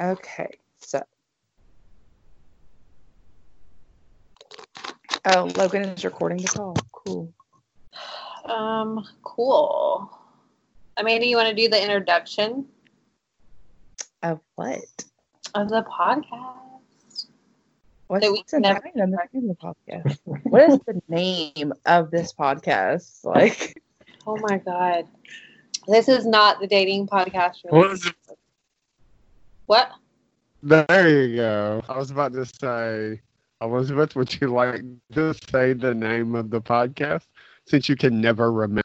Okay, so. Oh, Logan is recording the call. Cool. um, cool. Amanda, you want to do the introduction Of what? of the podcast? What's That we the never- name of the name of the podcast? what is the name of this podcast? Like, Oh my god. This is not the dating podcast. What is it? What? There you go. I was about to say, Elizabeth, would you like to say the name of the podcast since you can never remember?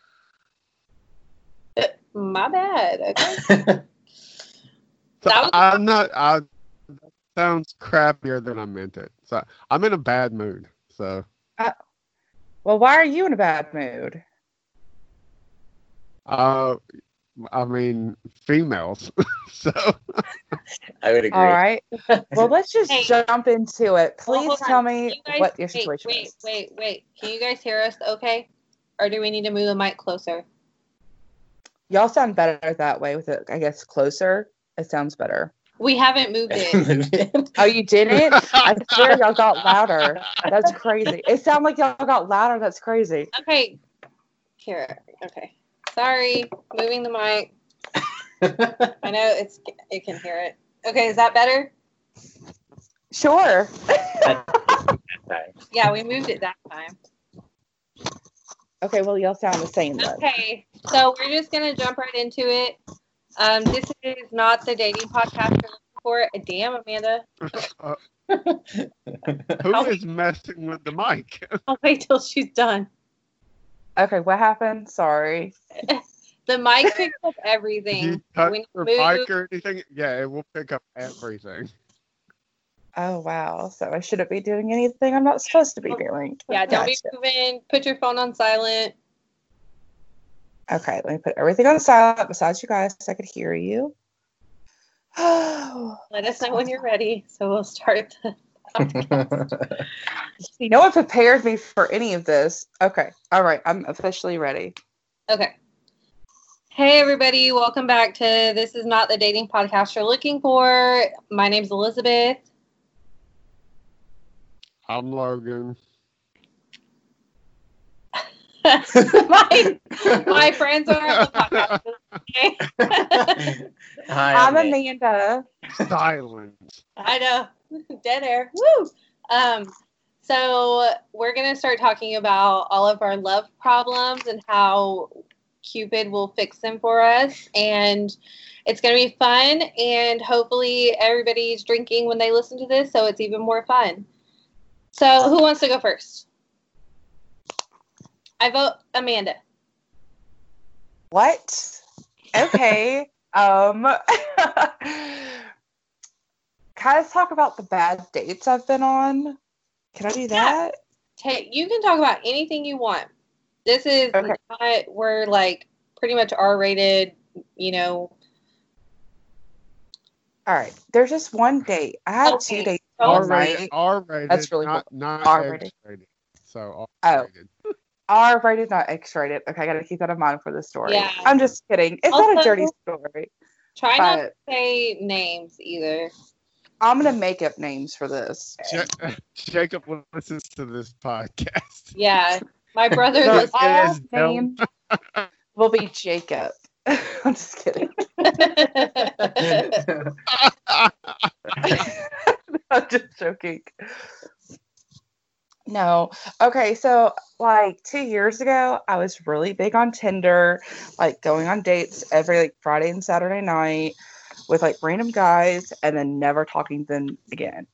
Uh, my bad. Okay. So was- I'm not. I, that sounds crappier than I meant it. So I'm in a bad mood. So well, why are you in a bad mood? uh, I mean females. so I would agree. All right. Well, let's just Hey. jump into it. Please hold tell on. me You guys- what your wait, situation wait, is. Wait, wait, wait, Can you guys hear us okay? Or do we need to move the mic closer? Y'all sound better that way with it, I guess, closer. It sounds better. We haven't moved it. Oh, you didn't? I swear y'all got louder. That's crazy. It sounded like y'all got louder. That's crazy. okay. Kira. Okay. Sorry. Moving the mic. I know it's it can hear it. Okay, is that better? Sure. Yeah, we moved it that time. Okay, well, y'all sound the same then. Okay, so we're just gonna jump right into it. Um, this is not the dating podcast you're looking for. Damn, Amanda. uh, who is messing with the mic? I'll wait till she's done. Okay, what happened? Sorry. The mic picks up everything. you touch When you your move- mic or anything? Yeah, it will pick up everything. Oh, wow. So I shouldn't be doing anything I'm not supposed to be doing. Yeah, don't be moving. Put your phone on silent. Okay, let me put everything on silent besides you guys so I could hear you. Let us know when you're ready, so we'll start. The- See, no one prepared me for any of this. Okay, all right, I'm officially ready. okay. Hey everybody, welcome back to This Is Not the Dating Podcast You're Looking For. My name's Elizabeth. I'm Logan. my, my friends are on the podcast. Hi, I'm Nick. Amanda. Silence. I know. Dead air. Woo! Um, so we're gonna start talking about all of our love problems and how Cupid will fix them for us. And it's gonna be fun and hopefully everybody's drinking when they listen to this, so it's even more fun. So who wants to go first? I vote Amanda. What? Okay. um Can I talk about the bad dates I've been on? Can I do that? Take you can talk about anything you want. This is Okay. not we're like pretty much R rated, you know. All right. There's just one date. I had Okay. two dates. Oh, one R night. rated. R rated. That's really not not R-rated. So Oh. R rated. R rated, not X rated. Okay, I gotta keep that in mind for the story. Yeah. I'm just kidding. It's not a dirty story. Try not to say names either. I'm gonna make up names for this. Ja- Jacob listens to this podcast. Yeah. My brother So listens. all is will be Jacob. I'm just kidding. I'm just joking. No. Okay, so like two years ago, I was really big on Tinder, like going on dates every like Friday and Saturday night with like random guys and then never talking to them again.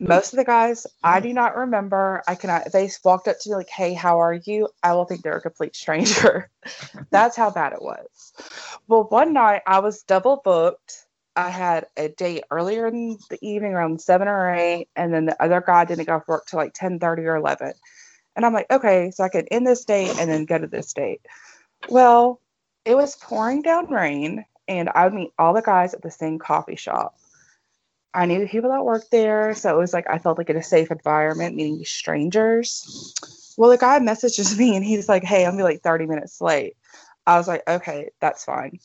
Most of the guys I do not remember. I cannot if they walked up to me like, hey, how are you? I will think they're a complete stranger. That's how bad it was. Well, one night I was double booked. I had a date earlier in the evening around seven or eight, and then the other guy didn't go to work till like ten thirty or eleven. And I'm like, okay, so I could end this date and then go to this date. Well, it was pouring down rain, and I would meet all the guys at the same coffee shop. I knew the people that worked there, so it was like I felt like in a safe environment meeting strangers. Well, the guy messages me and he's like, "Hey, I'm gonna be like 30 minutes late." I was like, "Okay, that's fine."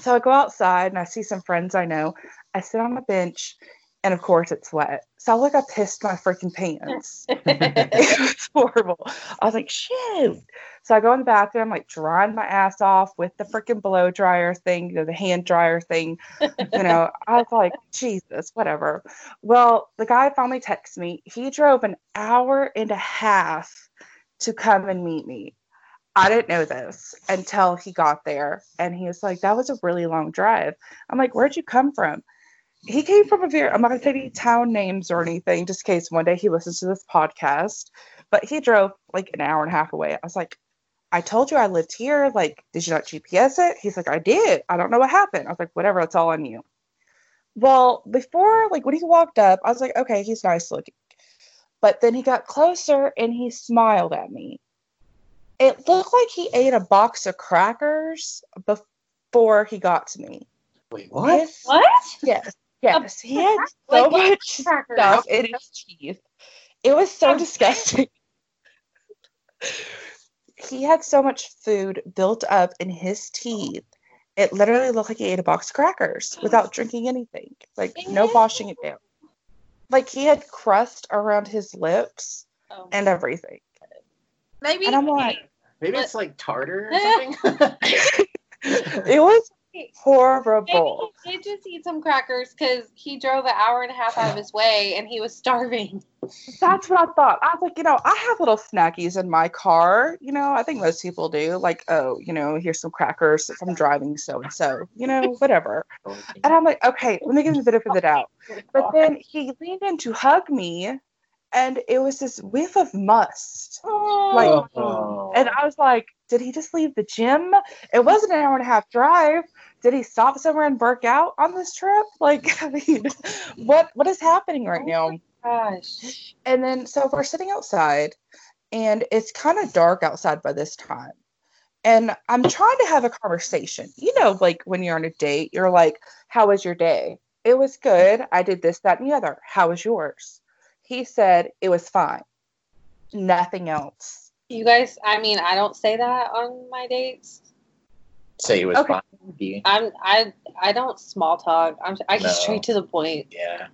So I go outside and I see some friends I know. I sit on a bench, and of course it's wet. So I look, I pissed my freaking pants. it was horrible. I was like, shoot. So I go in the bathroom, like drying my ass off with the freaking blow dryer thing, you know, the hand dryer thing. You know, I was like, Jesus, whatever. Well, the guy finally texts me. He drove an hour and a half to come and meet me. I didn't know this until he got there. And he was like, that was a really long drive. I'm like, where'd you come from? He came from a very, I'm not going to say any town names or anything, just in case one day he listens to this podcast. But he drove like an hour and a half away. I was like, I told you I lived here. Like, did you not GPS it? He's like, I did. I don't know what happened. I was like, whatever, it's all on you. Well, before, like, when he walked up, I was like, okay, he's nice looking. But then he got closer and he smiled at me. It looked like he ate a box of crackers before he got to me. Wait, what? His- what? Yes, yes. He had so Like much crackers. stuff in his teeth. It was so disgusting. he had so much food built up in his teeth. It literally looked like he ate a box of crackers without drinking anything. Like no washing it down. Like he had crust around his lips Oh. and everything. Maybe. And I'm like, Maybe But- it's like tartar or something. it was horrible. Maybe he did just eat some crackers because he drove an hour and a half out of his way and he was starving. That's what I thought. I was like, you know, I have little snackies in my car. You know, I think most people do. Like, oh, you know, here's some crackers if I'm driving so and so, you know, whatever. And I'm like, okay, let me give him the benefit of the doubt. But then he leaned in to hug me, and it was this whiff of must. Like, Oh. and I was like, did he just leave the gym? It wasn't an hour and a half drive. Did he stop somewhere and work out on this trip? Like, I mean, what what is happening right oh now? Gosh. And then so we're sitting outside and it's kind of dark outside by this time. And I'm trying to have a conversation. You know, like when you're on a date, you're like, How was your day? It was good. I did this, that, and the other. How was yours? He said it was fine. Nothing else. You guys, I mean, I don't say that on my dates. Say it was Okay. fine. Do you- I'm I I don't small talk. I'm I get No. straight to the point. Yeah.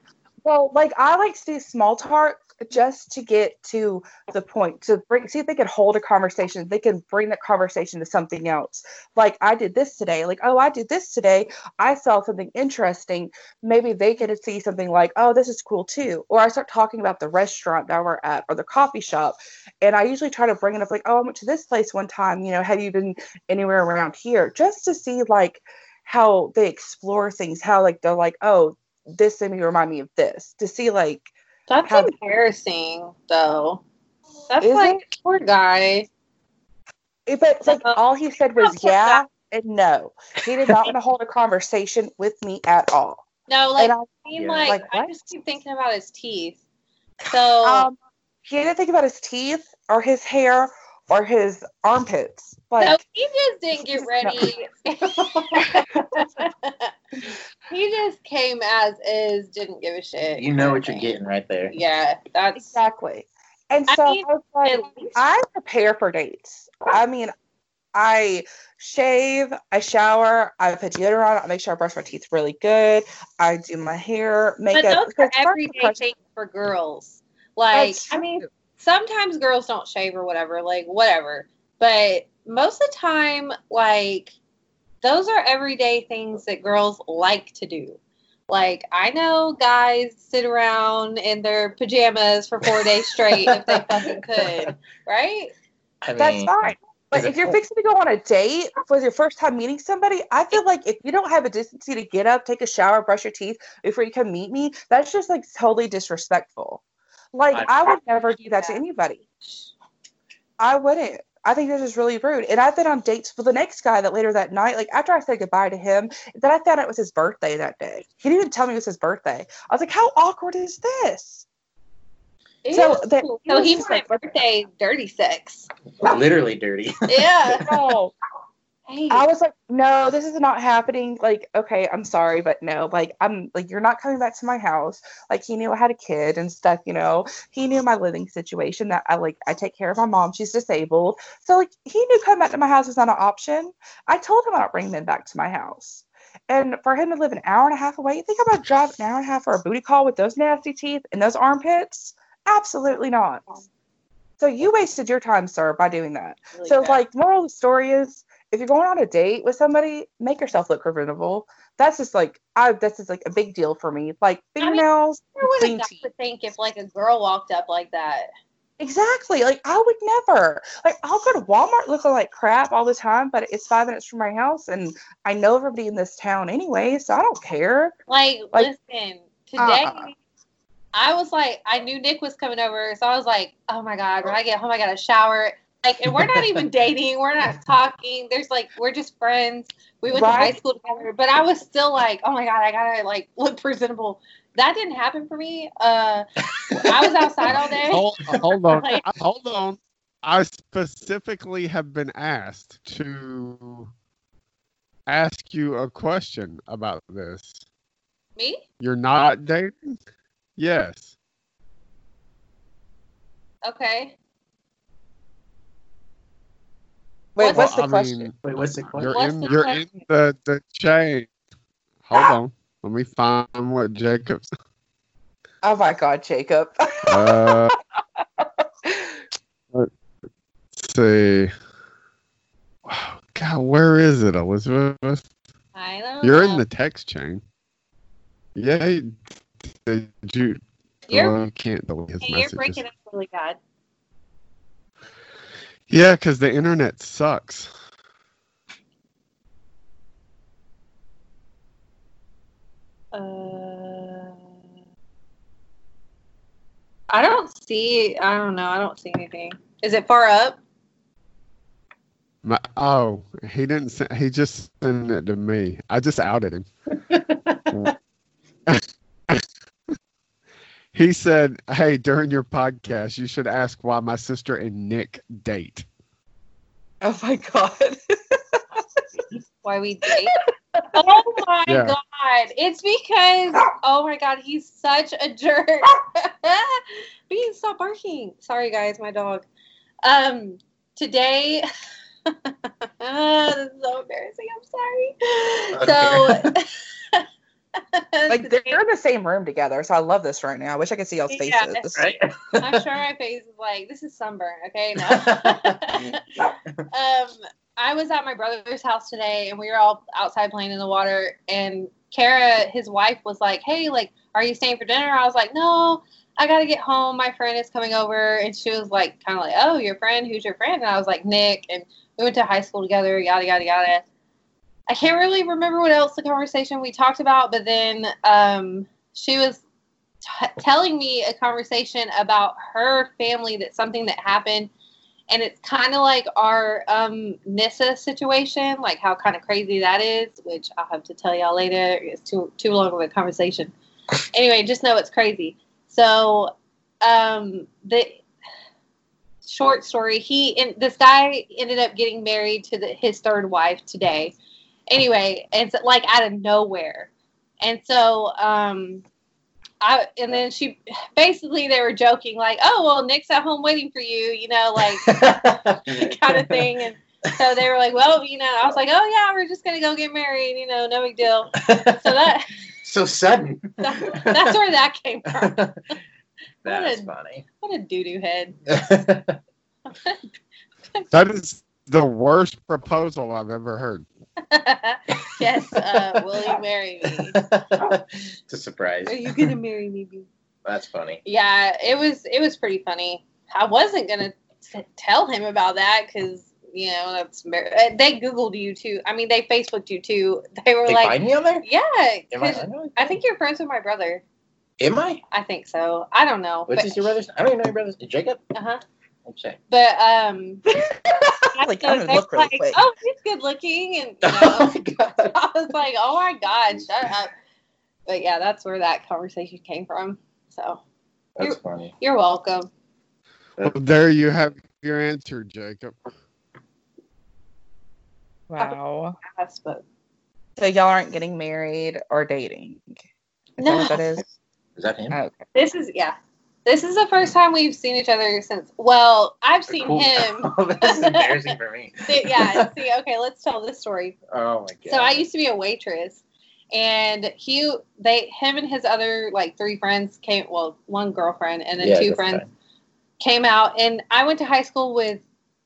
Well, like I like to do small talk just to get to the point to bring see if they can hold a conversation. They can bring the conversation to something else. Like I did this today. Like oh, I did this today. I saw something interesting. Maybe they to see something like oh, this is cool too. Or I start talking about the restaurant that we're at or the coffee shop, and I usually try to bring it up like oh, I went to this place one time. You know, have you been anywhere around here? Just to see like how they explore things. How like they're like oh this made me remind me of this to see like That's How- embarrassing, though. That's Is like poor guy. eh, but it's like Uh, all he said was poor yeah and no he did not want to hold a conversation with me at all No, like and I mean, Yeah. like, Like I just keep thinking about his teeth. So um he didn't think about his teeth or his hair or his armpits like so he just didn't get ready. he just came as is, didn't give a shit. You know what you're getting right there. Yeah, that's exactly and so I, mean, was like I prepare for dates I mean I shave, I shower, I put deodorant on, I make sure I brush my teeth really good. I do my hair, but makeup. those are everyday things for girls. Like, I mean, true. Sometimes girls don't shave or whatever, like whatever. But most of the time, like those are everyday things that girls like to do. Like I know guys sit around in their pajamas for four days straight if they fucking could, right? I That's fine. But if you're fixing to go on a date for your first time meeting somebody, I feel like if you don't have a decency to get up, take a shower, brush your teeth before you come meet me, that's just like totally disrespectful. Like I- I would never do that to anybody. I wouldn't. I think this is really rude. And I've been on dates with the next guy that later that night, like after I said goodbye to him, then I found out it was his birthday that day. He didn't even tell me it was his birthday. I was like, how awkward is this? So Ew. that- so he was my birthday dirty sex. literally dirty. Yeah. Oh, I was like, no, this is not happening. Like, okay, I'm sorry, but no, like, I'm like, you're not coming back to my house. Like, he knew I had a kid and stuff, you know. He knew my living situation that I like, I take care of my mom. She's disabled. So, like, he knew coming back to my house was not an option. I told him I'm not bringing them back to my house. And for him to live an hour and a half away, you think I'm going to drive an hour and a half for a booty call with those nasty teeth and those armpits? Absolutely not. So, you wasted your time, sir, by doing that. really So, bad. like, moral of the story is, if you're going on a date with somebody, make yourself look presentable. That's just like, I that's just like a big deal for me. Like I mean, fingernails, would a clean guy teeth. think if like a girl walked up like that? exactly. Like I would never. Like I'll go to Walmart looking like crap all the time, but it's five minutes from my house, and I know everybody in this town anyway, so I don't care. Like, Like, listen, uh, today uh-uh. I was like, I knew Nick was coming over, so I was like, oh my god, when I get home, I gotta shower. Like, and we're not even dating, we're not talking. There's like, we're just friends. We went to high school together, but I was still like, oh my god, I gotta like look presentable. That didn't happen for me. Uh, I was outside all day. Hold, hold on. Like- hold on. I specifically have been asked to ask you a question about this. Me? You're not dating? Yes. Okay. Wait, What's- what's the I question? mean, Wait, what's the question? you're in the you're in the, the chain. Hold on. Let me find what Jacob's oh my God, Jacob. uh let's see. Wow, God, where is it, Elizabeth? I don't You're know. in the text chain. Yeah, you- did you? You're- well, you can't delete his Hey, you're breaking up really bad. Yeah, because the internet sucks. Uh, I don't see. I don't know. I don't see anything. Is it far up? My, oh, he didn't. Send, he just sent it to me. I just outed him. He said, "Hey, during your podcast, you should ask why my sister and Nick date." oh my God. Why we date? oh my Yeah. god! It's because oh my god, he's such a jerk. Bean, stop barking. Sorry, guys, my dog. Um, today. this is so embarrassing. I'm sorry. So. like they're in the same room together, so I love this right now. I wish I could see y'all's Yeah. faces. right? I'm sure my face is like, this is sunburn, okay? No. um, I was at my brother's house today and we were all outside playing in the water and Kara, his wife, was like, Hey, like, are you staying for dinner? I was like, No, I gotta get home. My friend is coming over and she was like kinda like, Oh, your friend, who's your friend? And I was like, Nick and we went to high school together, yada yada yada. I can't really remember what else the conversation we talked about, but then um, she was t- telling me a conversation about her family that something that happened and it's kind of like our um, Nissa situation, like how kind of crazy that is, which I'll have to tell y'all later. It's too too long of a conversation. anyway, just know it's crazy. So, um, the short story: he and this guy ended up getting married to the, his third wife today. Anyway, it's like out of nowhere, and so um, I and then she basically they were joking like, "Oh well, Nick's at home waiting for you," you know, like kind of thing. And so they were like, "Well, you know," I was like, "Oh yeah, we're just gonna go get married," you know, no big deal. So that, so sudden. that that's where that came from. That's funny. What a doo doo head. That is the worst proposal I've ever heard. yes, uh, will you marry me? it's a surprise. Are you gonna marry me? That's funny. Yeah, it was it was pretty funny. I wasn't gonna t- tell him about that because you know that's embar- uh, they googled you too. I mean, they Facebooked you too. They were They like, find me on there? yeah, Am I? 'cause I know- I think you're friends with my brother. Am I? I think so. I don't know. Which is your brother's? I don't even know your brother's. Jacob? Uh huh. Okay. But um, like, I'm gonna look really like, quick. oh, he's good looking, and you Oh my god. I was like, oh my god, shut up. But yeah, that's where that conversation came from. So That's funny. you're welcome. Well, there you have your answer, Jacob. Wow. Yes, but So y'all aren't getting married or dating. Is that what that is? Is that him? Oh, okay. this is yeah. This is the first time we've seen each other since. Well, I've seen Cool. him. Oh, this is embarrassing for me. See, yeah. See, okay, let's tell this story. Oh my god. So I used to be a waitress, and he, they, him and his other like three friends came. Well, one girlfriend and then Yeah, two friends came out, and I went to high school with.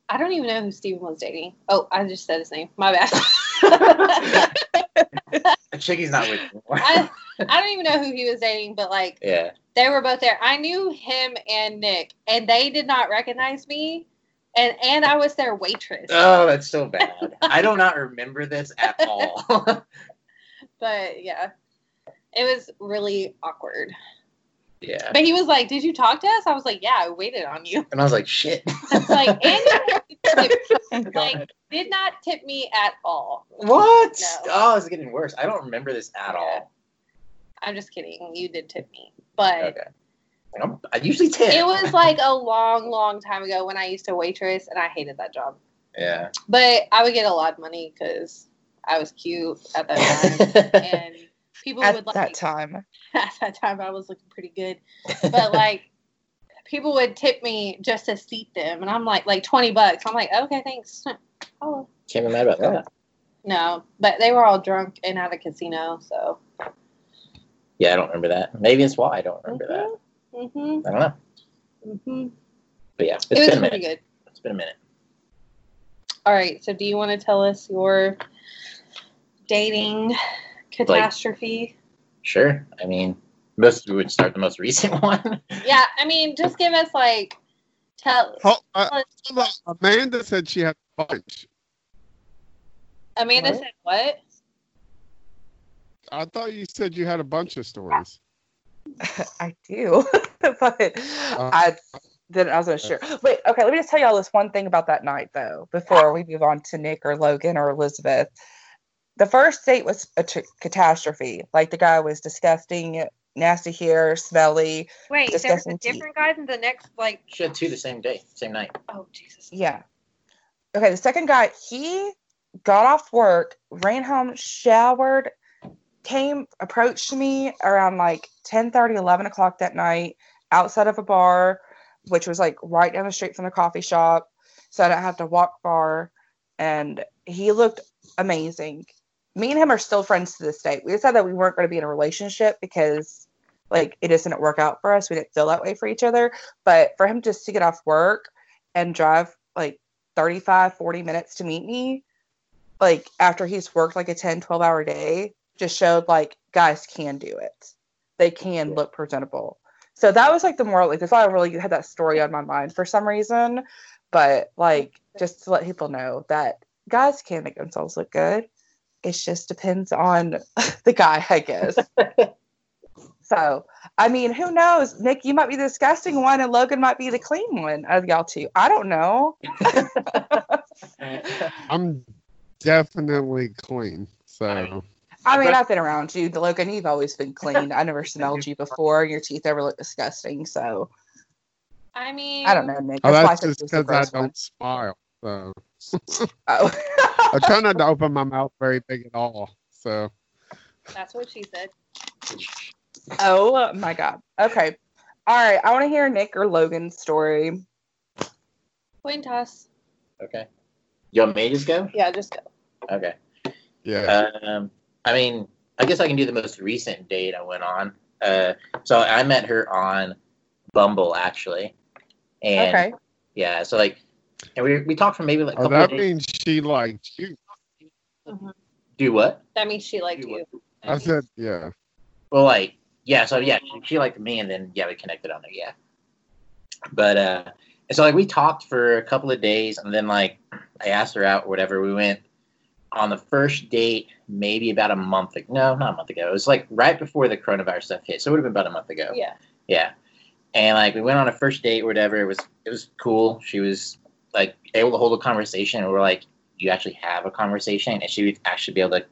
I don't even know who Steven was dating. Oh, I just said his name. My bad. Chicky's not with me. I, I don't even know who he was dating, but like yeah. they were both there. I knew him and Nick, and they did not recognize me, and and I was their waitress. Oh, that's so bad. I do not remember this at all. But yeah, it was really awkward. yeah. But he was like, "Did you talk to us?" I was like, "Yeah, I waited on you." And I was like, shit. It's like, and like did not tip me at all. What? No. Oh, it's getting worse. I don't remember this at all. I'm just kidding. You did tip me, but Okay. I'm, I usually tip. it was like a long, long time ago when I used to waitress, and I hated that job. Yeah. But I would get a lot of money because I was cute at that time, and people At would like that time. at that time I was looking pretty good. But like people would tip me just to seat them and I'm like like twenty bucks. I'm like, okay, thanks. Oh Can't be mad about that. no. But they were all drunk and at a casino, so Yeah, I don't remember that. Maybe it's why I don't remember that. Mm-hmm. I don't know. hmm But yeah, it's It was been a pretty minute. good. It's been a minute. All right, so do you want to tell us your dating catastrophe? Sure. I mean, most we would start the most recent one. yeah, I mean, just give us like tell Oh, uh. Amanda said she had a bunch. Amanda What? said what? I thought you said you had a bunch of stories. I do, but I then I was gonna share. Wait, okay. Let me just tell y'all this one thing about that night, though, before we move on to Nick or Logan or Elizabeth. The first date was a catastrophe. Like the guy was disgusting, nasty hair, smelly. Wait, there was a Disgusting teeth. different guy in the next like She had two the same day, same night. oh Jesus. Yeah. Okay, the second guy, he got off work, ran home, showered, came, approached me around like 10 30, 11 o'clock that night outside of a bar, which was like right down the street from the coffee shop. So I didn't have to walk far. And he looked amazing. Me and him are still friends to this day. We decided that we weren't going to be in a relationship because like it just didn't work out for us. We didn't feel that way for each other. But for him just to get off work and drive like 35, 40 minutes to meet me, like after he's worked like a 10, 12 hour day, just showed like guys can do it. They can look presentable. So that was like the moral. Like that's why I really had that story on my mind for some reason. But like just to let people know that guys can make themselves look good. It just depends on the guy, I guess. so I mean, who knows? Nick, you might be the disgusting one, and Logan might be the clean one of y'all two. I don't know. I'm definitely clean. So I mean, I've been around you, Logan. You've always been clean. I never smelled you before. Your teeth ever look disgusting. So I mean I don't know, Nick. oh, why that's just he was the because I don't smile. So Oh. I try not to open my mouth very big at all. So that's what she said. oh my god. Okay. All right. I want to hear Nick or Logan's story. Coin toss. Okay. You want me to just go? Yeah, just go. Okay. yeah. Um, I mean, I guess I can do the most recent date I went on. Uh, so I met her on Bumble actually, and Okay. yeah, so like, and we we talked for maybe like a oh, couple that of days. means she liked you. Do what? That means she liked Do you. I said, yeah. Well, like, yeah, so yeah, she, she liked me, and then yeah, we connected on there, yeah. But uh, and so like we talked for a couple of days, and then like I asked her out or whatever. We went on the first date maybe about a month ago. No, not a month ago. It was like right before the coronavirus stuff hit, so it would have been about a month ago. Yeah. Yeah. And like we went on a first date or whatever. It was it was cool. She was like able to hold a conversation, and we're like, you actually have a conversation, and she would actually be able to,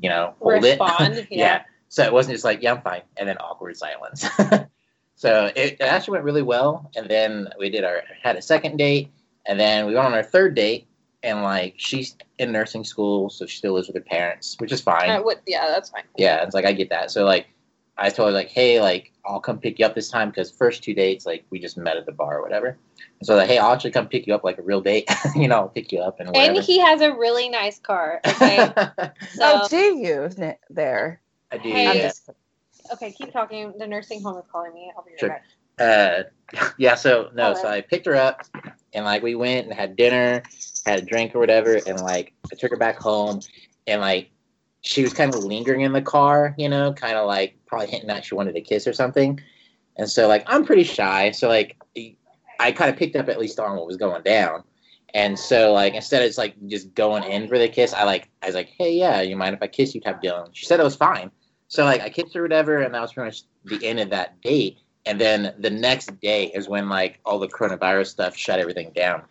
you know, hold Respond, it. yeah. So it wasn't just like, yeah, I'm fine, and then awkward silence. so it, it actually went really well. And then we did our had a second date, and then we went on our third date, and like she's in nursing school, so she still lives with her parents, which is fine. Uh, what, yeah, that's fine. Yeah, it's like I get that. So like, I told her like, hey, like I'll come pick you up this time because first two dates like we just met at the bar or whatever. And so like, hey, I'll actually come pick you up like a real date. you know, I'll pick you up and whatever. And he has a really nice car. Okay. So, oh, do you there? I do. Hey. Yeah. just okay, keep talking. The nursing home is calling me. I'll be right Sure. back. uh yeah so no so i picked her up and like we went and had dinner had a drink or whatever and like i took her back home and like she was kind of lingering in the car you know kind of like probably hinting that she wanted a kiss or something. And so like i'm pretty shy so like i kind of picked up at least on what was going down. And so like instead of just like just going in for the kiss i like i was like hey yeah you mind if i kiss you? type deal. And she said it was fine. So like i kissed her whatever and that was pretty much the end of that date. And then the next day is when like all the coronavirus stuff shut everything down.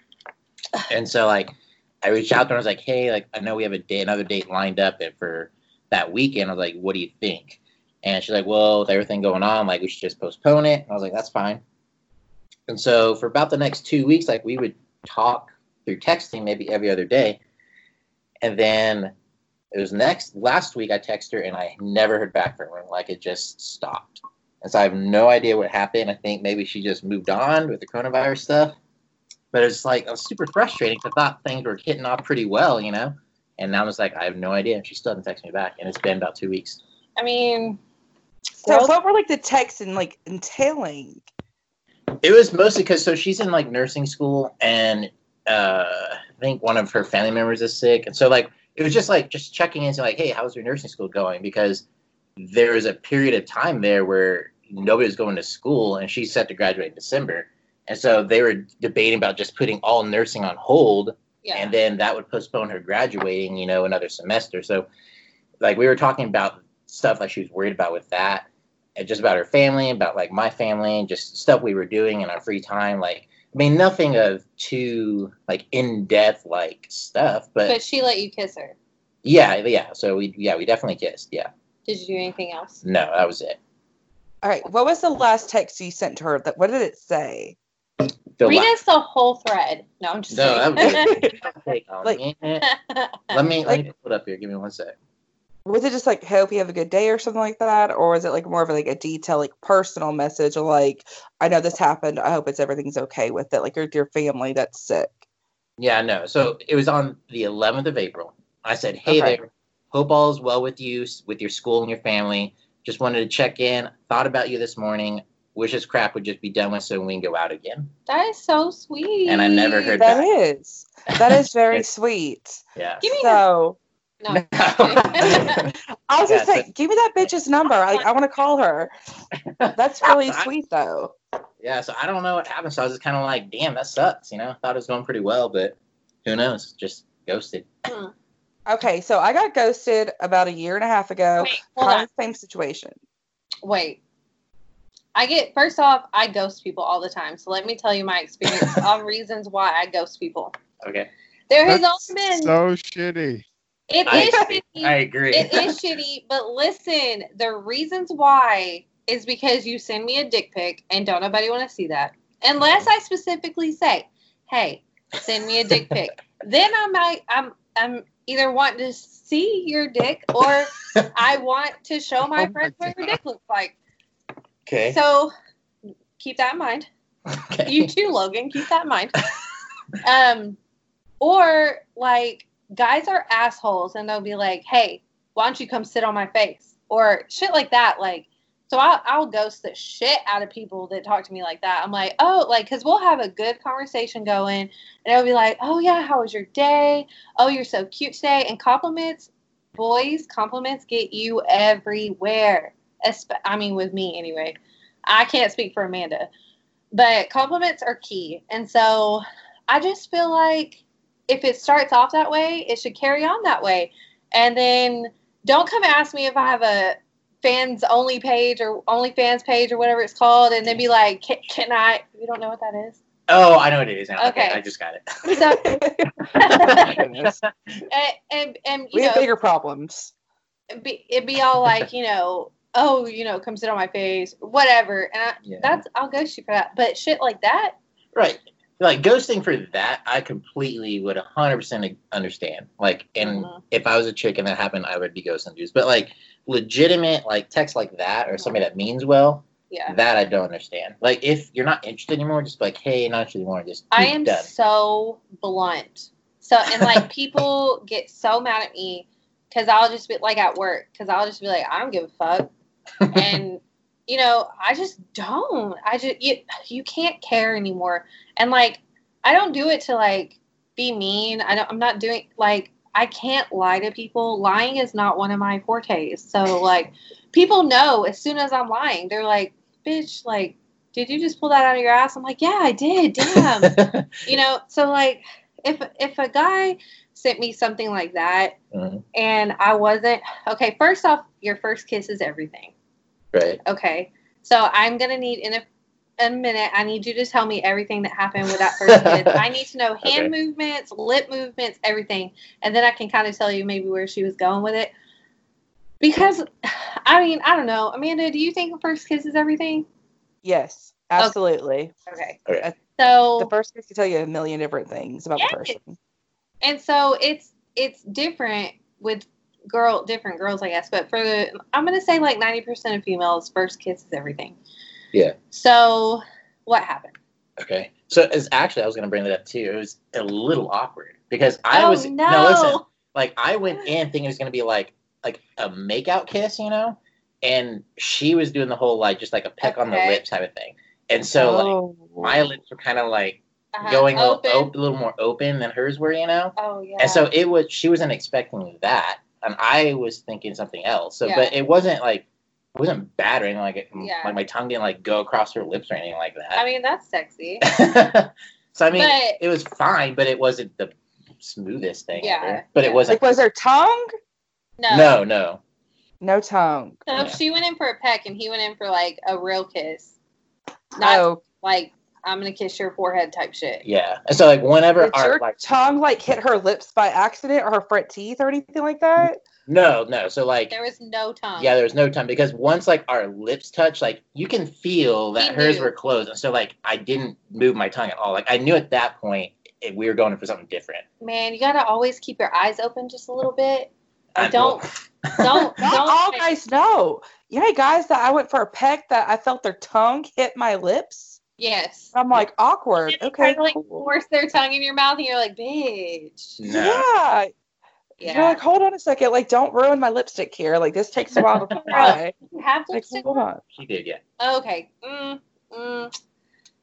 And so like I reached out to her and I was like, hey, like I know we have a day another date lined up and for that weekend. I was like, what do you think? And she's like, well, with everything going on, like we should just postpone it. And I was like, that's fine. And so for about the next two weeks, like we would talk through texting maybe every other day. And then it was next last week I texted her and I never heard back from her. Like it just stopped. And so I have no idea what happened. I think maybe she just moved on with the coronavirus stuff. But it's like it was super frustrating 'cause I thought things were hitting off pretty well, you know. And now I'm just like, I have no idea. And she still hasn't texted me back. And it's been about two weeks. I mean, So Girls- what were like the texts and like entailing? It was mostly because so she's in like nursing school, and uh, I think one of her family members is sick, and so like it was just like just checking in, saying like, hey, how's your nursing school going? Because there was a period of time there where nobody was going to school, and she's set to graduate in December, and so they were debating about just putting all nursing on hold, yeah. and then that would postpone her graduating, you know, another semester. So, like, we were talking about stuff like she was worried about with that, and just about her family, about like my family, and just stuff we were doing in our free time. Like, I mean, nothing of too like in depth like stuff, but, but she let you kiss her. yeah, yeah. So we yeah we definitely kissed. Yeah, Did you do anything else? no, that was it. All right, what was the last text you sent to her? That what did it say? The Read la- us the whole thread. No, I'm just No, that kidding. Take a Like- minute. let me let me put it up here. Give me one sec. Was it just like hope you have a good day or something like that, or was it like more of like a detailed like personal message like I know this happened. I hope it's everything's okay with it. Like your your family that's sick. Yeah, no. So it was on the 11th of April. I said, "Hey Okay. there. Hope all is well with you, with your school and your family. Just wanted to check in. Thought about you this morning. Wish this crap would just be done with so we can go out again." that is so sweet. And I never heard That back. is that is very sweet. Yeah. Give me So no. I was Yeah, just saying, give me that bitch's number. Like I want to call her. That's really sweet though. yeah. So I don't know what happened. So I was just kind of like, "Damn, that sucks." You know, thought it was going pretty well, but who knows? Just ghosted. Hmm. Okay, so I got ghosted about a year and a half ago. Wait, hold on. same situation. Wait. I get first off, I ghost people all the time. So let me tell you my experience on reasons why I ghost people. Okay. There has That's also been so shitty. it I, is shitty. I agree. it is shitty, but listen, the reasons why is because you send me a dick pic and don't nobody want to see that. Unless I specifically say, "Hey, send me a dick pic." then I might I'm I'm either want to see your dick or I want to show my Oh my friends what your dick looks like. Okay. So keep that in mind. okay. You too, Logan. Keep that in mind. Um, or like guys are assholes and they'll be like, "Hey, why don't you come sit on my face?" Or shit like that. Like, so I'll, I'll ghost the shit out of people that talk to me like that. I'm like, oh, like, because we'll have a good conversation going, and it'll be like, oh yeah, how was your day? Oh, you're so cute today. And compliments, boys, compliments get you everywhere. Espe- I mean, with me anyway. I can't speak for Amanda, but compliments are key. And so I just feel like if it starts off that way, it should carry on that way. And then don't come ask me if I have a fans only page or only fans page or whatever it's called, and then be like, can, can I? You don't know what that is? Oh, I know what it is now. Okay. Okay. I just got it. So, and, and, and you we have bigger problems. it'd be, it'd be all like, you know, oh, you know, come sit on my face, whatever. And I, Yeah. that's, I'll ghost you for that. But shit like that, right. like ghosting for that, I completely would 100% understand. Like, and Mhm. if I was a chick and that happened, I would be ghosting dudes. But like legitimate, like text like that or somebody that means well, Yeah. that I don't understand. Like, if you're not interested anymore, just like, hey, not interested anymore. Just I am done. so blunt. So and like people get so mad at me because I'll just be like at work because I'll just be like I don't give a fuck and you know I just don't. I just you you can't care anymore and like I don't do it to like be mean. I don't. I'm not doing like I can't lie to people. Lying is not one of my fortes. So like people know as soon as I'm lying, they're like, bitch, like. Did you just pull that out of your ass? I'm like, yeah, I did. Damn you know so like if if a guy sent me something like that Mhm. and i wasn't okay first off your first kiss is everything right. okay so i'm gonna need in a, a minute i need you to tell me everything that happened with that first kiss i need to know hand movements lip movements everything and then i can kind of tell you maybe where she was going with it because i mean i don't know amanda do you think first kiss is everything Yes, absolutely. okay Okay. so The first kiss can tell you a million different things about Yes. the person. and so it's it's different with girl different girls i guess but for the i'm gonna say like 90% of females first kiss is everything Yeah. so what happened Okay. So it's actually I was gonna bring that up too. It was a little awkward because I oh was no, listen. Like I went in thinking it was gonna be like like a makeout kiss, you know? And she was doing the whole like just like a peck on the Okay. lips type of thing. And so like oh. my lips were kind of like Uh-huh. going a little, op- a little more open than hers were, you know? oh yeah And so it was she wasn't expecting that. And I was thinking something else. So Yeah. but it wasn't like it wasn't bad or anything like it Yeah. like my tongue didn't like go across her lips or anything like that. i mean that's sexy so I mean, But- it was fine, but it wasn't the smoothest thing Yeah, ever. But yeah. it wasn't. Like, was there tongue? no no, no. No tongue. so Yeah. she went in for a peck and he went in for like a real kiss not oh, like i'm gonna kiss your forehead type shit Yeah. And so like whenever did our your like tongue like hit her lips by accident or her front teeth or anything like that? no, no. So like there was no tongue yeah, there was no time because once like our lips touch, like you can feel that He hers knew. were closed, and so like I didn't move my tongue at all. Like I knew at that point it, we were going for something different. man you gotta always keep your eyes open just a little bit I Like, don't don't Not don't all guys know. You know, guys that I went for a peck that I felt their tongue hit my lips. Yes I'm like awkward. They Okay, try to, like cool. force their tongue in your mouth, and you're like, bitch. No. Yeah. You're Yeah. like, hold on a second. Like, don't ruin my lipstick here. Like, this takes a while to dry. You have like, lipstick hold on? on. She did, yeah. Okay. Mm, mm.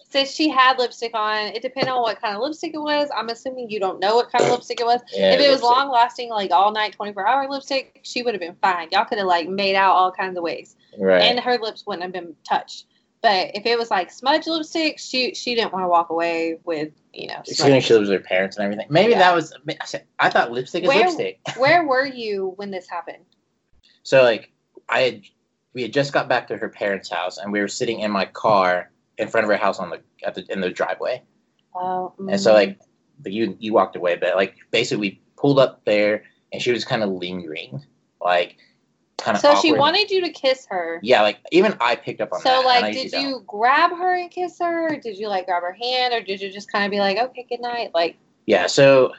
Since she had lipstick on, it depended on what kind of lipstick it was. I'm assuming you don't know what kind of lipstick it was. yeah if it was long lasting, like all night, 24 hour lipstick, she would have been fine. Y'all could have like made out all kinds of ways, right? and her lips wouldn't have been touched. But if it was like smudge lipstick, she she didn't want to walk away with you know. Assuming smudge. she lives with her parents and everything. Maybe Yeah. that was. I thought lipstick is Where- lipstick. Where were you when this happened? So like I had we had just got back to her parents' house and we were sitting in my car in front of her house on the at the in the driveway. Oh, And so mm. like you you walked away, but like basically we pulled up there and she was kind of lingering, like kind of. So she wanted you to kiss her. Yeah, like even I picked up on that. So like, did you grab her and kiss her? Or did you like grab her hand, or did you just kind of be like, okay, good night? Like, Yeah, so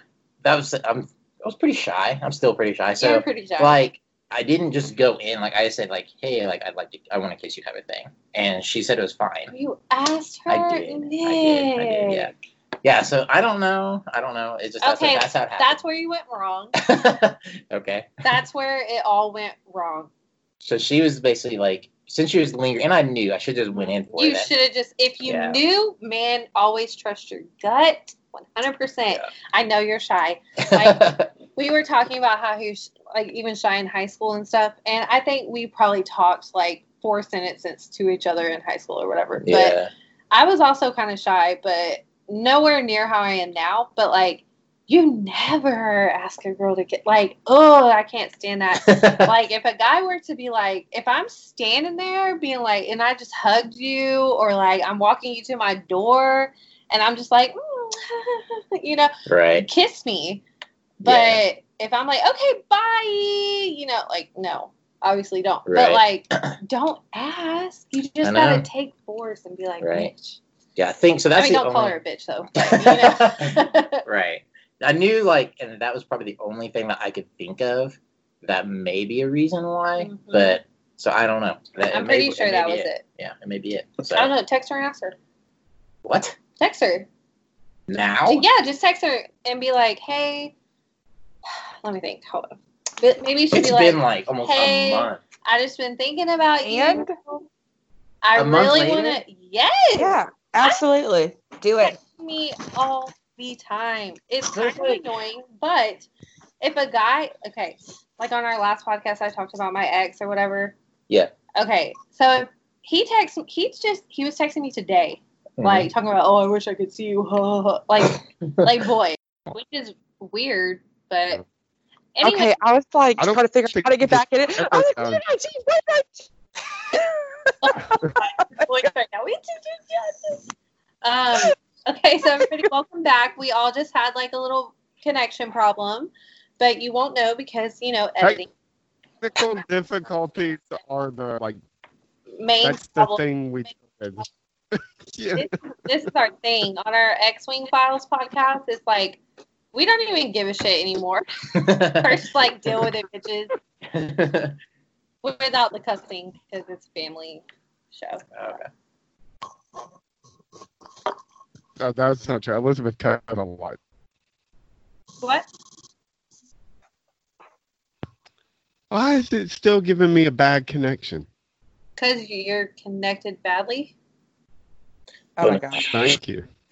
that was I'm I was pretty shy. I'm still pretty shy. So you're pretty shy. like I didn't just go in like I said like hey like I'd like to I want to kiss you type of thing, and she said it was fine. you asked her. I did. I did. I did. Yeah. Yeah. So I don't know. I don't know. It's just that's, Okay, that's how it That's where you went wrong. okay. That's where it all went wrong. So she was basically like, since she was lingering, and I knew I should just went in for You it. You should have just, if you Yeah. knew, man, always trust your gut. 100%. Yeah. I know you're shy. like- We were talking about how he was like even shy in high school and stuff. And I think we probably talked like four sentences to each other in high school or whatever. But yeah. I was also kind of shy, but nowhere near how I am now. But like, you never ask a girl to get like, oh, I can't stand that. like, if a guy were to be like, if I'm standing there being like, and I just hugged you, or like I'm walking you to my door, and I'm just like, mm, you know, right. kiss me. But Yeah. if I'm like, okay, bye, you know, like, no, obviously don't. Right. But like, don't ask. You just gotta take force and be like, Right. bitch. Yeah, I think so. That's I mean, the don't call her a bitch though. But, you know. right. I knew like, and that was probably the only thing that I could think of that may be a reason why. Mhm. But so I don't know. That, I'm it may- pretty sure that was it. Yeah, it may be it. So I don't know. Text her and ask her. what Text her. now? Yeah, just text her and be like, "Hey, let me think. Hold on. But maybe you should It's be like, been like almost "Hey, a month. I just been thinking about And? you. I A really want to. Yes. Yeah, absolutely. Do it. Me all the time. It's kind of annoying, but if a guy, okay, like on our last podcast, I talked about my ex or whatever. Yeah. Okay, so he texts, he's just he was texting me today, Mhm. like talking about, oh, I wish I could see you, like, like boy, which is weird, but anyway, Okay, I was like I don't trying to figure out how to get back in it. I was like, sounds- "Why did I see boyfriend?" now. We just- just- Um, okay, so everybody, welcome back. We all just had like a little connection problem, but you won't know because you know editing Technical difficulties are the like main that's the thing we did. yeah. This, this is our thing on our X-wing files podcast. It's like we don't even give a shit anymore. First, like deal with it, bitches, without the cussing because it's family show. okay. No, that's not true. Elizabeth cut a lot. What? Why is it still giving me a bad connection? Because you're connected badly. Oh my gosh. Thank you.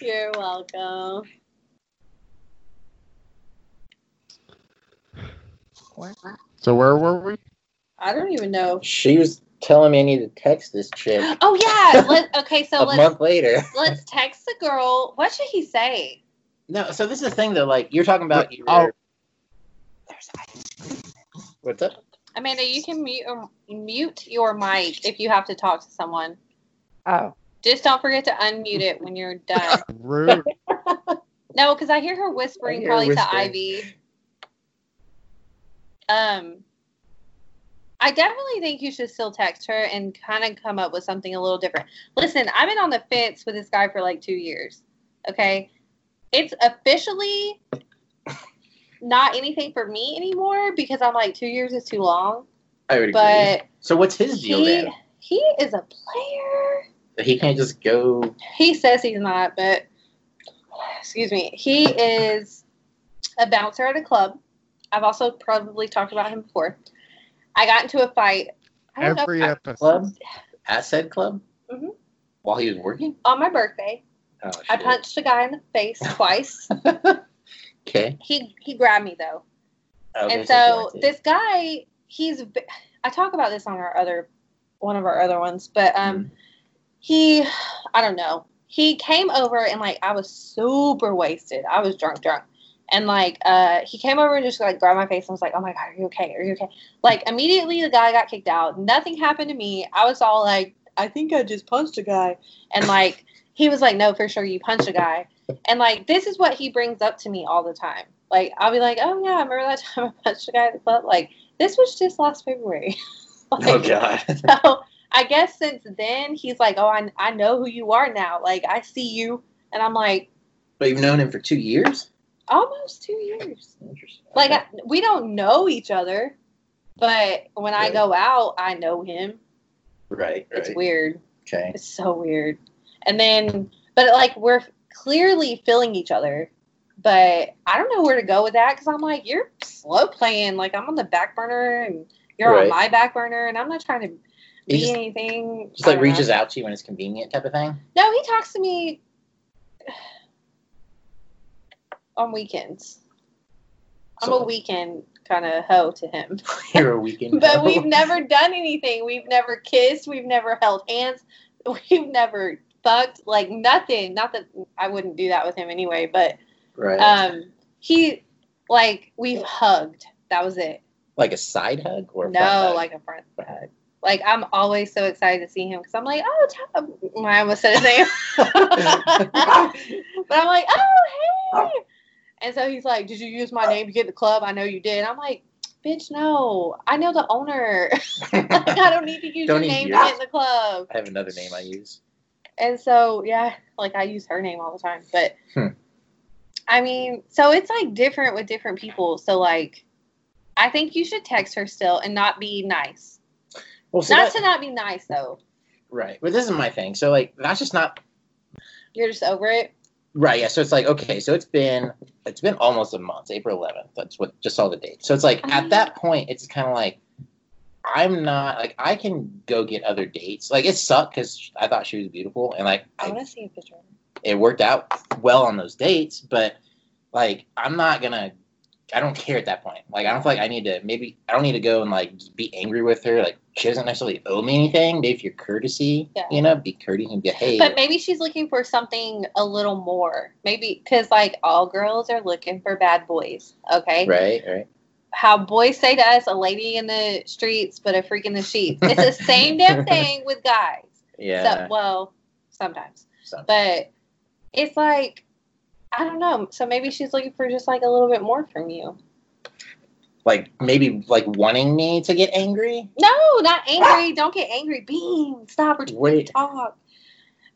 You're welcome. What? So where were we? I don't even know. she was telling me I need to text this chick Oh yeah. Let, okay, so a let's month later. let's text the girl. What should he say? No, so this is the thing though. Like you're talking about. Your, Oh. There's ice. What's up? Amanda, you can mute um, mute your mic if you have to talk to someone. Oh, Just don't forget to unmute it when you're done. Rude. No, because I hear her whispering I hear her probably to. Ivy. Um, I definitely think you should still text her and kind of come up with something a little different. Listen, I've been on the fence with this guy for like two years. Okay, it's officially not anything for me anymore because I'm like two years is too long. I would agree. But So what's his deal he then? he is a player. He can't just go. He says he's not, but excuse me, he is a bouncer at a club. I've also probably talked about him before. I got into a fight. I don't Every know, I- episode. club at said club Mhm. while he was working. on my birthday. Oh, I punched a guy in the face twice. Okay. he he grabbed me though, Okay, and you so this guy, he's. I talk about this on our other, one of our other ones, but um, Mm-hmm. he, I don't know. He came over and like I was super wasted. I was drunk, drunk. And like uh he came over and just like grabbed my face and was like, Oh my god, are you okay? Are you okay? Like immediately the guy got kicked out. Nothing happened to me. I was all like, I think I just punched a guy. And like he was like, No, for sure you punched a guy. And like this is what he brings up to me all the time. Like I'll be like, Oh yeah, I remember that time I punched a guy at the club? Like this was just last February. Like, Oh god. so I guess since then he's like, oh, I, I know who you are now. Like I see you, and I'm like, but you've known him for two years. Almost two years. Interesting. Like. I, we don't know each other, but when I go out, I know him. right, right. It's weird. Okay. It's so weird. And then, but like we're clearly feeling each other, but I don't know where to go with that because I'm like, you're slow playing. Like I'm on the back burner and you're Right. on my back burner, and I'm not trying to He be just- anything. Just like don't know. reaches out to you when it's convenient, type of thing. No, he talks to me on weekends. I'm a weekend kind of hoe to him. You're a weekend. but we've never done anything. We've never kissed. We've never held hands. We've never fucked. Like nothing. Not that I wouldn't do that with him anyway, but right. um he like we've hugged. That was it. like a side hug or a front No, hug? like a front hug. Like I'm always so excited to see him because I'm like, oh, Tom. I almost said his name. but I'm like, oh, hey. And so he's like, did you use my name to get in the club? I know you did. I'm like, bitch, no. I know the owner. like, I don't need to use your name to get in the club. I have another name I use. And so, yeah, like I use her name all the time. But Hmm. I mean, so it's like different with different people. So, like, I think you should text her still and not be nice. Well, so not that- to not be nice, though. right. But this is my thing. So like that's just not You're just over it. Right. Yeah. So it's like okay. So it's been it's been almost a month. April 11th. That's what just saw the date. So it's like I at uh-huh. that point, it's kind of like I'm not like I can go get other dates. Like it sucked because I thought she was beautiful and like I I, want to see a picture. it worked out well on those dates. But like I'm not gonna. I don't care at that point. Like I don't feel like I need to. Maybe I don't need to go and like be angry with her. Like she doesn't necessarily owe me anything. Maybe if you're courtesy, Yeah. you know, be courteous and behave. But maybe she's looking for something a little more. Maybe because, like, all girls are looking for bad boys. Okay. right, right. How boys say to us, a lady in the streets, but a freak in the sheets. It's the same damn thing with guys. Yeah. So, well, sometimes. so- But it's like, I don't know. So maybe she's looking for just like a little bit more from you. like maybe like wanting me to get angry. No, not angry. Ah! Don't get angry. Bean, stop. We're Wait. talk.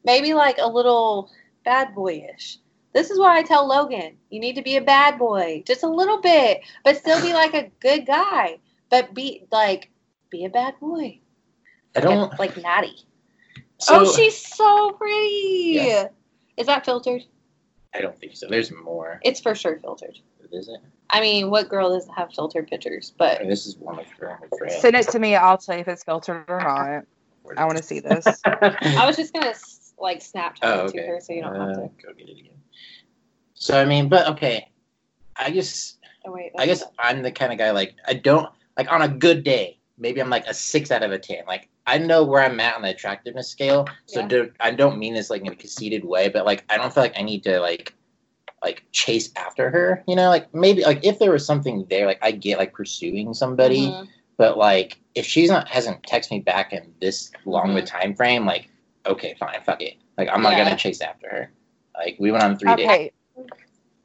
Maybe like a little bad boyish. This is why I tell Logan, you need to be a bad boy, just a little bit, but still be like a good guy. But be like, be a bad boy. I don't. like, like Natty. So, oh, she's so pretty. Yeah. Is that filtered? I don't think so. There's more. It's for sure filtered. Is it? I mean, what girl doesn't have filtered pictures? But And this is one of her. Send it to me. I'll tell you if it's filtered or not. I want to see this. I was just gonna like Snapchat Oh, it okay. to her so you don't have Uh, to. go get it again. So I mean, but okay. I just, Oh wait. I guess I'm the kind of guy like I don't like on a good day. Maybe I'm like a six out of a ten. Like I know where I'm at on the attractiveness scale. So Yeah. do, I don't mean this like in a conceited way, but like I don't feel like I need to like like chase after her. You know, like maybe like if there was something there, like I get like pursuing somebody. Mhm. But like, if she's not hasn't texted me back in this long of a Mm-hmm. time frame, like, okay, fine, fuck it. Like, I'm not Yeah. gonna chase after her. Like, we went on three dates.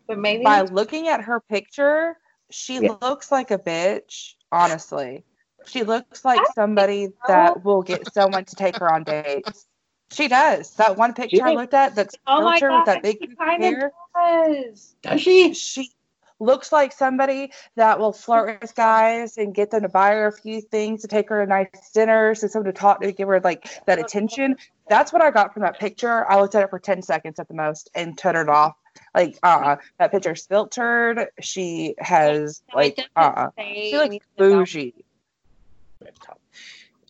But maybe by looking at her picture, she Yeah. looks like a bitch. Honestly, she looks like I somebody so. that will get someone to take her on dates. She does. That one picture I looked at, that's Oh my filtered with that big she goofy kinda hair. does. Does she? She looks like somebody that will flirt with guys and get them to buy her a few things to take her to nice dinners and someone to talk to give her like that attention. That's what I got from that picture. I looked at it for 10 seconds at the most and turned it off. Like, uh, that picture's filtered. She has No, it like, doesn't uh, say she looks anything bougie.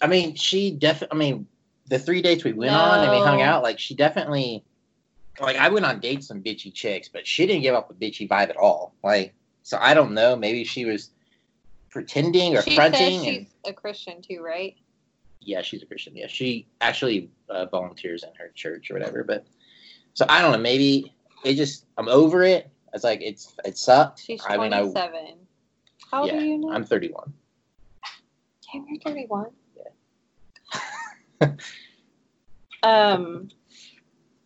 I mean, she definitely. I mean, the three dates we went on and we hung out, like, she definitely. Like, I went on dates with some bitchy chicks, but she didn't give up a bitchy vibe at all. Like, so I don't know. Maybe she was pretending or She fronting. says and, she's a Christian too, right? yeah, she's a Christian. Yeah, she actually uh, volunteers in her church or whatever. But so I don't know. Maybe it just I'm over it. It's like it's it sucked. She's I mean, I 27. How old yeah, are you now? I'm 31. Damn, you're 31. um,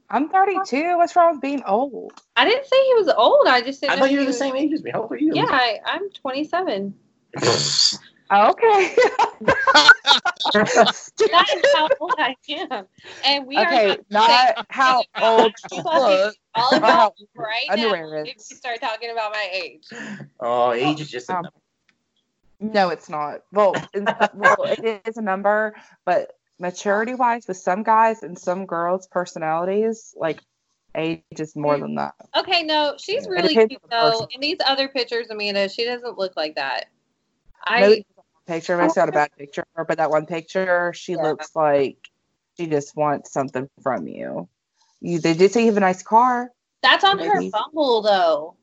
I'm 32. What's wrong with being old? I didn't say he was old. I just didn't I thought you were he the was- same age as me. How old are you? Yeah, I, I'm 27. Okay. That is how old I am. And we okay, are not how old you look. all about how right now underwear if is. we start talking about my age. oh, age is just a Um, number. No, it's not. Well, well, it is a number, but maturity wise, with some guys and some girls' personalities, like age is more than that. Okay, no, she's It really cute though. person. In these other pictures, Amanda, she doesn't look like that. Maybe I picture, it's not a bad picture, but that one picture, she Yeah. looks like she just wants something from you. You, they did say you have a nice car. that's on her Maybe. Bumble though.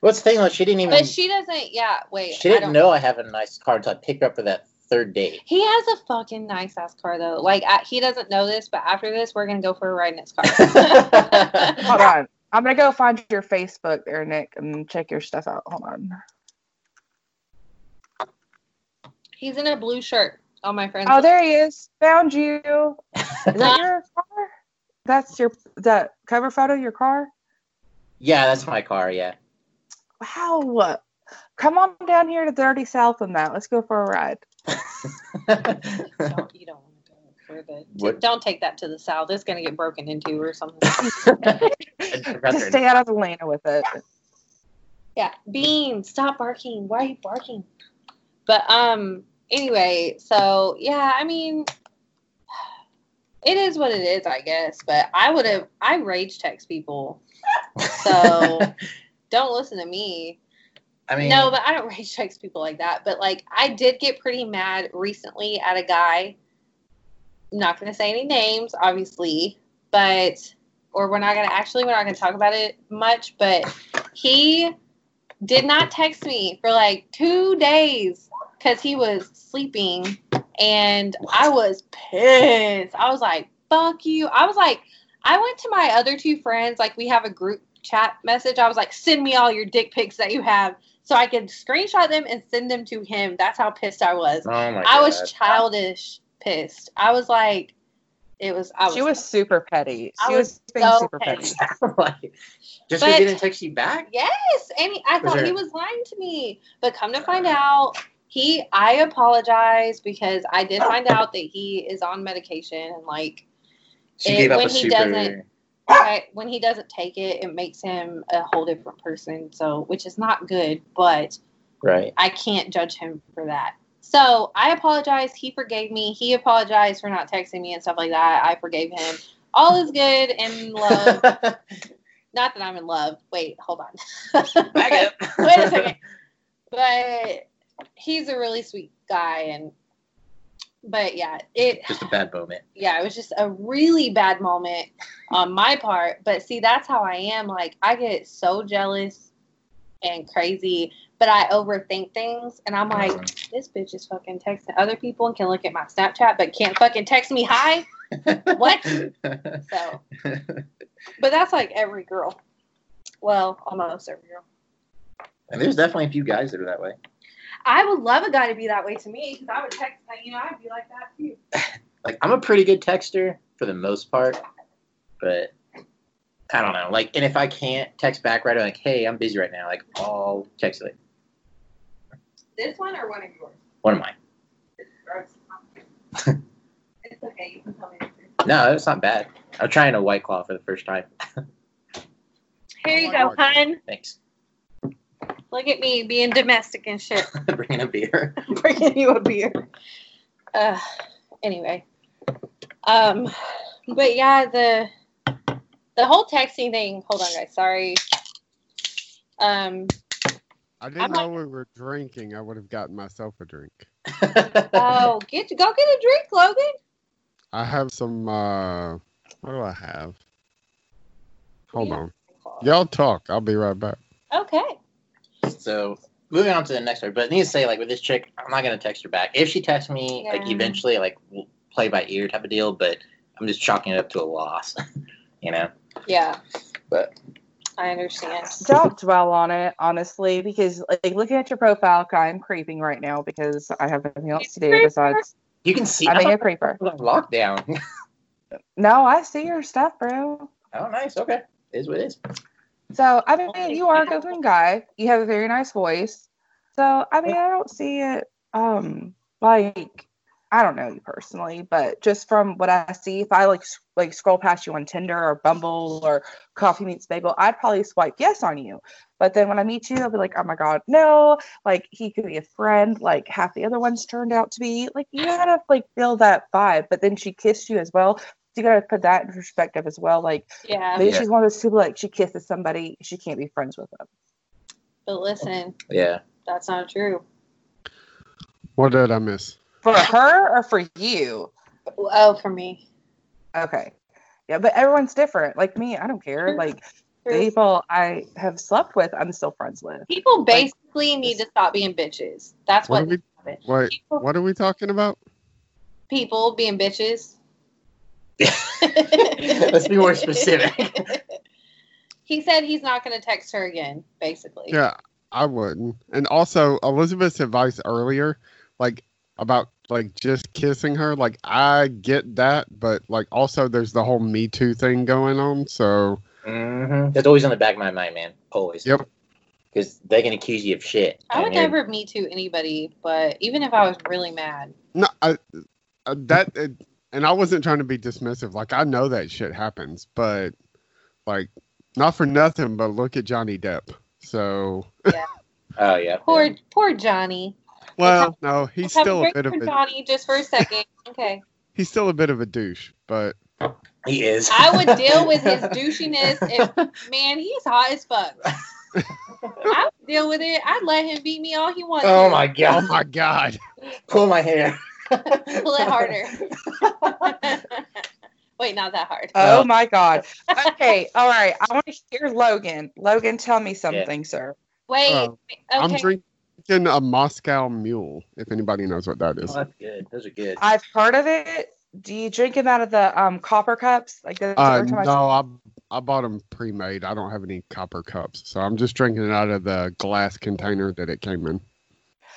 What's the thing though? She didn't even. But She, she doesn't. Yeah, wait. She didn't don't- know I have a nice car until I picked her up for that third date. He has a fucking nice ass car though. Like I, he doesn't know this, but after this, we're gonna go for a ride in his car. Hold on. I'm gonna go find your Facebook there, Nick, and check your stuff out. Hold on. He's in a blue shirt. All my friends. Oh, there he is. Found you. Is that your car? That's your that cover photo your car? yeah, that's my car. Yeah. Wow. come on down here to Dirty South and that. Let's go for a ride. don't, you don't want to go for the. What? Don't take that to the south. It's gonna get broken into or something. Just stay out of Atlanta with it. yeah, Bean, stop barking. Why are you barking? But um, anyway, so yeah, I mean, it is what it is, I guess. But I would have, I rage text people, so don't listen to me. I mean, No, but I don't rage text people like that. But like, I did get pretty mad recently at a guy. I'm not going to say any names, obviously, but or we're not going to actually we're not going to talk about it much. But he did not text me for like two days because he was sleeping, and I was pissed. I was like, "Fuck you!" I was like, I went to my other two friends. Like, we have a group chat message. I was like, "Send me all your dick pics that you have." so I could screenshot them and send them to him. That's how pissed I was. oh my I was childish pissed. I was like, it was. I was. She was super petty. She was, was being so super petty. petty. like, just But- because he didn't text you back? Yes, and he, I Was thought there- he was lying to me, but come to find uh. out, he. I apologize because I did find out that he is on medication and like She It- gave up when a he super. doesn't- I, when he doesn't take it, it makes him a whole different person. So, which is not good, but Right. I can't judge him for that. So I apologize. He forgave me. He apologized for not texting me and stuff like that. I forgave him. All is good and love. not that I'm in love. Wait, hold on. Back up. Wait a second. But he's a really sweet guy and but yeah, it Just a bad moment. yeah, it was just a really bad moment on my part. But see, that's how I am. Like, I get so jealous and crazy, but I overthink things. And I'm like, uh-huh. this bitch is fucking texting other people and can look at my Snapchat, but can't fucking text me hi. What? So, but that's like every girl. Well, almost every girl. and there's definitely a few guys that are that way. I would love a guy to be that way to me because I would text, you know, I'd be like that too. Like I'm a pretty good texter for the most part, but I don't know. Like, and if I can't text back right, I'm like, hey, I'm busy right now. Like, I'll text later. This one or one of yours? One of mine. It's gross. it's okay. You can tell me. No, that's not bad. I'm trying a white claw for the first time. Here you go, hun. Thanks. Look at me being domestic and shit. Bringing a beer. Bringing you a beer. Uh, anyway. Um, but yeah, the the whole texting thing. Hold on, guys. Sorry. Um. I didn't I'm know we were drinking. I would have gotten myself a drink. Oh, get go get a drink, Logan. I have some. uh What do I have? Hold Yeah. on. Y'all talk. I'll be right back. Okay. So moving on to the next one, but I need to say, like with this chick, I'm not gonna text her back. If she texts me, like eventually, like we'll play by ear type of deal. But I'm just chalking it up to a loss, you know. Yeah. But I understand. Don't dwell on it, honestly, because like looking at your profile, I'm creeping right now because I have nothing else to do besides you can see. I'm being I a creeper. thought it was on lockdown. No, I see your stuff, bro. oh, nice. Okay, is what it is. So I mean, you are a good-looking guy. You have a very nice voice. So I mean, I don't see it. Um, like I don't know you personally, but just from what I see, if I like like scroll past you on Tinder or Bumble or Coffee Meets Bagel, I'd probably swipe yes on you. But then when I meet you, I'll be like, oh my god, no! Like he could be a friend. Like half the other ones turned out to be. Like you gotta like feel that vibe. But then she kissed you as well. So you gotta put that in perspective as well. Like Yeah. maybe Yeah. she's one of those people like she kisses somebody, she can't be friends with them. But listen, Yeah. that's not true. What did I miss? For her or for you? Oh, for me. Okay. Yeah, but everyone's different. Like me, I don't care. Like the people I have slept with, I'm still friends with. People basically need to stop being bitches. That's What what, we? Wait, People- what are we talking about? people being bitches. Let's be more specific. he said he's not going to text her again, basically. Yeah, I wouldn't. And also Elizabeth's advice earlier, like about like just kissing her, like I get that, but like also there's the whole Me Too thing going on. So hmm That's always on the back of my mind, man. Always. Yep. because they can accuse you of shit. I would And you're- never me too anybody, but even if I was really mad, No, I, uh, that uh, and I wasn't trying to be dismissive. Like I know that shit happens, but like not for nothing. But look at Johnny Depp. So Oh yeah. poor poor Johnny. well, no, he's Let's have still a break bit of a Johnny just for a second. Okay, he's still a bit of a douche. But He is. I would deal with his douchiness. If man, he's hot as fuck. I would deal with it. I'd let him beat me all he wants. oh to. my oh my god, Pull my hair. Pull it harder. Wait, not that hard. Oh Well- my god. Okay, all right. I want to hear Logan. Logan, tell me something, sir. Wait. Uh, wait, I'm drinking a Moscow Mule. If anybody knows what that Oh, that's good. Those are good. I've heard of it. Do you drink them out of the um copper cups? Like the Uh, every I- no, I I bought them pre-made. I don't have any copper cups, so I'm just drinking it out of the glass container that it came in.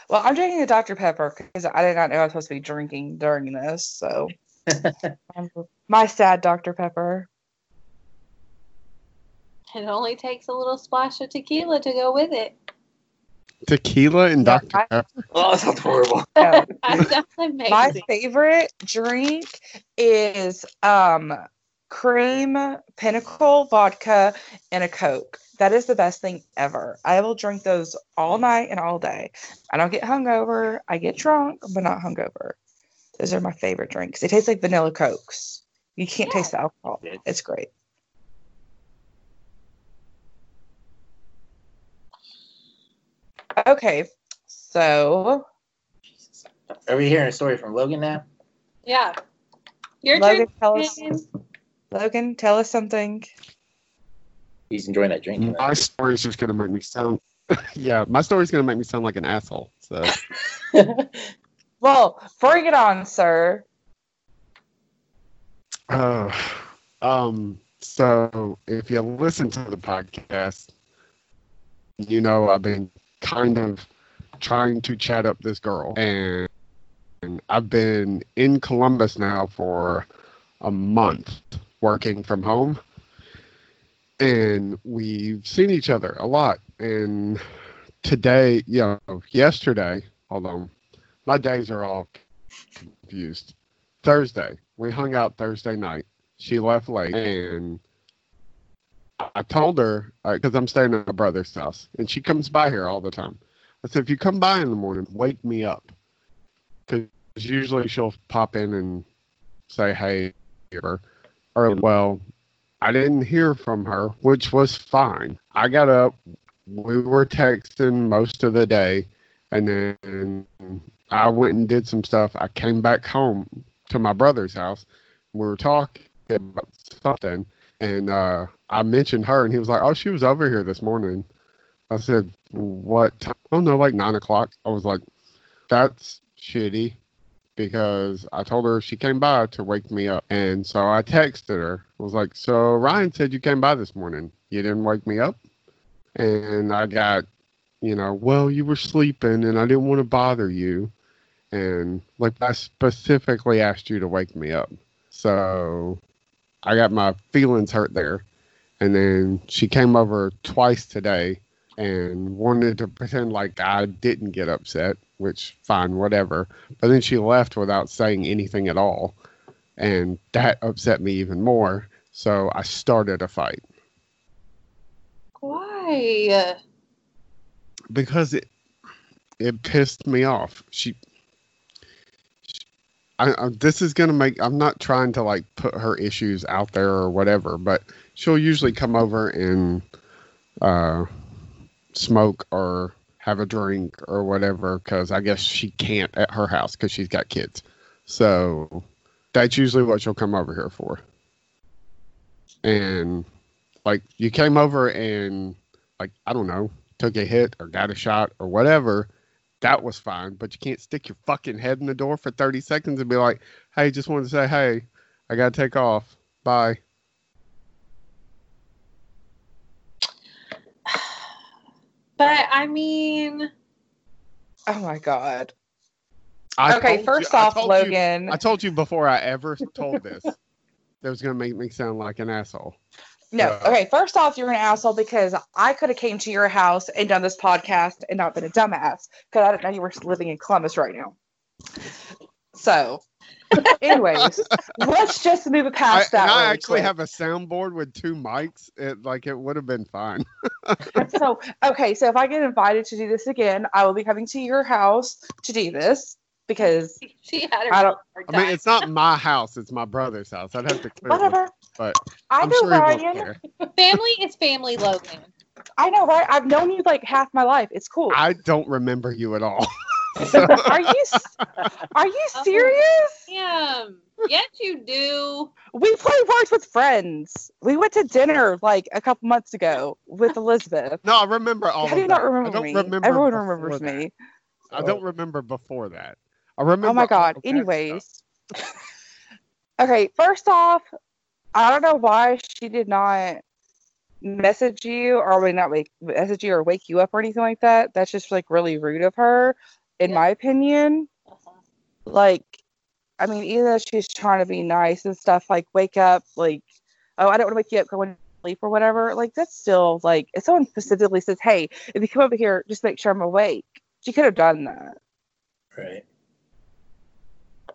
Well, I'm drinking a Dr. Pepper because I did not know I was supposed to be drinking during this. So, Um, my sad Dr. Pepper. It only takes a little splash of tequila to go with it. Tequila and Yeah, Dr I- Pepper. Oh, that sounds horrible. No. That sounds amazing. my favorite drink is um cream pinnacle vodka and a coke. That is the best thing ever. I will drink those all night and all day. I don't get hungover. I get drunk, but not hungover. Those are my favorite drinks. They taste like vanilla cokes. You can't taste the alcohol. It's great. Okay, so Are we hearing a story from Logan now? yeah. Your Logan, turn. Tell us, Ken. Logan, tell us something. He's enjoying that drink. My story's just gonna make me sound. yeah, my story's gonna make me sound like an asshole. So Well, bring it on, sir. Uh, um, so if you listen to the podcast, you know I've been kind of trying to chat up this girl, and, and I've been in Columbus now for a month working from home, and we've seen each other a lot. And today, you know, yesterday, on, my days are all confused. Thursday. We hung out Thursday night. She left late, and I told her uh, because I'm staying at my brother's house, and she comes by here all the time. I said, if you come by in the morning, wake me up, because usually she'll pop in and say hey, or, or well, I didn't hear from her, which was fine. I got up. We were texting most of the day, and then I went and did some stuff. I came back home to my brother's house. We were talking about something, and uh, I mentioned her, and he was like, "Oh, she was over here this morning." I said, "What? Time? Oh no, like nine o'clock." I was like, "That's shitty," because I told her she came by to wake me up, and so I texted her. I was like, "So Ryan said you came by this morning. You didn't wake me up," and I got, you know, well, you were sleeping, and I didn't want to bother you and like I specifically asked you to wake me up. So I got my feelings hurt there. And then she came over twice today and wanted to pretend like I didn't get upset, which fine, whatever. But then she left without saying anything at all. And that upset me even more. So I started a fight Why? because it it pissed me off. She I, I, this is gonna make. I'm not trying to like put her issues out there or whatever, but she'll usually come over and uh, smoke or have a drink or whatever because I guess she can't at her house because she's got kids. So that's usually what she'll come over here for. And like you came over and like I don't know, took a hit or got a shot or whatever that was fine, but you can't stick your fucking head in the door for 30 seconds and be like, hey, just wanted to say, hey, I got to take off. Bye. But I mean, Oh my god. I okay, first you- I off, you- Logan. I told you before I ever told this that was going to make me sound like an asshole. No. Uh, Okay. First off, you're an asshole because I could have came to your house and done this podcast and not been a dumbass because I didn't know you were living in Columbus right now. So, anyways, let's just move I, past that. and I actually quick. have a soundboard with two mics. It like it would have been fine. so okay. So if I get invited to do this again, I will be coming to your house to do this because She had her I don't- I mean, it's not my house; it's my brother's house. I'd have to clear this, whatever. but I I'm know sure he won't Ryan. family is family, Logan. I know, right? I've known you like half my life. It's cool. I don't remember you at all. Are you? Are you Oh. serious? Damn. Yes, you do. We play Words with Friends. We went to dinner like a couple months ago with Elizabeth. No, I remember all. How do of you not remember I don't me? remember. Everyone remembers that. me. I don't oh. remember before that. I remember. Oh my god. Anyways. okay, first off, I don't know why she did not message you or maybe not wake message you or wake you up or anything like that. That's just like really rude of her, in Yeah. my opinion. Like, I mean, either she's trying to be nice and stuff, like wake up, like, oh, I don't want to wake you up going to sleep or whatever. Like, that's still like if someone specifically says, Hey, if you come over here, just make sure I'm awake. She could have done that. Right.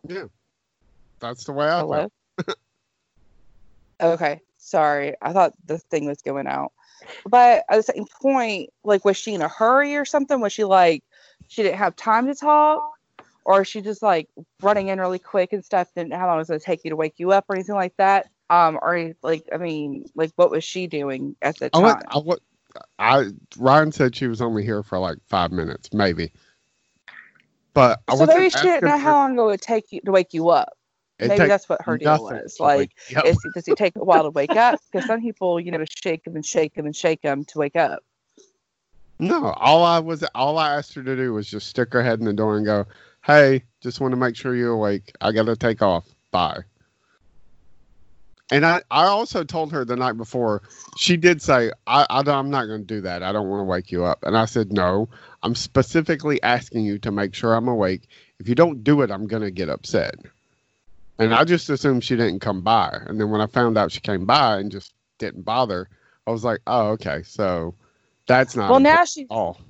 Yeah. That's the way I Hello? okay, sorry. I thought the thing was going out. But at the same point, like, was she in a hurry or something? Was she like, she didn't have time to talk? Or is she just like running in really quick and stuff? Didn't know how long it was going to take you to wake you up or anything like that? Um, or like, I mean, like, what was she doing at the I time? went, I went, I Ryan said she was only here for like five minutes, maybe. But I so maybe she didn't know how long it would take you to wake you up. It maybe that's what her deal was. Like, does he take a while to wake up? Because some people, you know, shake them and shake them and shake them to wake up. No, all I was, all I asked her to do was just stick her head in the door and go, "Hey, just want to make sure you're awake. I gotta take off. Bye." And I, I also told her the night before. She did say, I, I "I'm not going to do that. I don't want to wake you up." And I said, "No, I'm specifically asking you to make sure I'm awake. If you don't do it, I'm going to get upset." And I just assumed she didn't come by. And then when I found out she came by and just didn't bother, I was like, "Oh, okay. So that's not Well, now she all."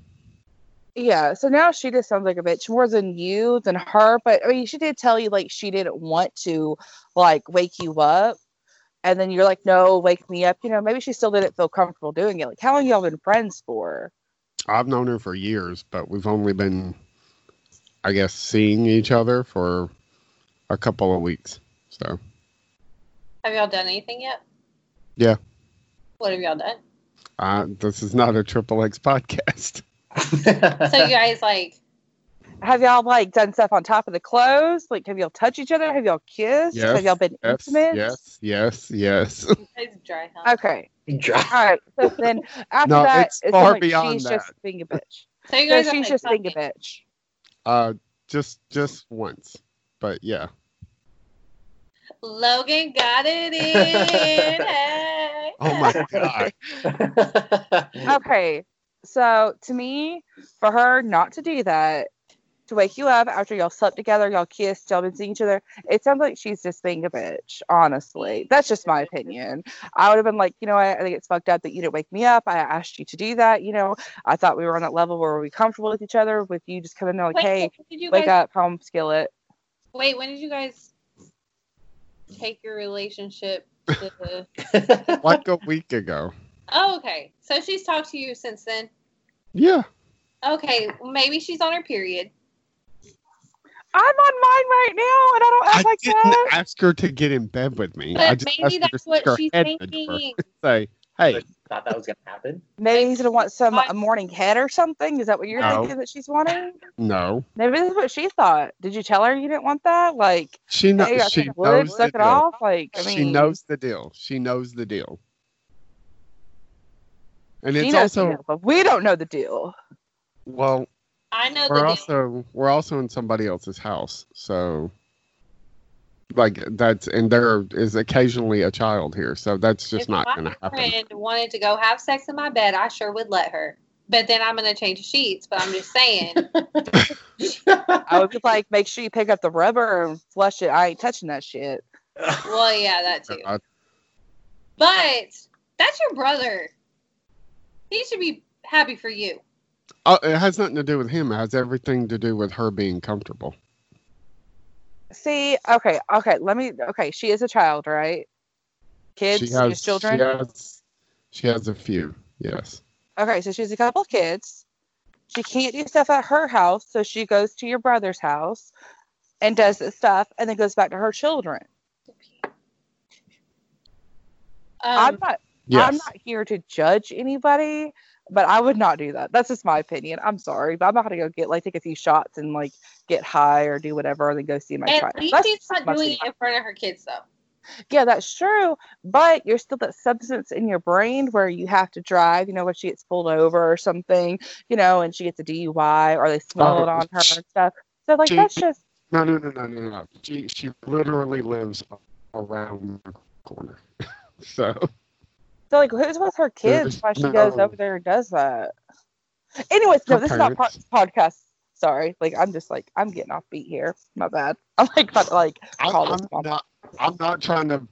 Yeah, so now she just sounds like a bitch more than you, than her. But I mean, she did tell you like she didn't want to like wake you up. And then you're like, no, wake me up. You know, maybe she still didn't feel comfortable doing it. Like, how long y'all been friends for? I've known her for years, but we've only been, I guess, seeing each other for a couple of weeks. So Have y'all done anything yet? Yeah. What have y'all done? uh, this is not a triple X podcast. So you guys like Have y'all like done stuff on top of the clothes? Like, have y'all touched each other? Have y'all kissed? Yes, have y'all been Yes, intimate? yes, yes, yes. you dry hump? Okay. Dry. All right. So then after No, that, it's it sounds far like beyond she's that. just being a bitch. So you guys are, she's like, just being a bitch. Uh, just just once, but yeah. Logan got it in. Hey. Oh my god. Okay. So to me, for her not to do that, to wake you up after y'all slept together, y'all kissed, y'all been seeing each other, it sounds like she's just being a bitch, honestly. That's just my opinion. I would have been like, you know what, I think it's fucked up that you didn't wake me up. I asked you to do that, you know. I thought we were on that level where we comfortable with each other, with you just coming in like, Wait, hey, you wake guys, up, home skillet. Wait, when did you guys take your relationship to Like a week ago. Oh, okay. So she's talked to you since then. Yeah. Okay, maybe she's on her period. I'm on mine right now, and I don't act I like didn't that. ask her to get in bed with me. I just maybe asked that's to what her she's head in the door thinking. and say, "Hey, Thought that was gonna happen. Maybe he's gonna want some I- a morning head or something. Is that what you're No. thinking that she's wanting? no." Maybe this is what she thought. Did you tell her you didn't want that? Like, She knows. hey, she think wood, knows the suck it deal. off. Like, I mean, she knows the deal. She knows the deal. And it's also deal, but we don't know the deal. well, I know we're deal. also we're also in somebody else's house, so like that's and there is occasionally a child here, so that's just if not my going to happen. friend wanted to go have sex in my bed, I sure would let her. But then I'm gonna change the sheets. But I'm just saying. I would be like, make sure you pick up the rubber and flush it. I ain't touching that shit. well, yeah, that too. Uh, But That's your brother. He should be happy for you. Uh, it has nothing to do with him. It has everything to do with her being comfortable. See, okay, okay, let me. Okay, she is a child, right? Kids, she she has has children. She has, she has a few. Yes. Okay, so she has a couple of kids. She can't do stuff at her house, so she goes to your brother's house and does this stuff, and then goes back to her children. I'm Um, not. Yes. I'm not here to judge anybody, but I would not do that. That's just my opinion. I'm sorry, but I'm not gonna go get like take a few shots and like get high or do whatever, and then go see my at child. least That's she's not doing it in front of her kids, though. Yeah, that's true. But you're still that substance in your brain where you have to drive, you know, when she gets pulled over or something, you know, and she gets a DUI or they smell Oh, it on her and stuff. So like she- that's just No, no, no, no, no, no. She she literally lives around the corner. so so like who's with her kids There's while she goes no- over there and does that? Anyways, no, Her this is not po- podcast. Sorry, like I'm just like I'm getting off beat here. My bad. I'm like about like I, call I'm this not. I'm not trying to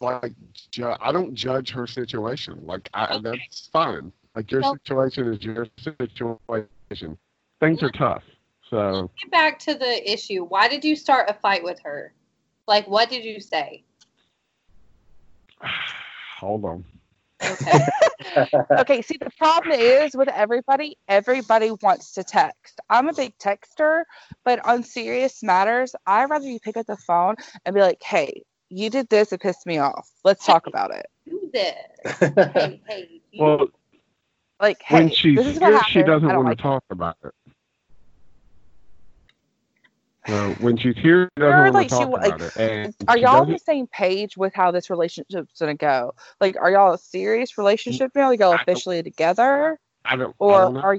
like. Ju- I don't judge her situation. Like I, Okay. that's fine. Like your Well- situation is your situation. Things are tough. So Get back to the issue. Why did you start a fight with her? Like, what did you say? hold on. Okay. okay, see the problem is with everybody, everybody wants to text. I'm a big texter, but on serious matters, I'd rather you pick up the phone and be like, hey, you did this, it pissed me off. Let's talk about it. Do this. Hey, hey. you- Well, Like, hey, when she's this is here, she doesn't I don't want like to talk about it. So when she's here, she Sure, doesn't want like, to she talk wa- about like, it. And Are y'all on the same page with how this relationship's gonna go? Like, are y'all a serious relationship now? Are y'all I officially together, I don't. I or don't know. are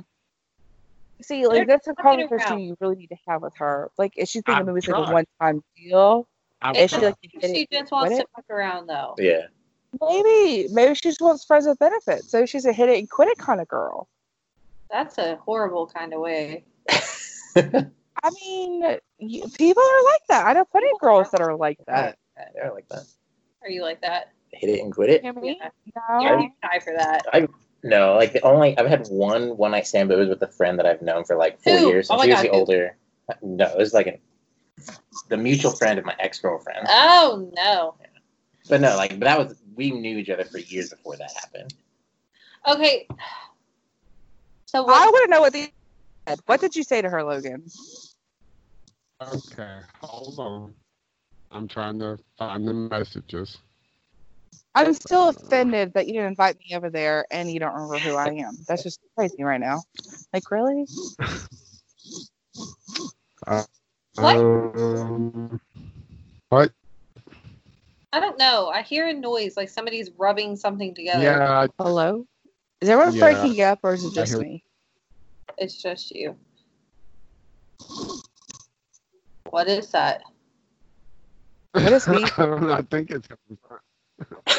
see like They're that's a fucking conversation around. you really need to have with her? Like, is she thinking I've maybe it's like a one-time deal? I've Is she like she just wants to it? fuck around, though. yeah. Maybe, maybe she just wants friends with benefits. So she's a hit it and quit it kind of girl. That's a horrible kind of way. I mean, you, people are like that. I know plenty of girls that are like that. Yeah, they're like that. Are you like that? Hit it and quit it. You know what I mean? Yeah. No. You're too shy for that. I no, like the only I've had one one night stand, but it was with a friend that I've known for like four Who? years. Oh And my she was God, the who? older. No, it was like an, the mutual friend of my ex girlfriend. Oh no. But no, like but that was we knew each other for years before that happened. Okay. So I want to know what the what did you say to her, Logan? Okay, hold on. I'm trying to find the messages. I'm still offended that you didn't invite me over there and you don't remember who I am. That's just crazy right now. Like, really? What? Um, what? I don't know. I hear a noise like somebody's rubbing something together. Yeah, Hello? Is everyone Yeah. breaking up or is it just hear- me? It's just you. What is that? What is me? I don't know. I think it's coming from.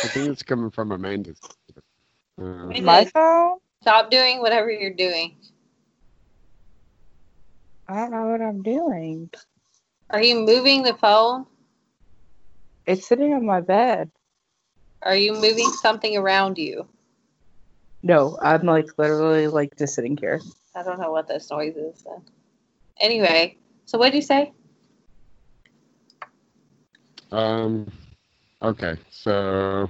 I think it's coming from Amanda's. Uh, It My phone? Stop doing whatever you're doing. I don't know what I'm doing. Are you moving the phone? It's sitting on my bed. Are you moving something around you? No, I'm like literally like just sitting here. I don't know what this noise is then. Anyway, so what did you say? Um. Okay, so.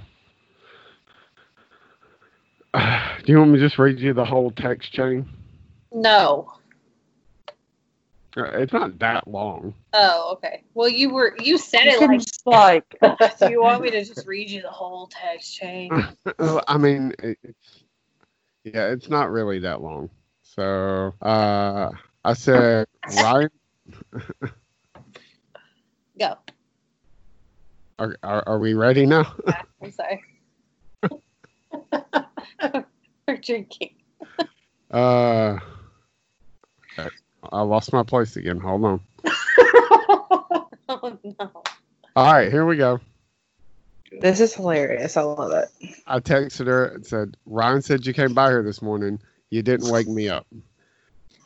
do you want me to just read you the whole text chain? No. Uh, It's not that long. Oh, okay. Well, you were you said it You like. like Do you want me to just read you the whole text chain? Uh, I mean, it's yeah, it's not really that long. So uh, I said, Ryan, Go. Are, are, are we ready now? Yeah, I'm sorry. We're drinking. Uh, okay. I lost my place again. Hold on. oh no. All right, here we go. this is hilarious. I love it. I texted her and said, Ryan said you came by here this morning. You didn't wake me up.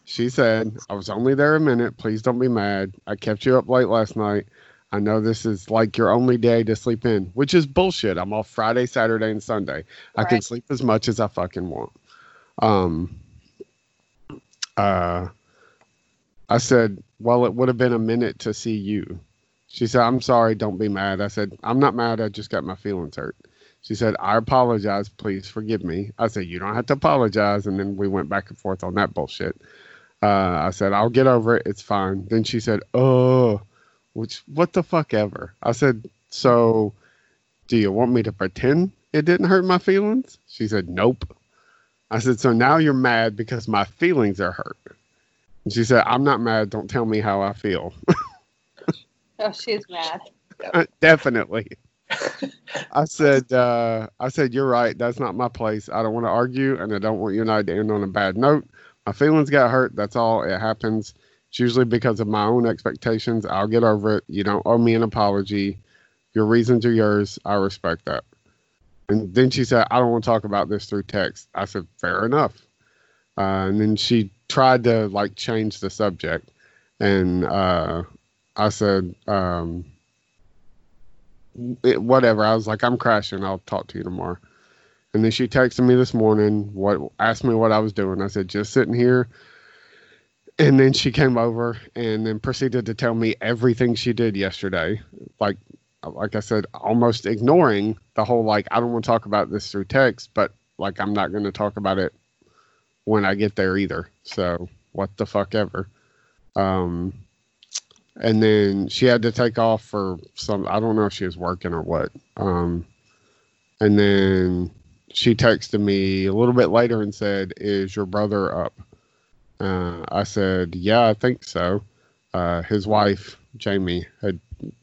She said, I was only there a minute. Please don't be mad. I kept you up late last night. I know this is like your only day to sleep in, which is bullshit. I'm off Friday, Saturday, and Sunday. I can sleep as much as I fucking want. Um, uh, I said, well, it would have been a minute to see you. She said, I'm sorry, don't be mad. I said, I'm not mad. I just got my feelings hurt. She said, I apologize. Please forgive me. I said, You don't have to apologize. And then we went back and forth on that bullshit. Uh, I said, I'll get over it. It's fine. Then she said, Oh, which, what the fuck ever? I said, So, do you want me to pretend it didn't hurt my feelings? She said, Nope. I said, So now you're mad because my feelings are hurt. And she said, I'm not mad. Don't tell me how I feel. Oh, she's mad. Definitely. I said, uh, I said, you're right. That's not my place. I don't want to argue, and I don't want you and I to end on a bad note. My feelings got hurt. That's all. It happens. It's usually because of my own expectations. I'll get over it. You don't owe me an apology. Your reasons are yours. I respect that. And then she said, I don't want to talk about this through text. I said, fair enough. Uh, and then she tried to like change the subject. And uh, I said, um, it, whatever. I was like, I'm crashing. I'll talk to you tomorrow. And then she texted me this morning, what asked me what I was doing. I said, just sitting here. And then she came over and then proceeded to tell me everything she did yesterday. Like like I said, almost ignoring the whole like I don't want to talk about this through text, but like I'm not gonna talk about it when I get there either. So what the fuck ever. Um and then she had to take off for some i don't know if she was working or what um and then she texted me a little bit later and said is your brother up uh, i said yeah i think so uh, his wife jamie had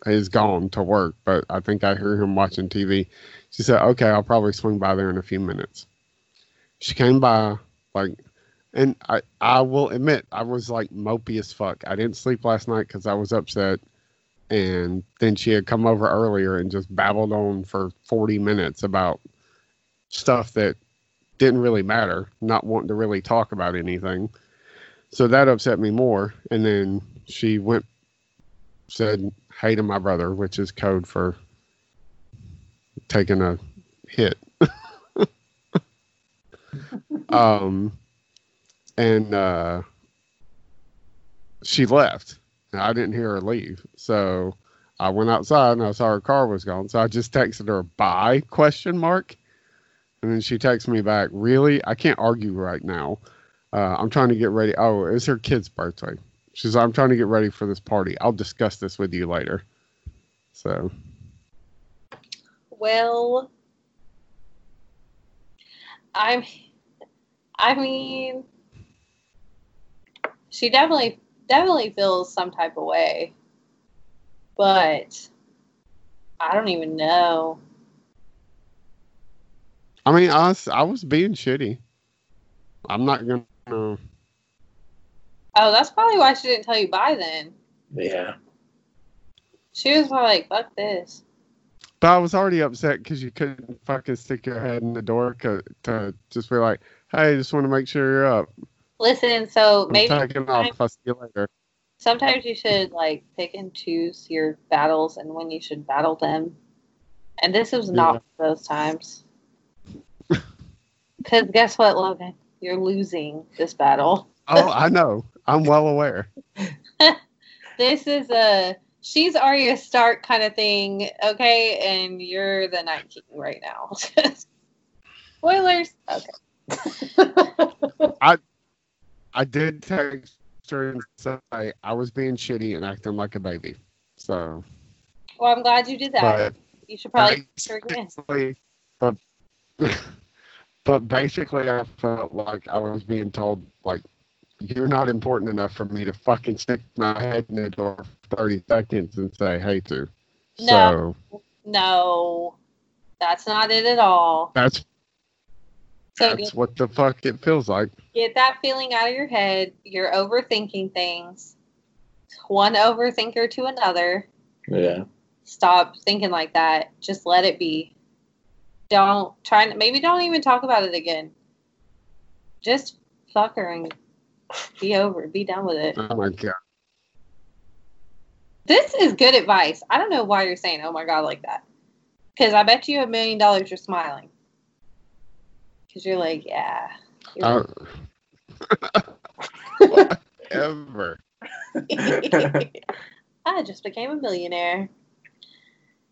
is gone to work but i think i hear him watching tv she said okay i'll probably swing by there in a few minutes she came by like and I, I will admit I was like mopey as fuck. I didn't sleep last night because I was upset. And then she had come over earlier and just babbled on for 40 minutes about stuff that didn't really matter, not wanting to really talk about anything. So that upset me more. And then she went, said, hey to my brother, which is code for taking a hit. um, and uh, she left. I didn't hear her leave, so I went outside and I saw her car was gone. So I just texted her "bye?" question mark, and then she texted me back. Really, I can't argue right now. Uh, I'm trying to get ready. Oh, it's her kid's birthday. She's. I'm trying to get ready for this party. I'll discuss this with you later. So Well, I'm. I mean, she definitely definitely feels some type of way, but I don't even know. I mean, I was, I was being shitty. I'm not gonna. Oh, that's probably why she didn't tell you bye then. Yeah. She was probably like, "Fuck this." But I was already upset because you couldn't fucking stick your head in the door co- to just be like, "Hey, just want to make sure you're up." Listen, so I'm maybe taking off. I'll see you later. sometimes you should like pick and choose your battles and when you should battle them. And this was not Yeah. those times. Because guess what, Logan? You're losing this battle. Oh, I know. I'm well aware. This is a she's Arya Stark kind of thing, okay? And you're the Night King right now. Spoilers. Okay. I I did text her and say I was being shitty and acting like a baby. So, Well, I'm glad you did that. but you should probably text her again. basically, but but basically, I felt like I was being told like you're not important enough for me to fucking stick my head in the door for 30 seconds and say hey to. No. So No, that's not it at all. that's So that's what the fuck it feels like. get that feeling out of your head. You're overthinking things. One overthinker to another. Yeah. Stop thinking like that. Just let it be. Don't try. Maybe don't even talk about it again. Just fuck her and be over. Be done with it. Oh my god. This is good advice. I don't know why you're saying "Oh my god" like that. Because I bet you a million dollars you're smiling. Because you're like, yeah. you're Uh, Ever. I just became a millionaire.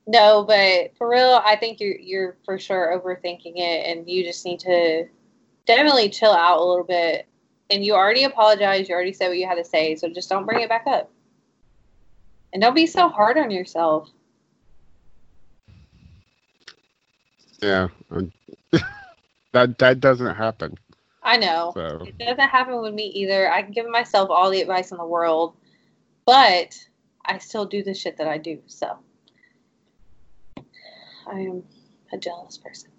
No, but for real, I think you're you're for sure overthinking it, and you just need to definitely chill out a little bit. And you already apologized. You already said what you had to say, so just don't bring it back up. And don't be so hard on yourself. Yeah. um, that that doesn't happen. I know So it doesn't happen with me either. I can give myself all the advice in the world, but I still do the shit that I do. So I am a jealous person.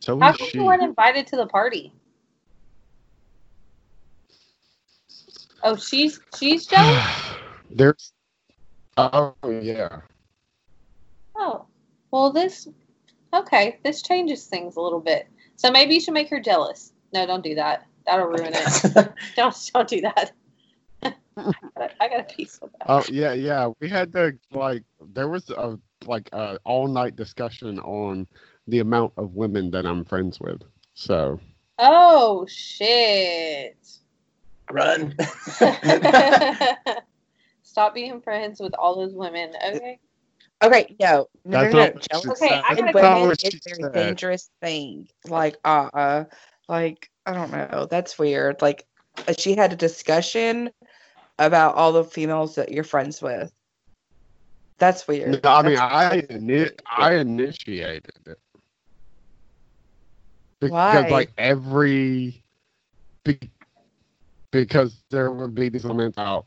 so How is come she. you weren't invited to the party? Oh, she's she's jealous. There's. Oh yeah. Oh, well, this okay. This changes things a little bit. So maybe you should make her jealous. No, don't do that. That'll ruin it. don't don't do that. I gotta, I gotta pee so bad. Oh yeah, yeah. We had to like there was a like a all night discussion on the amount of women that I'm friends with. So Oh shit! Run. Stop being friends with all those women. Okay. Okay, no, no, That's no, no. not what Jealousy Okay, I said. gotta That's not women what is she a very said. dangerous thing. Like, uh, uh, like I don't know. That's weird. Like, uh, she had a discussion about all the females that you're friends with. That's weird. No, I mean That's- I ini- I initiated it. Because Why? like every be, because there would be these comments out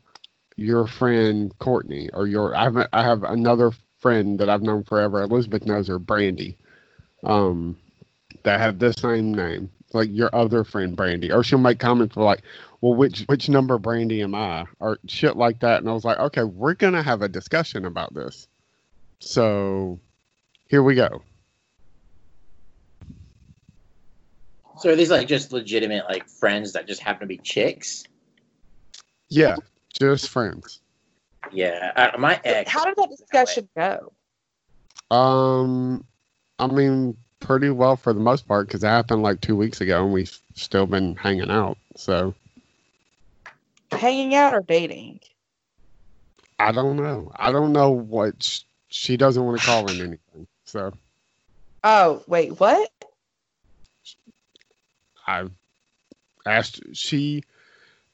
your friend Courtney or your I have I have another friend that I've known forever. Elizabeth knows her, Brandy, um, that have the same name. Like your other friend Brandy, or she'll make comments for like, well, which which number Brandy am I, or shit like that. And I was like, okay, we're gonna have a discussion about this. So, here we go. so are these like just legitimate like friends that just happen to be chicks? Yeah, just friends. Yeah, I, my ex. How did that discussion go? Um, I mean, pretty well for the most part because that happened like two weeks ago, and we've still been hanging out. So Hanging out or dating? I don't know. I don't know what sh- she doesn't want to call him anything. So Oh, wait, what? I asked. She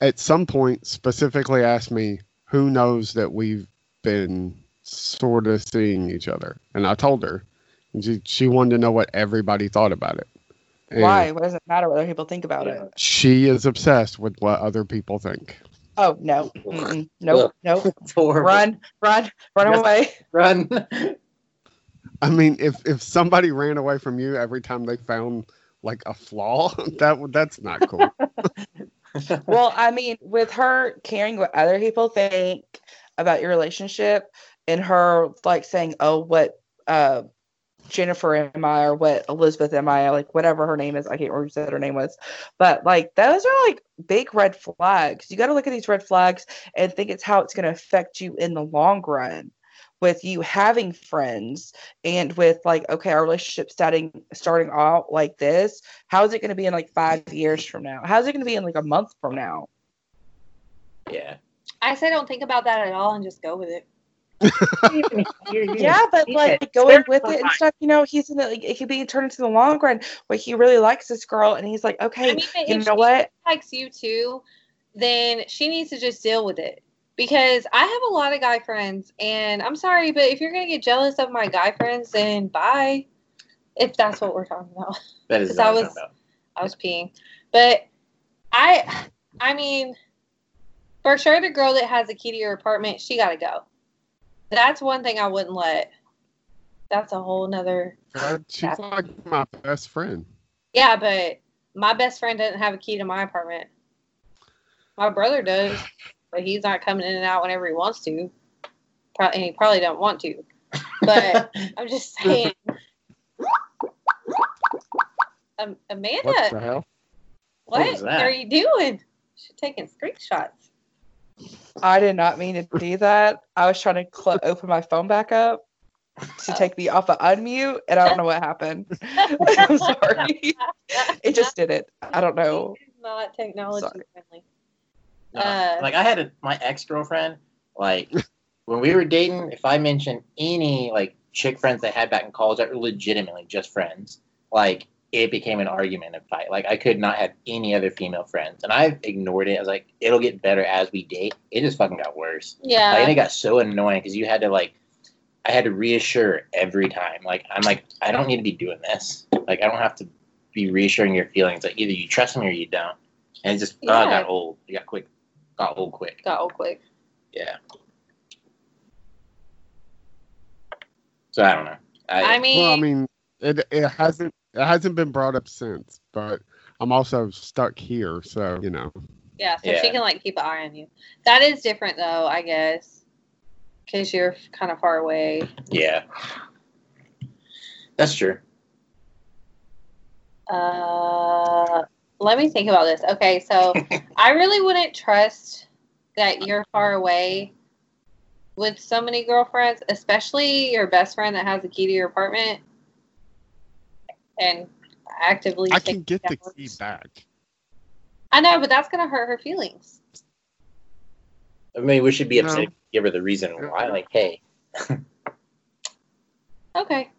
at some point specifically asked me, "Who knows that we've been sort of seeing each other?" And I told her. And she she wanted to know what everybody thought about it. And Why? What does it matter what other people think about it? She is obsessed with what other people think. Oh no, Mm-mm. nope, nope. Run, run, run Yes. away. Run. I mean, if if somebody ran away from you every time they found like a flaw, that would- that's not cool. Well, I mean, with her caring what other people think about your relationship and her like saying, "Oh, what uh Jennifer am I or what Elizabeth am I?" like whatever her name is, I can't remember what her name was. But like those are like big red flags. You got to look at these red flags and think it's how it's going to affect you in the long run with you having friends and with like okay our relationship starting starting out like this how is it going to be in like five years from now how's it going to be in like a month from now yeah. I say don't think about that at all and just go with it. Yeah but like going with it and stuff you know he's in the like, it could be turned into the long run where he really likes this girl and he's like okay I mean, but you if know she what likes you too, then she needs to just deal with it. Because I have a lot of guy friends, and I'm sorry, but if you're gonna get jealous of my guy friends, then bye. If that's what we're talking about. That is Because I was- about. I was peeing. But I I mean for sure the girl that has the key to your apartment, she gotta go. That's one thing I wouldn't let. That's a whole nother She's like my best friend. Yeah, but my best friend doesn't have a key to my apartment. My brother does, but he's not coming in and out whenever he wants to. Pro- and he probably don't want to. But I'm just saying. Um, Amanda, What the hell? what, what are you doing? She's taking screenshots. I did not mean to do that. I was trying to cl- open my phone back up to take me off of unmute, and I don't know what happened. I'm sorry. It just did it. I don't know. Not technology Sorry. friendly. No. Uh, like I had a, my ex girlfriend. Like when we were dating, if I mentioned any like chick friends I had back in college that were legitimately just friends, like it became an argument and fight. Like I could not have any other female friends, and I ignored it. I was like, it'll get better as we date. It just fucking got worse. Yeah. Like, and it got so annoying because you had to like, I had to reassure every time. Like I'm like, I don't need to be doing this. Like I don't have to be reassuring your feelings. Like either you trust me or you don't. And it just uh, oh, it got old. It got quick. Got old quick. got old quick. Yeah. So I don't know. I, I mean, Well, I mean, it it hasn't it hasn't been brought up since, but I'm also stuck here, so you know. yeah, so Yeah. she can like keep an eye on you. That is different though, I guess, because you're kind of far away. yeah. That's true. Uh, let me think about this. Okay, so I really wouldn't trust that you're far away with so many girlfriends, especially your best friend that has the key to your apartment and actively. I can get the key back. I know, but that's gonna hurt her feelings. I mean, we should be No. upset. Give her the reason why. Like, hey, Okay.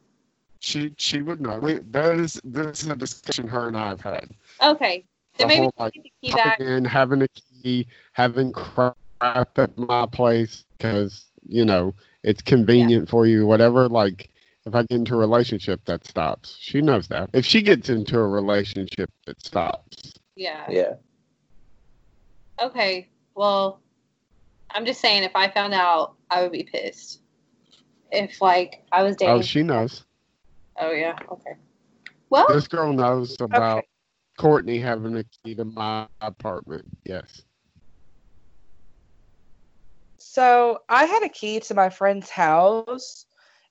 She she would not. We, that is this is a discussion her and I have had. Okay. Then maybe whole, you like, the key back. Coming in, having a key, having crap at my place because you know it's convenient for you. Whatever. Like if I get into a relationship, that stops. She knows that. If she gets into a relationship, it stops. Yeah. yeah, Okay. Well, I'm just saying, if I found out, I would be pissed. If like I was oh, dating. Oh, she knows. Oh yeah. Okay. Well, This girl knows about Courtney having a key to my apartment. Yes. So I had a key to my friend's house,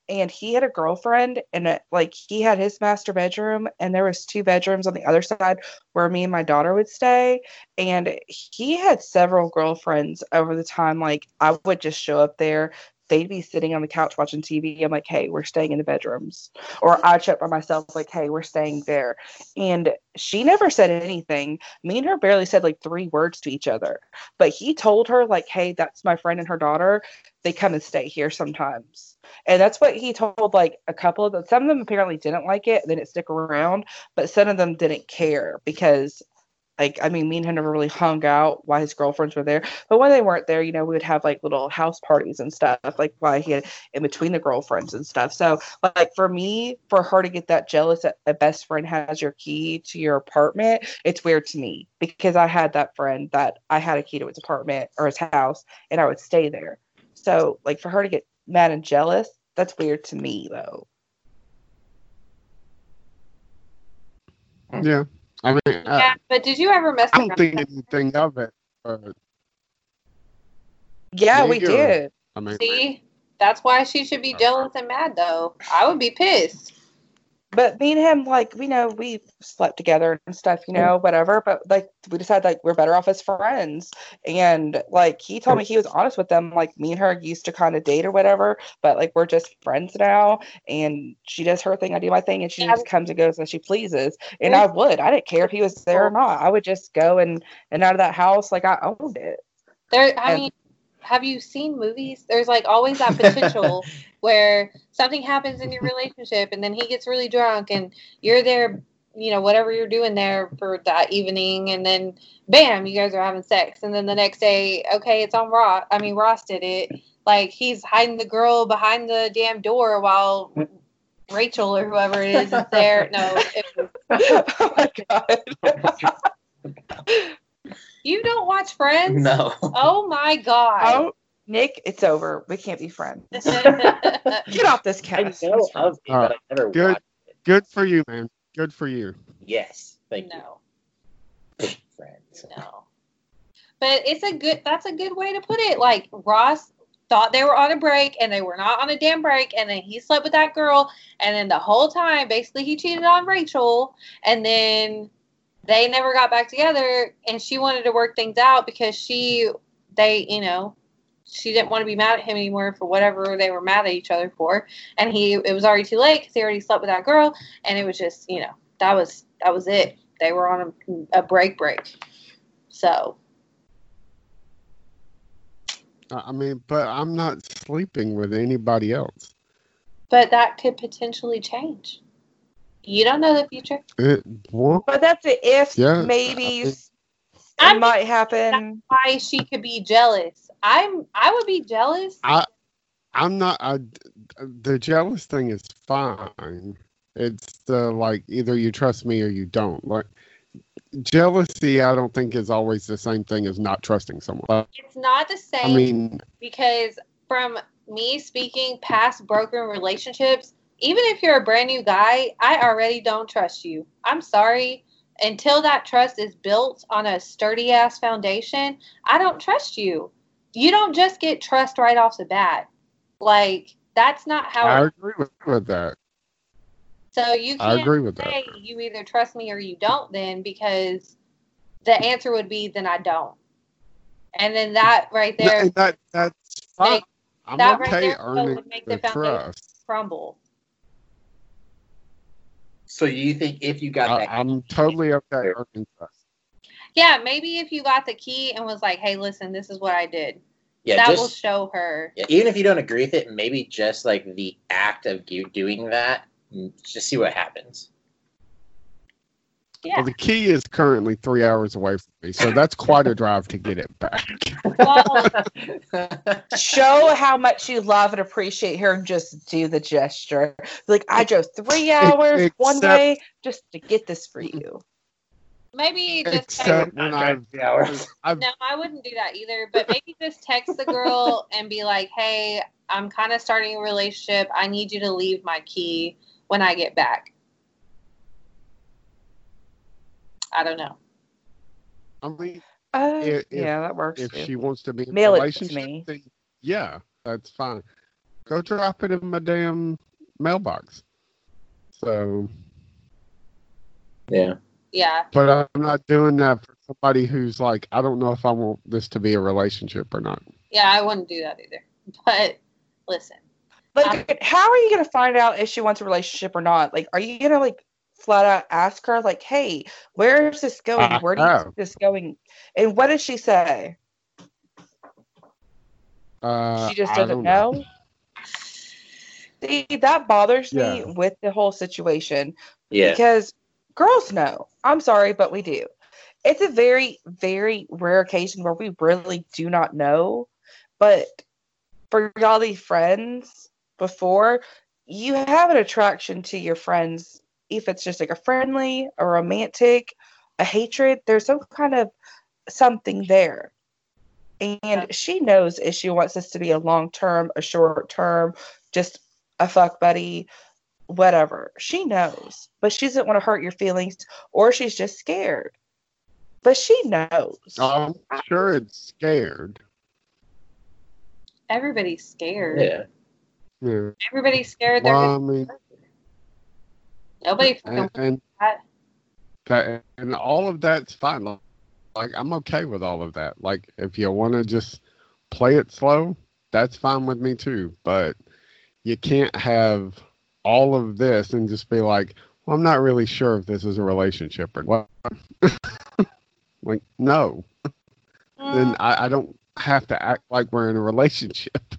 and he had a girlfriend, and it, like he had his master bedroom, and there was two bedrooms on the other side where me and my daughter would stay, and he had several girlfriends over the time. Like I would just show up there. They'd be sitting on the couch watching TV. I'm like, hey, we're staying in the bedrooms. Or I'd check by myself, like, hey, we're staying there. And she never said anything. Me and her barely said like three words to each other but he told her like hey that's my friend and her daughter they come and stay here sometimes and that's what he told like a couple of them some of them apparently didn't like it they didn't stick around but some of them didn't care because like i mean me and him never really hung out while his girlfriends were there but when they weren't there you know we would have like little house parties and stuff like while he had in between the girlfriends and stuff so like for me for her to get that jealous that a best friend has your key to your apartment it's weird to me because I had that friend that I had a key to his apartment or his house and I would stay there. So like for her to get mad and jealous, that's weird to me though. Yeah. I mean, uh, yeah. I, But did you ever mess I don't think anything of it. But Yeah, we Nigger. did. I mean, See, that's why she should be jealous and mad though. I would be pissed. But me and him, like, we know we slept together and stuff, you know, whatever. But like we decided like we're better off as friends. And like he told me he was honest with them, like me and her used to kind of date or whatever, but like we're just friends now. And she does her thing, I do my thing, and she Yeah. just comes and goes as she pleases. And I would. I didn't care if he was there or not. I would just go and and out of that house like I owned it. There, I And- mean, have you seen movies? There's like always that potential where something happens in your relationship and then he gets really drunk and you're there, you know, whatever you're doing there for that evening, and then bam, you guys are having sex, and then the next day, okay, it's on Ross. I mean, Ross did it. Like he's hiding the girl behind the damn door while Rachel or whoever it is is there. No, it was, oh my god. you don't watch Friends? no. Oh my god. oh, Nick, it's over. We can't be friends. Get off this couch. I know of it, but I never Good. watched it. good for you, man. Good for you. Yes, thank you. no. you, friends. No. But it's a good that's a good way to put it. Like Ross thought they were on a break and they were not on a damn break and then he slept with that girl and then the whole time basically he cheated on Rachel and then they never got back together and she wanted to work things out because she they, you know, she didn't want to be mad at him anymore for whatever they were mad at each other for, and he it was already too late because he already slept with that girl, and it was just, you know, that was that was it. They were on a, a break break. So I I mean, but I'm not sleeping with anybody else. but that could potentially change. You don't know the future. It won't. But that's a if, Yeah, maybe I- it might happen. why she could be jealous. I'm I would be jealous. I, I'm not. I, the jealous thing is fine. It's the like either you trust me or you don't. Like jealousy, I don't think is always the same thing as not trusting someone. It's not the same. I mean, because from me speaking past broken relationships, even if you're a brand new guy, I already don't trust you. I'm sorry. Until that trust is built on a sturdy ass foundation, I don't trust you. You don't just get trust right off the bat. Like that's not how. I it, agree with, with that. so you I can't I agree with that. say you either trust me or you don't. Then because the answer would be then I don't. And then that right there And that that's fine. Make- I'm that right okay there earning would make the the foundation trust. crumble. So you think if you got I, that, I'm totally okay earning trust. Yeah, maybe if you got the key and was like, "Hey, listen, this is what I did," yeah, that just will show her. yeah, even if you don't agree with it, maybe just like the act of you doing that, mm, just see what happens. Yeah. Well, the key is currently three hours away from me, so that's quite a drive to get it back. Well, Show how much you love and appreciate her and just do the gesture. Like, I drove three hours one Except- way just to get this for you. maybe just text, Except when I've, hours. I've no, I wouldn't do that either. But maybe just text the girl and be like, "Hey, I'm kind of starting a relationship. I need you to leave my key when I get back." I don't know. I mean, Uh, If- yeah, that works. if too. she wants to be in a Mail it to relationship, me. then yeah, that's fine. Go drop it in my damn mailbox. So, Yeah. Yeah, but I'm not doing that for somebody who's like, I don't know if I want this to be a relationship or not. yeah, I wouldn't do that either. But listen, Like, how are you gonna find out if she wants a relationship or not? Like, are you gonna like flat out ask her, like, "Hey, where is this going? I Where do you have. see this going?" And what does she say? Uh, she just doesn't don't know. See, that bothers me with the whole situation Yeah. because girls know. I'm sorry, but we do. It's a very, very rare occasion where we really do not know. But for y'all these friends before, you have an attraction to your friends, if it's just like a friendly, a romantic, a hatred, there's some kind of something there. And she knows if she wants this to be a long term, a short term, just a fuck buddy, whatever. She knows, but she doesn't want to hurt your feelings, or she's just scared. But she knows. I'm sure it's scared. everybody's scared. Yeah. Yeah. Everybody's scared. They're Well, I mean, nobody fucking and, and that. that and all of that's fine. Like, like, I'm okay with all of that. Like if you want to just play it slow, that's fine with me too. But you can't have all of this and just be like, well, I'm not really sure if this is a relationship or what. like no, then Mm, I, I don't have to act like we're in a relationship.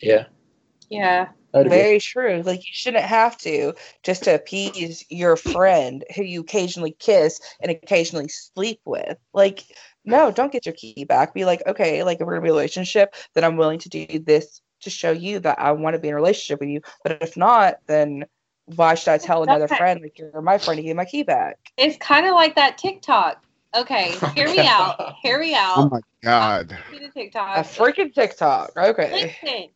Yeah. yeah. I would agree. Very true. Like you shouldn't have to just to appease your friend who you occasionally kiss and occasionally sleep with. Like, no, don't get your key back. Be like, okay, like if we're gonna be in a relationship, then I'm willing to do this to show you that I want to be in a relationship with you. But if not, then why should I tell another Okay. friend like you're my friend to give my key back? It's kind of like that TikTok. Okay, hear me out. Hear me out. Oh my god. See the TikTok. A freaking TikTok. Okay. Listen,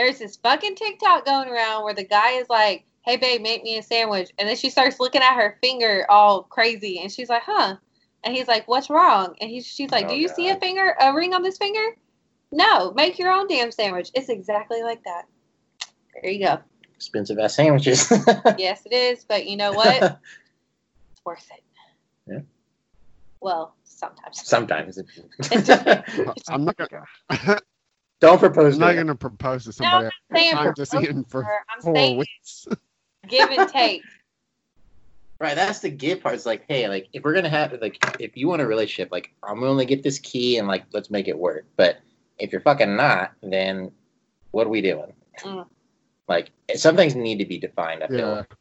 there's this fucking TikTok going around where the guy is like, "Hey babe, make me a sandwich," and then she starts looking at her finger all crazy, and she's like, "Huh?" And he's like, "What's wrong?" And he's she's like, Oh, "Do you see a finger, a ring on this finger?" No, make your own damn sandwich. It's exactly like that. There you go. Expensive ass sandwiches. Yes, it is, but you know what? It's worth it. Yeah. Well, sometimes. Sometimes. I'm not gonna. Don't propose. I'm not to it. gonna propose to No, somebody I'm saying I've just propose seen for. I'm four weeks. give and take. Right, that's the give part. It's like, hey, like if we're gonna have like if you want a relationship, like I'm gonna get this key and like let's make it work. But if you're fucking not, then what are we doing? Mm. Like some things need to be defined. I feel. Yeah. like.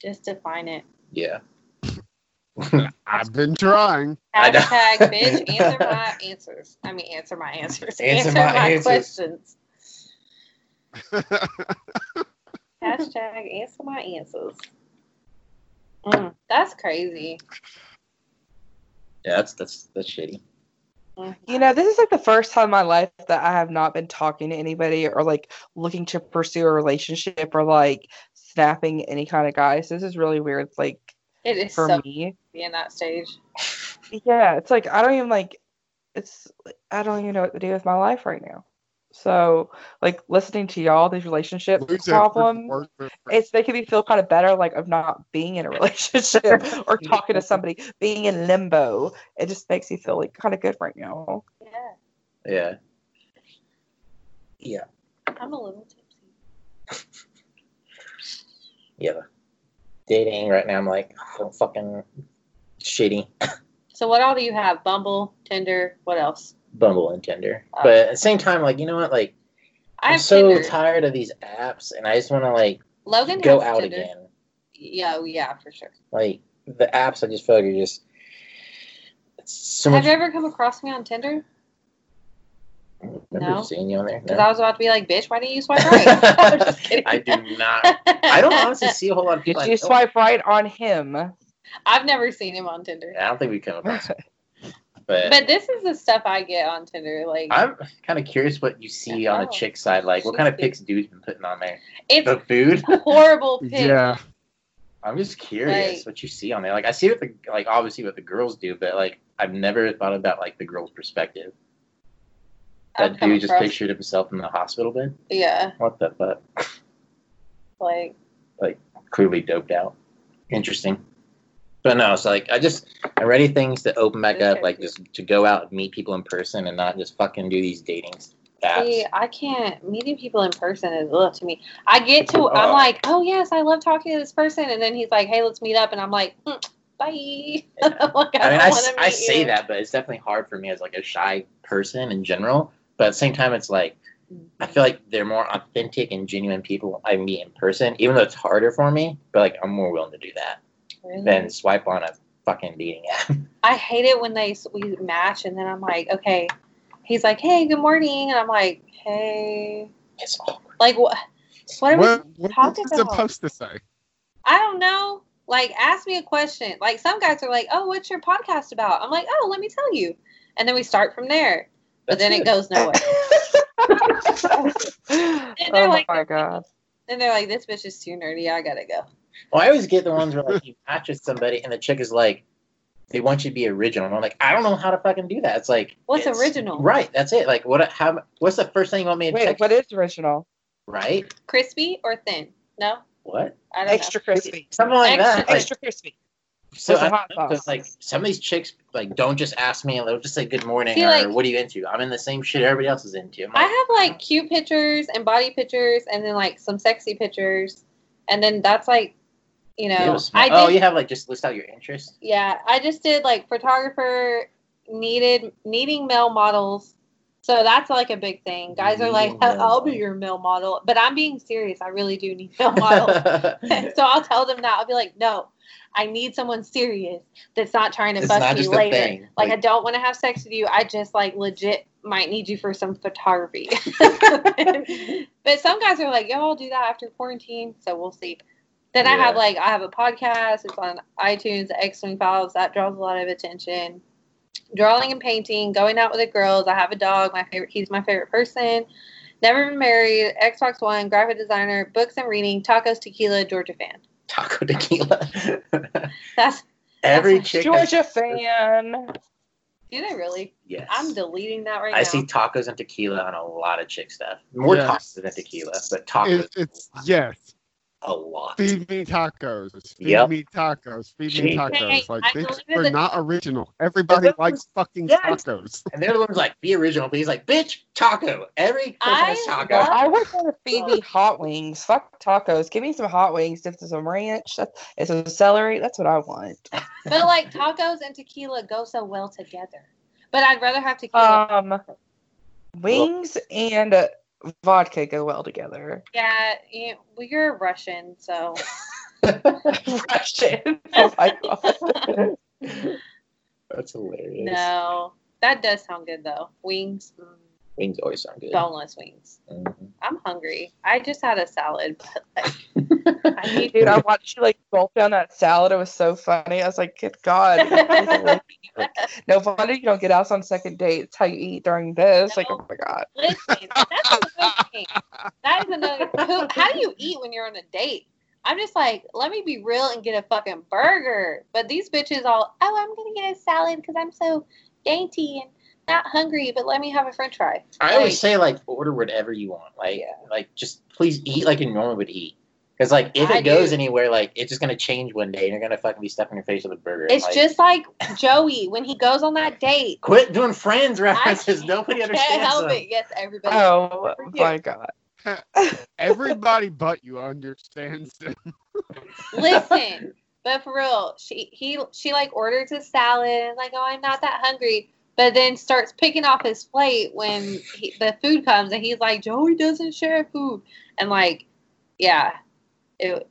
Just define it. Yeah. I've been trying. Hashtag bitch answer my answers. I mean answer my answers. Answer my answers. questions. Hashtag answer my answers. Mm, that's crazy. Yeah, that's that's that's shitty. Mm. You know, this is like the first time in my life that I have not been talking to anybody or like looking to pursue a relationship or like snapping any kind of guys. This is really weird. Like it is for so me, be in that stage. yeah, it's like I don't even like. It's I don't even know what to do with my life right now. So like listening to y'all these relationship Lose problems. work it's making me feel kind of better like of not being in a relationship or talking to somebody being in limbo it just makes me feel like kind of good right now Yeah, Yeah. Yeah. I'm a little tipsy. Yeah. Dating right now, I'm like so fucking shitty. So what all do you have? Bumble, Tinder, what else? Bumble and Tinder. Oh. But at the same time, like you know what, like I'm so Tinder. tired of these apps, and I just want to like Logan go out Tinder. again. Yeah, oh, yeah, for sure. Like the apps, I just feel like are just so have much. you ever come across me on Tinder? Remember No. seeing you on there? Because No. I was about to be like, bitch, why didn't you swipe right? I'm just kidding. I do not. I don't honestly see a whole lot of did people. I you know. swipe right on him I've never seen him on Tinder. I don't think we come across it. But, But this is the stuff I get on Tinder. Like I'm kind of curious what you see on the Oh. chick side. Like, what kind of good. pics dudes been putting on there? it's The food. horrible pics. Yeah. I'm just curious Like- what you see on there. Like, I see what the like obviously what the girls do, but like I've never thought about like the girl's perspective. That dude just across- pictured himself in the hospital bed. Yeah, What the fuck? like Like Clearly doped out. Interesting. But no, it's like I just I'm ready things to open back up, like just to go out and meet people in person and not just fucking do these dating apps. see, I can't meeting people in person is ugh to me. I get to I'm Oh. like, oh yes, I love talking to this person, and then he's like, hey, let's meet up, and I'm like, mm, bye. like, I mean, I, s- I meet say you. that, but it's definitely hard for me as like a shy person in general. But at the same time, it's like I feel like they're more authentic and genuine people I meet in person, even though it's harder for me. But like I'm more willing to do that Really? than swipe on a fucking dating app. I hate it when they s- we match, and then I'm like, okay. He's like, hey, good morning, and I'm like, hey, it's awkward. like what? What are we What, what talking was about? supposed to say? I don't know. Like, ask me a question. Like, some guys are like, "Oh, what's your podcast about?" I'm like, "Oh, let me tell you," and then we start from there. But then it. it goes nowhere. oh they're like- my god then they're like, "This bitch is too nerdy. I gotta go." Well, I always get the ones where like you match with somebody and the chick is like, they want you to be original. And I'm like, I don't know how to fucking do that. It's like What's it's- original? Right, that's it. Like, what? How? What's the first thing you want me to wait check? what is original Right? Crispy or thin? No, What? I don't extra crispy Something like Extra- that. Like, extra crispy So With I hot don't know, 'cause, sauce. like some of these chicks like don't just ask me; they'll just say good morning See, or like- what are you into. I'm in the same shit everybody else is into. I'm. I have like cute pictures and body pictures, and then like some sexy pictures, and then that's like, you know, it was small. I oh, did. oh, you have like just list out your interests. Yeah, I just did like photographer needed needing male models. So that's like a big thing. Guys are like, I'll be your male model. But I'm being serious. I really do need male models. so I'll tell them that. I'll be like, no, I need someone serious that's not trying to It's fuck not me later. thing. Like, I don't want to have sex with you. I just like legit might need you for some photography. but some guys are like, yo, I'll do that after quarantine. So we'll see. Then I have like I have a podcast. It's on iTunes, X Wing Files. That draws a lot of attention. Drawing and painting, going out with the girls. I have a dog. My favorite. He's my favorite person. Never been married. Xbox One. Graphic designer. Books and reading. Tacos, tequila. Georgia fan. Taco tequila. That's. Every That's chick. I- georgia fan Do they really? yes. I'm deleting that right I now. I see tacos and tequila on a lot of chick stuff. More Yes. tacos than tequila, but tacos. It, it's yes. A lot. Feed me tacos. Feed Yep. me tacos. Feed me tacos. Hey, Like I these delivered are not original. Everybody those- likes fucking Yes. tacos. And they're the ones like, be original, but he's like, bitch, taco. Every person has I taco. love- I would want to feed me hot wings. Fuck tacos. Give me some hot wings. Dipped in some ranch. That's, and some celery. That's what I want. But like tacos and tequila go so well together. But I'd rather have tequila. Um, wings and uh, vodka go well together. yeah, you, well, you're Russian, so Russian. Oh my god. That's hilarious. no. That does sound good though. Wings, mm, Wings always sound good. boneless wings. Mhm. I'm hungry. I just had a salad, but like, I need Dude, I watched you like gulp down that salad. It was so funny. I was like, good God. Like, no wonder you don't get out on second dates. How you eat during this. Like, oh my God. Listen, that's another thing. That is another. Who, how do you eat when you're on a date? I'm just like, let me be real and get a fucking burger. But these bitches all, oh, I'm gonna get a salad because I'm so dainty and not hungry. But let me have a French fry. I always say like order whatever you want. Like Yeah. like just please eat like you normally would eat. Because like if I it goes do. anywhere, like it's just gonna change one day and you're gonna fucking be stuffing your face with a burger. It's Like, just like Joey when he goes on that date. quit doing friends I references. Nobody can't understands help them. it. Yes, everybody. Oh my God. Everybody but you understands it. Listen, but for real, she he she like orders a salad like, oh, I'm not that hungry. But then starts picking off his plate when he, the food comes, and he's like, Joey doesn't share food, and like, yeah, it,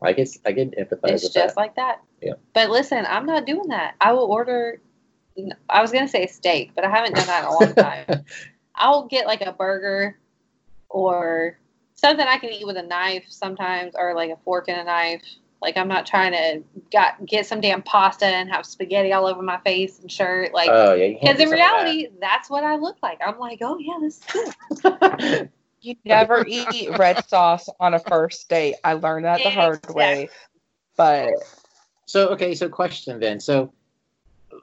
Like it's I can empathize it's with just that. like that. Yeah. But listen, I'm not doing that. I will order. I was gonna say steak, but I haven't done that in a long time. I'll get like a burger or something I can eat with a knife sometimes, or like a fork and a knife. Like I'm not trying to got get some damn pasta and have spaghetti all over my face and shirt. Like oh yeah, because in some of reality, that's what I look like. I'm like, oh yeah, this is good. You never eat red sauce on a first date. I learned that the hard way. But So okay, so question then. So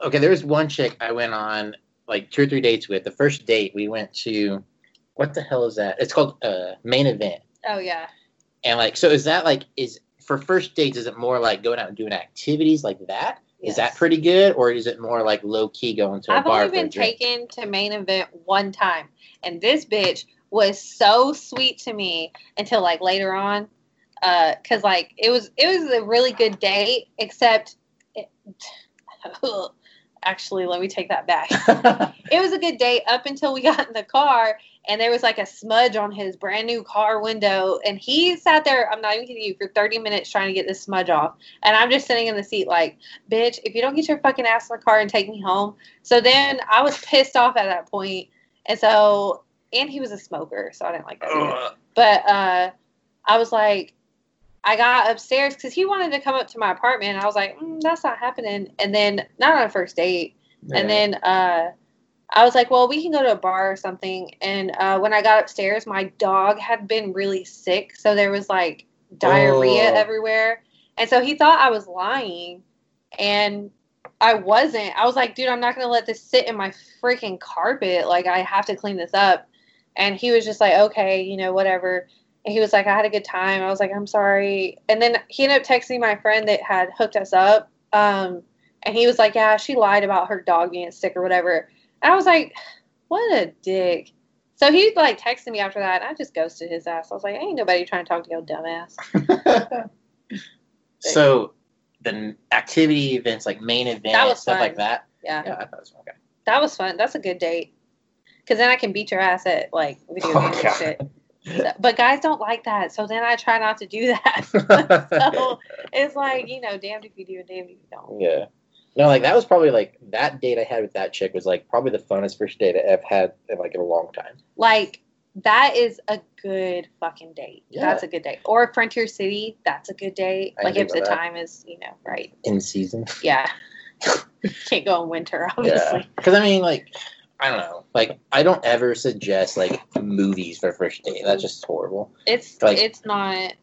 okay, there was one chick I went on like two or three dates with. The first date we went to what the hell is that? It's called uh main event. Oh yeah. And like so is that like is for first dates is it more like going out and doing activities like that? Is that Yes. pretty good or is it more like low key going to a I've bar only for a been taken to main event one time, and this bitch was so sweet to me until like later on, uh, cause like it was it was a really good date, except, it, actually, let me take that back. It was a good day up until we got in the car, and there was like a smudge on his brand new car window, and he sat there. I'm not even kidding you for 30 minutes trying to get this smudge off, and I'm just sitting in the seat like, bitch, if you don't get your fucking ass in the car and take me home. So then I was pissed off at that point, and so and he was a smoker, so I didn't like that. either. But uh, I was like, I got upstairs because he wanted to come up to my apartment. I was like, mm, that's not happening. And then not on a first date. And then uh, I was like, well, we can go to a bar or something. And uh, when I got upstairs, my dog had been really sick, so there was like diarrhea Oh. everywhere. And so he thought I was lying, and I wasn't. I was like, dude, I'm not gonna let this sit in my freaking carpet. Like, I have to clean this up. And he was just like, okay, you know, whatever. And he was like, I had a good time. I was like, I'm sorry. And then he ended up texting my friend that had hooked us up. Um, and he was like, yeah, she lied about her dog being sick or whatever. And I was like, what a dick. So he like texted me after that, and I just ghosted his ass. I was like, ain't nobody trying to talk to your dumbass. so the activity events like main events, stuff fun. like that. Yeah, Yeah, I thought it was okay. that was fun. That's a good date. Cause then I can beat your ass at like video Oh, games and shit. But guys don't like that, so then I try not to do that. so it's like you know, damned if you do, damned if you don't. Yeah. No, like that was probably like that date I had with that chick was like probably the funnest first date I've had in like in a long time. Like that is a good fucking date. Yeah. That's a good date. Or Frontier City, that's a good date. I Like if the that. time is you know right. In season. Yeah. Can't go in winter, Yeah. obviously. Because I mean, like, I don't know. Like, I don't ever suggest like movies for first date. That's just horrible. It's Like- it's not.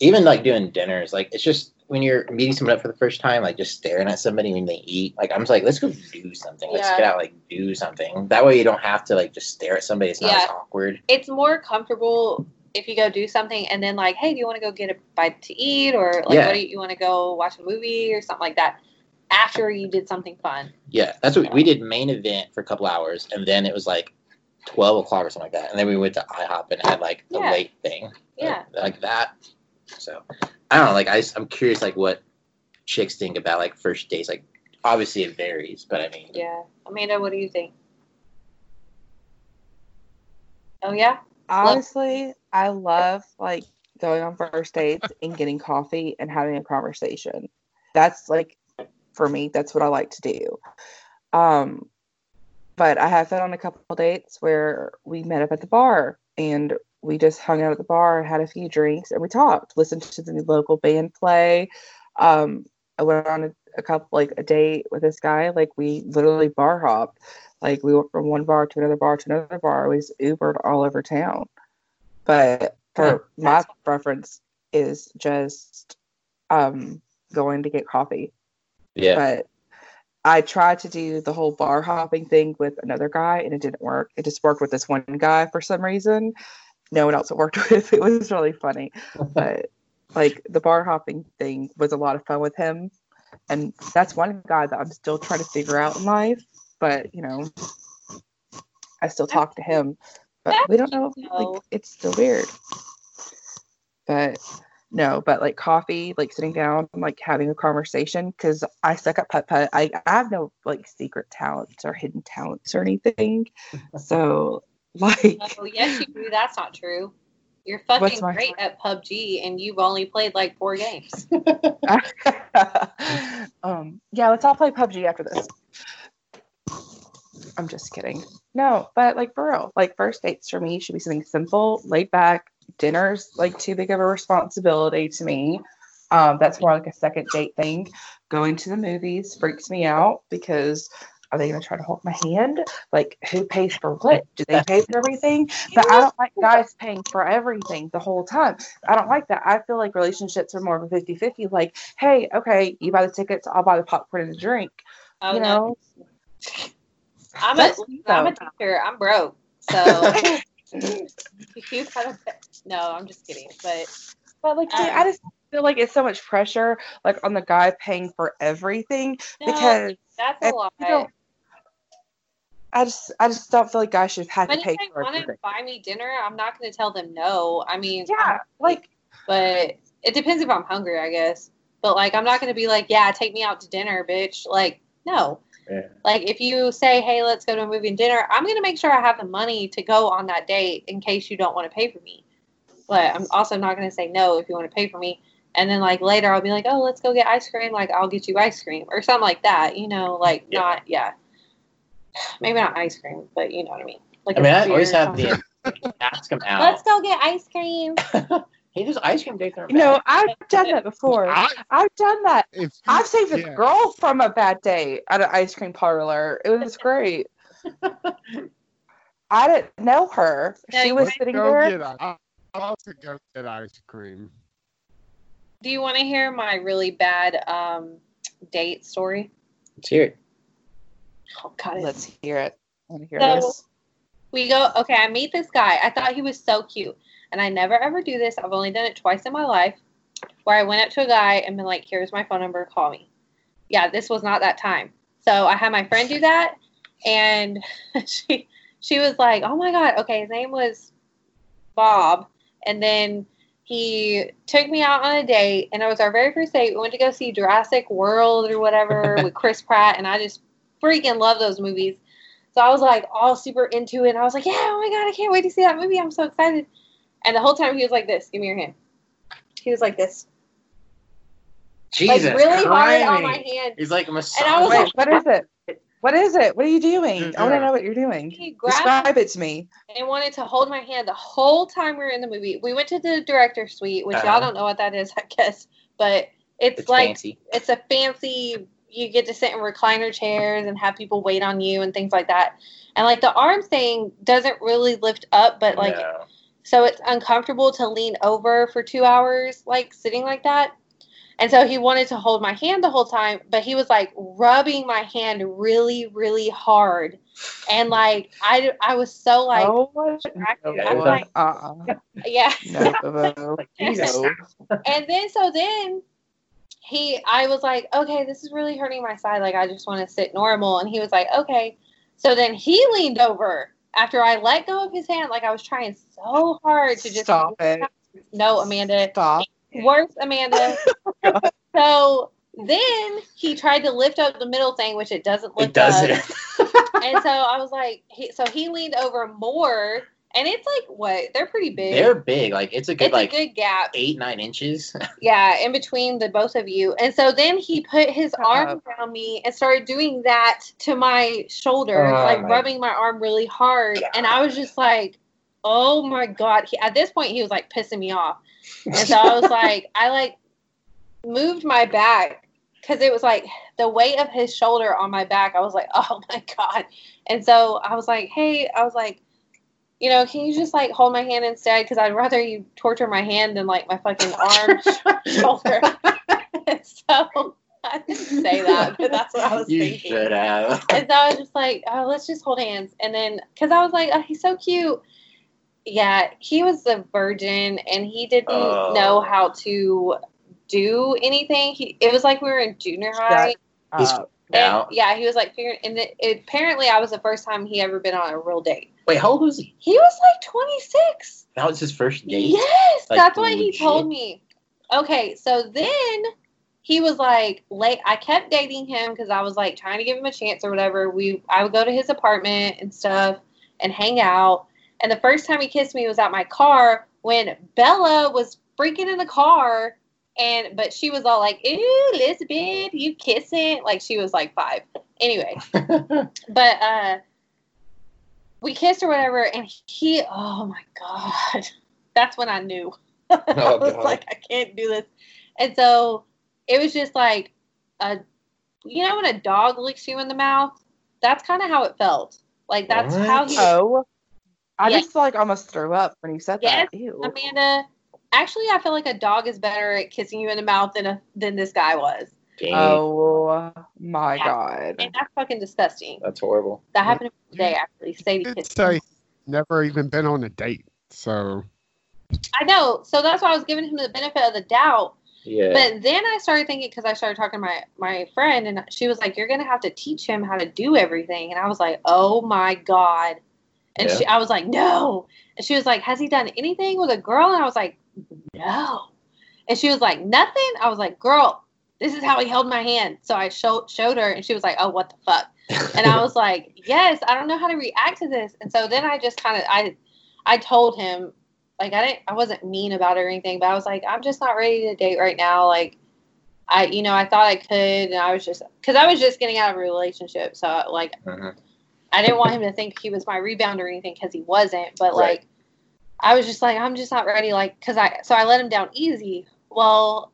Even like doing dinners, like it's just when you're meeting someone up for the first time, like just staring at somebody when they eat. Like I'm just like, let's go do something. Let's Yeah. get out, like do something. That way you don't have to like just stare at somebody. It's not Yeah. as awkward. It's more comfortable if you go do something and then like, hey, do you want to go get a bite to eat or like, Yeah. what do you, you want to go watch a movie or something like that after you did something fun? Yeah, that's what we did. Main event for a couple hours, and then it was like twelve o'clock or something like that, and then we went to IHOP and had like a Yeah. late thing. Yeah. like, like that. So I don't know. Like I, I'm curious, like what chicks think about like first dates. Like obviously it varies, but I mean, Yeah. Amanda, what do you think? Oh yeah? Honestly, I love like going on first dates and getting coffee and having a conversation. That's like for me, that's what I like to do. Um but I have been on a couple dates where we met up at the bar and we just hung out at the bar, and had a few drinks, and we talked, listened to the local band play. Um, I went on a, a couple like a date with this guy, like we literally bar hopped. Like we went from one bar to another bar to another bar. We just Ubered all over town. But for my preference is just um going to get coffee. Yeah, But I tried to do the whole bar hopping thing with another guy and it didn't work. It just worked with this one guy for some reason. No one else it worked with. It was really funny. But like the bar hopping thing was a lot of fun with him. And that's one guy that I'm still trying to figure out in life. But you know, I still talk to him. But we don't know. Like it's still weird. But no, but like coffee, like sitting down, like having a conversation. Because I suck at putt putt. I, I have no like secret talents or hidden talents or anything. So like, Oh yes, you do. That's not true. You're fucking my- great at PUBG, and you've only played like four games. um, yeah, let's all play PUBG after this. I'm just kidding. No, but like for real, like first dates for me should be something simple, laid back. Dinner's like too big of a responsibility to me. Um, that's more like a second date thing. Going to the movies freaks me out because are they going to try to hold my hand? Like, who pays for what? Do they pay for everything? But I don't like guys paying for everything the whole time. I don't like that. I feel like relationships are more of a 50 50. Like, hey, okay, you buy the tickets, I'll buy the popcorn and the drink. Oh, you no. know? I'm a I'm a teacher. I'm broke. So you gotta. No, I'm just kidding. But But like, Um, I just feel like it's so much pressure, like on the guy paying for everything no, because that's a if lot. I just, I just don't feel like guys should have But to if pay they for want to buy me dinner, I'm not going to tell them no. I mean, Yeah, like, but it depends if I'm hungry, I guess. But like, I'm not going to be like, yeah, take me out to dinner, bitch. Like, no. Yeah. Like, if you say, hey, let's go to a movie and dinner, I'm going to make sure I have the money to go on that date in case you don't want to pay for me. But I'm also not going to say no if you want to pay for me. And then like later, I'll be like, oh, let's go get ice cream. Like, I'll get you ice cream or something like that. You know, like Yeah. not, yeah. Maybe not ice cream, but you know what I mean. Like I mean, I always have the ask him Let's go get ice cream. hey, those ice cream dates aren't you know. I've done that before. I, I've done that. if you- I've saved a girl from a bad date at an ice cream parlor. It was great. I didn't know her. No, she was sitting Go there. get i- I'll also go get ice cream. Do you want to hear my really bad um, date story? Let's hear it. Oh God, Let's hear it. I want to hear So- this. we go. Okay, I meet this guy. I thought he was so cute, and I never ever do this. I've only done it twice in my life, where I went up to a guy and been like, "Here's my phone number. Call me." Yeah, this was not that time. So I had my friend do that, and she she was like, "Oh my God." Okay, his name was Bob, and then he took me out on a date, and it was our very first date. We went to go see Jurassic World or whatever with Chris Pratt, and I just freaking love those movies. So I was like all super into it. And I was like, yeah, oh my God, I can't wait to see that movie. I'm so excited. And the whole time he was like this. Give me your hand. He was like this. Jesus, like really hard on my hand. He's like a massage. And I was Wait, like- what is it? What is it? What are you doing? I want to know what you're doing. He grabbed Describe it to me. and wanted to hold my hand the whole time we were in the movie. We went to the director's suite, which Uh-huh. y'all don't know what that is, I guess. But it's, it's like fancy. it's a fancy you get to sit in recliner chairs and have people wait on you and things like that. And like the arm thing doesn't really lift up, but like no. So it's uncomfortable to lean over for two hours like sitting like that And so he wanted to hold my hand the whole time, but he was like rubbing my hand really, really hard. And like I, I was so like, oh, no. I was like, uh-uh. yeah. No. No. and then so then he I was like, okay, this is really hurting my side. Like I just want to sit normal. And he was like, okay. So then he leaned over after I let go of his hand, like I was trying so hard to just Stop it. No, Amanda. Stop. Worse, Amanda. so then he tried to lift up the middle thing, which it doesn't lift It doesn't. up. And so I was like, he, so he leaned over more, and it's like what? They're pretty big. They're big. Like it's a good it's like a good gap. eight nine inches. Yeah, in between the both of you. And so then he put his Shut arm around me and started doing that to my shoulder, Oh, like my rubbing my arm really hard. And I was just like, oh my God. He, at this point, he was like pissing me off. And so I was like, I like moved my back because it was like the weight of his shoulder on my back. I was like, oh my God. And so I was like, hey, I was like, you know, can you just like hold my hand instead? Because I'd rather you torture my hand than like my fucking arm, shoulder. So I didn't say that, but that's what I was you thinking. should have. And so I was just like, oh, let's just hold hands. And then, because I was like, oh, he's so cute. Yeah, he was a virgin and he didn't Oh. know how to do anything. He, it was like we were in junior high. He's Uh, And, now. yeah, he was like figuring, and it, it, apparently I was the first time he ever been on a real date. Wait, how old was he? He was like 26. That was his first date. Yes, Like, that's what he told me. Okay, so then he was like, late. I kept dating him because I was like trying to give him a chance or whatever. We, I would go to his apartment and stuff and hang out. And the first time he kissed me was at my car when Bella was freaking in the car. And but she was all like, "Ooh, Elizabeth, you kissing?" Like she was like five. Anyway, but uh we kissed or whatever and he oh my god that's when i knew oh, i Oh, was God. like i can't do this and so it was just like a you know when a dog licks you in the mouth that's kind of how it felt like that's What? how he oh. I Yeah. just like almost threw up when you said Yes, that. Ew. amanda actually i feel like a dog is better at kissing you in the mouth than a than this guy was Dang, Oh my Yeah. god. and that's fucking disgusting that's horrible. that happened to me today actually sadie Did kissed say never even been on a date. So i know so that's why i was giving him the benefit of the doubt Yeah. But then I started thinking because I started talking to my my friend, and she was like, "You're gonna have to teach him how to do everything." And I was like, "Oh my god!" And Yeah. she, I was like, "No." And she was like, "Has he done anything with a girl?" And I was like, "No." And she was like, "Nothing." I was like, "Girl, this is how he held my hand." So I showed showed her, and she was like, "Oh, what the fuck?" And I was like, "Yes, I don't know how to react to this." And so then I just kind of I I told him like I didn't I wasn't mean about it or anything, but I was like, I'm just not ready to date right now. Like I you know, I thought I could and I was just cuz I was just getting out of a relationship. So like Mhm. I didn't want him to think he was my rebound or anything cuz he wasn't, but Right. like I was just like I'm just not ready like cuz I so I let him down easy. Well,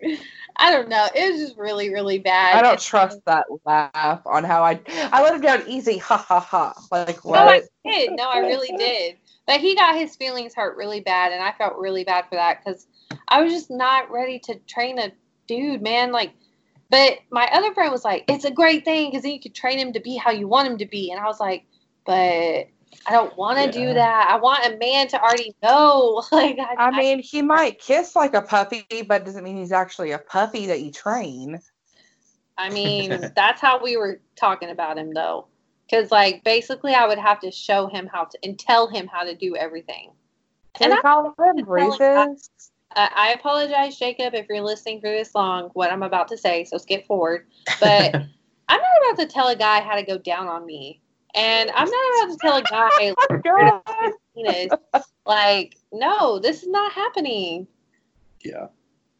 I don't know. It was just really really bad. I don't And- trust that laugh on how I I let him down easy. Ha ha ha. Like No, I what? did. No, I really did. But he got his feelings hurt really bad, and I felt really bad for that because I was just not ready to train a dude, man. Like, but my other friend was like, "It's a great thing because then you could train him to be how you want him to be," and I was like, "But I don't want to Yeah. do that. I want a man to already know." Like, I, I mean, he might kiss like a puppy, but doesn't mean he's actually a puppy that you train. I mean, that's how we were talking about him, though. Because, like, basically, I would have to show him how to and tell him how to do everything. Can And call him? Uh, I apologize, Jacob, if you're listening for this long, what I'm about to say, so skip forward. But I'm not about to tell a guy how to go down on me. And I'm not about to tell a guy, Oh, penis, like, no, this is not happening. yeah.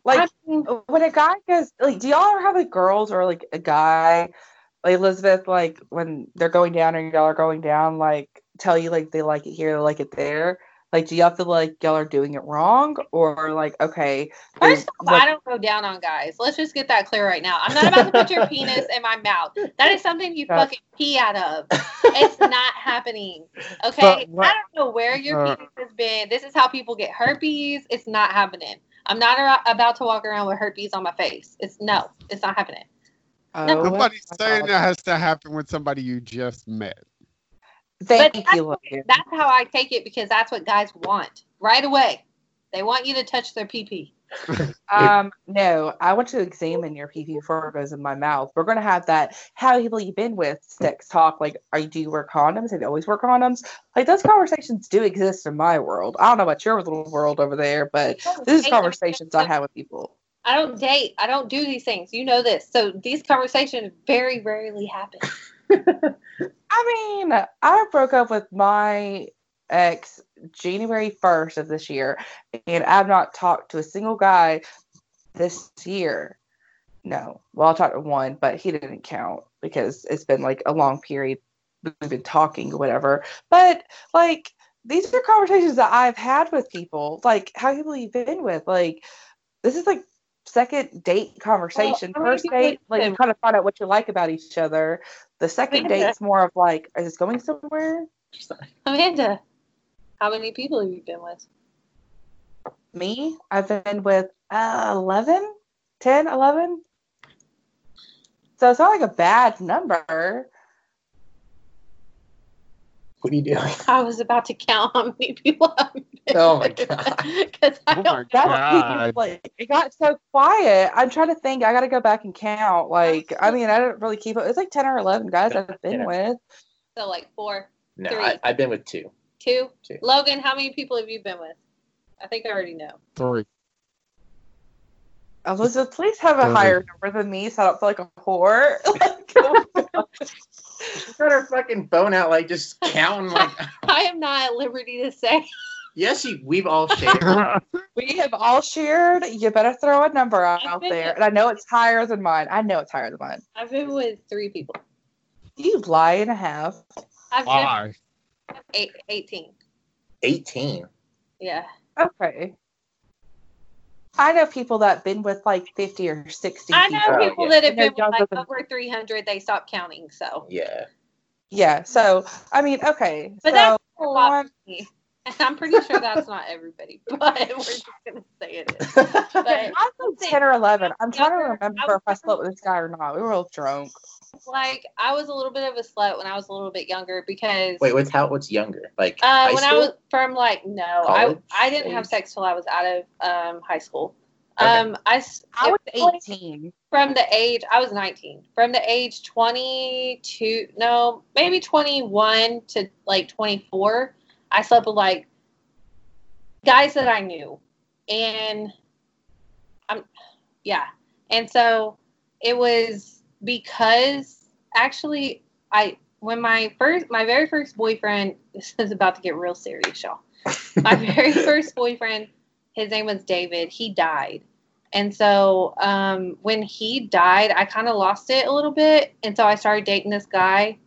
Like I mean, when a guy goes, like, do y'all ever have like girls or like a guy, like Elizabeth, like when they're going down or y'all are going down, like tell you like they like it here, they like it there. Like, do y'all feel like y'all are doing it wrong, or like okay? First of all, like, I don't go down on guys. Let's just get that clear right now. I'm not about to put your penis in my mouth. That is something you That's- fucking pee out of. It's not happening. Okay? What- I don't know where your Uh. penis has been. This is how people get herpes. It's not happening. I'm not ar- about to walk around with herpes on my face. It's no, it's not happening. Oh, Nobody's my saying that has to happen with somebody you just met. Thank But you, Logan. That's how I take it because that's what guys want right away. They want you to touch their pee pee. Um, no, I want to examine your pee before it goes in my mouth. We're gonna have that. How have you been with sex talk? Like, are you do you wear condoms? Have you always wear condoms? Like those conversations do exist in my world. I don't know about your little world over there, but this is conversations I have with people. I don't date. I don't do these things. You know this. So these conversations very rarely happen. I mean, I broke up with my ex January 1st of this year, and I've not talked to a single guy this year. No. Well, I talked to one, but he didn't count because it's been like a long period we've been talking or whatever. But like, these are conversations that I've had with people. Like, how people you've been with? Like, this is like second date conversation. many First date, like, kind of find out what you like about each other. The second Amanda. date's more of like, is this going somewhere? Amanda, how many people have you been with? Me, I've been with uh, 11, 10, 11. So it's not like a bad number. What are you doing? I was about to count how many people I've been Oh my with. God. 'Cause I Oh don't my That God. was like it got so quiet. I'm trying to think. I got to go back and count. Like, I mean, I didn't really keep it. It's like 10 or 11 guys I've been with. So like four, No, Three. I, I've been with two. two. Two. Logan, how many people have you been with? I think I already know. Three. Elizabeth, please have a higher number than me so I don't feel like a whore. Like, oh my God. She's got her fucking phone out, like just counting. Like, I am not at liberty to say. yes, you, we've all shared. we have all shared. You better throw a number out been there. with- And I know it's higher than mine. I know it's higher than mine. I've been with three people. You lie and a half. I've been eight, 18. Eighteen. Yeah. Okay. I know people that have been with like 50 or 60 I know people. people yeah. that have been with like than- over 300, they stopped counting. So, Yeah. Yeah, so I mean, okay. But so that's a lot one- for me. And I'm pretty sure that's not everybody, but we're just going to say it is. But I was 10 or 11. I'm trying to remember I if I slept with this guy or not. We were all drunk. Like, I was a little bit of a slut when I was a little bit younger because. Wait, what's how? What's younger? Like Uh, high when I was from like no, College I I didn't have sex till I was out of um high school. Okay. Um, I s- I was it was 18. from the age I was 19. From the age 22, no, maybe 21 to like 24, I slept with like guys that I knew, and I'm yeah, and so it was because actually I when my first my very first boyfriend this is about to get real serious y'all. My very first boyfriend his name was david. He died. And so um, when he died i kind of lost it a little bit. And so i started dating this guy.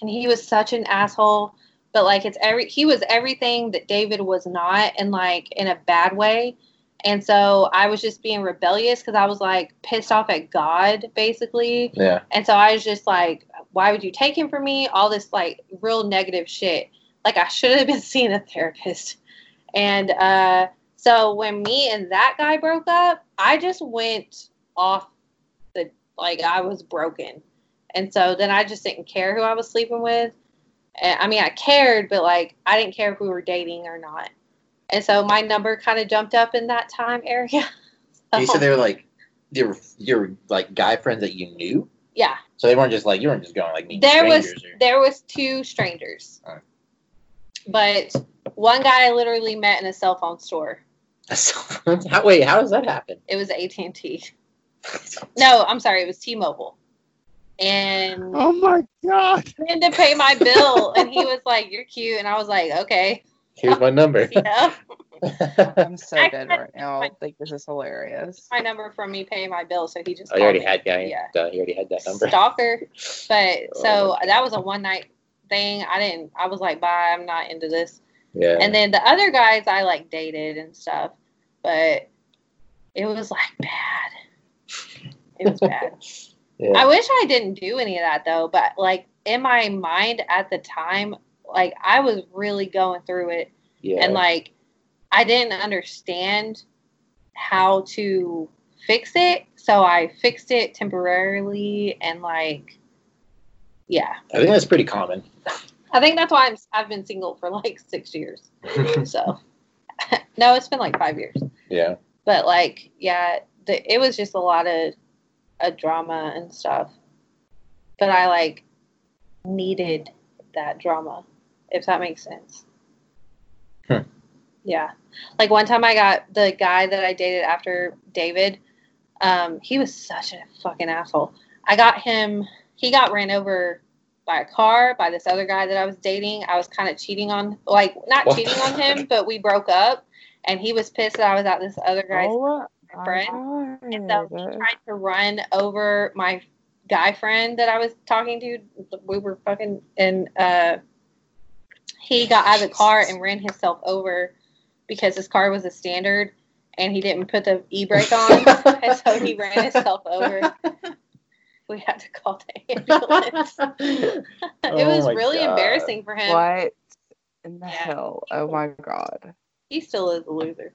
And he was such an asshole. But like it's every he was everything that david was not and like in a bad way and so i was just being rebellious because i was like pissed off at god basically Yeah. and so I was just like, why would you take him from me? All this like real negative shit. Like I should have been seeing a therapist. And uh, so when me and that guy broke up, I just went off the like I was broken. And so then I just didn't care who I was sleeping with. And, I mean, I cared, but like I didn't care if we were dating or not. And so my number kind of jumped up in that time area. You said they were like, they were, you were like guy friends that you knew. yeah. So they weren't just like you weren't just going like me. there was or- there was two strangers Alright. but one guy I literally met in a cell phone store A cell how, wait, how does that happen? it was at&t no i'm sorry it was t-mobile and Oh my god. I had to pay my bill and he was like you're cute and i was like okay Here's my number. yeah I'm so I dead couldn't right now. I think this is hilarious. my number from me paying my bill so he just oh, you already me. had guy. Yeah. Duh, you already had that number. stalker but so Oh that was a one night thing i didn't i was like bye i'm not into this Yeah. And then the other guys I like dated and stuff, but it was like bad. It was bad. yeah. I wish I didn't do any of that though, but like in my mind at the time, like I was really going through it yeah. and like I didn't understand how to fix it. So I fixed it temporarily and like, yeah. I think that's pretty common. I think that's why I'm, I've been single for like six years. So, no, it's been like five years. yeah. But like, yeah, the, it was just a lot of a drama and stuff. But I like needed that drama, if that makes sense. Hmm. Yeah, like one time I got the guy that I dated after David. Um, he was such a fucking asshole. I got him. He got ran over by a car by this other guy that I was dating. I was kind of cheating on, like not What? cheating on him, but we broke up, and he was pissed that I was at this other guy's Oh, my friend. And so he tried to run over my guy friend that I was talking to. We were fucking, and uh, he got out of the car and ran himself over because his car was a standard and he didn't put the e brake on. and so he ran himself over. We had to call the ambulance. it Oh was really God. embarrassing for him. What in the Yeah. hell? Oh my god. He still is a loser.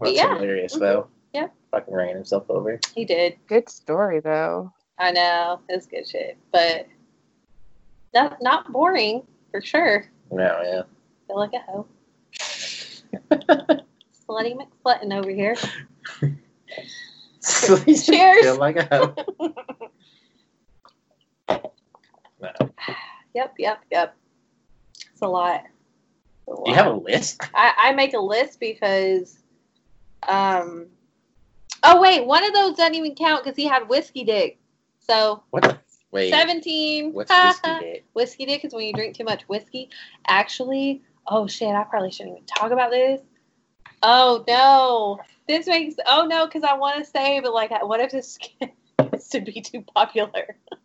That's Yeah. hilarious Mhm. though. Yeah. Fucking ran himself over. He did. Good story though. I know it's good shit, but not not boring for sure. No, yeah. Feel like a hoe. Slutty McSlutton over here. Cheers. Feel like a hoe. No. Yep, yep, yep. It's a lot. It's a Do you have a list? I, I make a list because, um, oh wait, one of those doesn't even count because he had whiskey dick. So What the? Wait. seventeen. What's whiskey dick? Whiskey dick is when you drink too much whiskey. Actually, oh shit, I probably shouldn't even talk about this. Oh no, this makes oh no, because I want to say, but like, what if this gets to be too popular?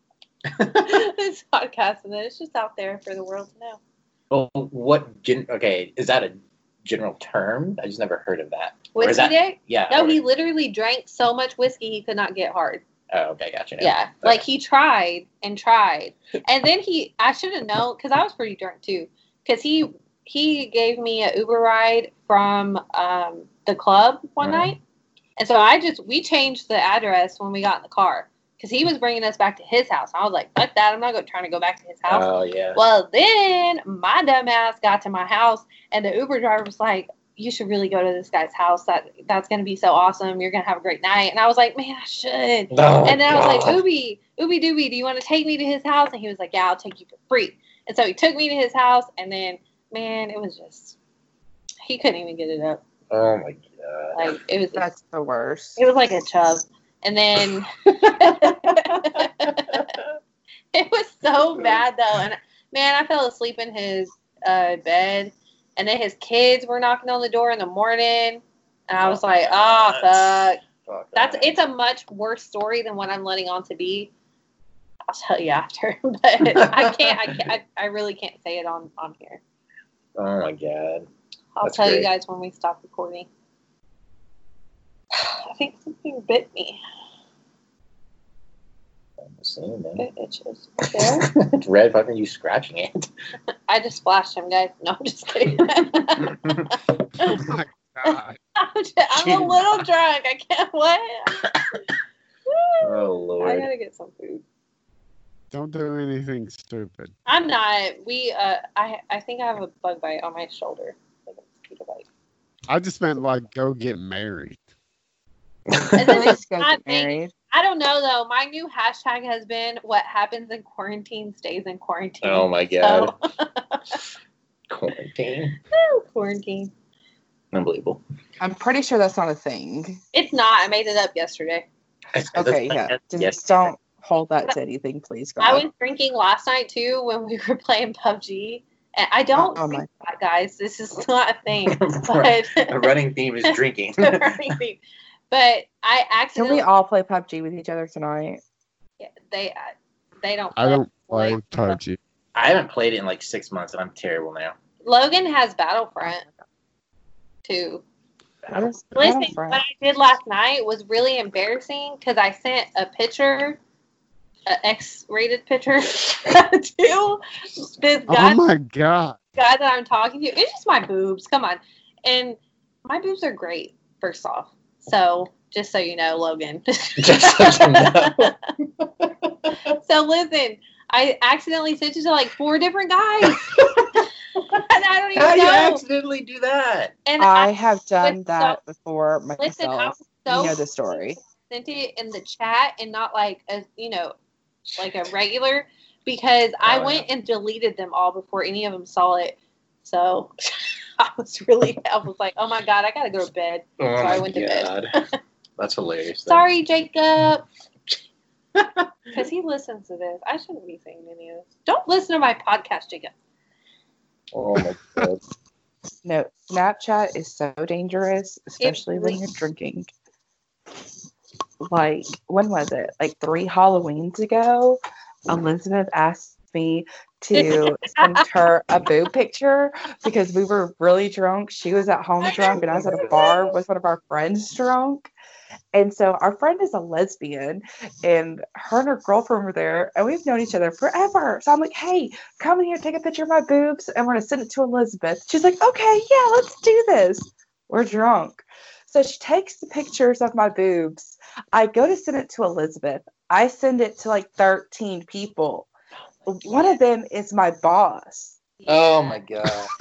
this podcast, and then it's just out there for the world to know. Well, what? Gen- okay, is that a general term? I just never heard of that. Whiskey that- dick? Yeah. No, he literally drank so much whiskey he could not get hard. Oh, okay, gotcha. now. Yeah, like he tried and tried, and then he. I should have known because I was pretty drunk too. Because he he gave me a Uber ride from um, the club one Mhm. night, and so I just we changed the address when we got in the car because he was bringing us back to his house. I was like, fuck that, I'm not going trying to go back to his house. Oh yeah. Well, then my dumbass got to my house, and the Uber driver was like, "You should really go to this guy's house. That that's gonna be so awesome. You're gonna have a great night." And I was like, "Man, I should." Oh, and then I was like, God. "Ooby, Ooby Dooby, do you want to take me to his house?" And he was like, "Yeah, I'll take you for free." And so he took me to his house, and then man, it was just he couldn't even get it up. Oh my god. Like it was That's the worst. it was like a chub. And then it was so bad though. And man, I fell asleep in his uh, bed. And then his kids were knocking on the door in the morning. And I was oh, like, oh, fuck. Fuck That's that. it's a much worse story than what I'm letting on to be. I'll tell you after, but I can't. I can't. I, I really can't say it on on here. Oh my god. I'll That's tell you guys when we stop recording. I think something bit me. I'm seeing that. It itches. There. it's red. Fucking you scratching it. I just splashed him, guys. No, I'm just kidding. Oh my god. I'm, just, I'm a little drunk. I can't. What? Oh lord. I gotta get some food. Don't do anything stupid. I'm not. We. Uh. I. I think I have a bug bite on my shoulder. Like a mosquito bite. I just meant like go get married. And then Please go not get married. I don't know though. My new hashtag has been "What happens in quarantine stays in quarantine." oh my god. So, Quarantine. quarantine. Unbelievable. I'm pretty sure that's not a thing. It's not. I made it up yesterday. Okay, yeah. Just Yes. don't hold that to anything, please, God. I was drinking last night too when we were playing PUBG. And I don't Oh, drink my- that, guys. This is not a thing. But the running theme is drinking. the running theme. But I actually Can we all play PUBG with each other tonight? Yeah, they uh, they don't. I don't play Like- PUBG. I haven't played it in like six months, and I'm terrible now. Logan has Battlefront too. What is Listen, Battlefront? what I did last night was really embarrassing because I sent a picture, an X-rated picture, to this oh guy, Oh my god. guy that I'm talking to. It's just my boobs. Come on, and my boobs are great. first off. So just so you know, Logan. Just so you know. so listen, I accidentally sent it to like four different guys. and I don't even How do you accidentally do that? and I I have done that so- before listen, I myself. was so you know the story. sent it in the chat and not like a you know like a regular because I Oh, went and deleted them all before any of them saw it. So I was really I was like, oh my god, I gotta go to bed. Oh I my went to bed. God. That's hilarious. though. Sorry, Jacob. Because he listens to this. I shouldn't be saying any of this. Don't listen to my podcast, Jacob. Oh my god. No, Snapchat is so dangerous, especially when really- you're drinking. Like, when was it? Like three Halloweens ago, Elizabeth asked me to send her a boob picture because we were really drunk. She was at home drunk, and I was at a bar with one of our friends drunk. And so our friend is a lesbian, and her and her girlfriend were there, and we've known each other forever. So I'm like, hey, come here, take a picture of my boobs, and we're gonna send it to Elizabeth. She's like, okay, yeah, let's do this. We're drunk. So she takes the pictures of my boobs. I go to send it to Elizabeth. I send it to like 13 people. One of them is my boss. Oh my god.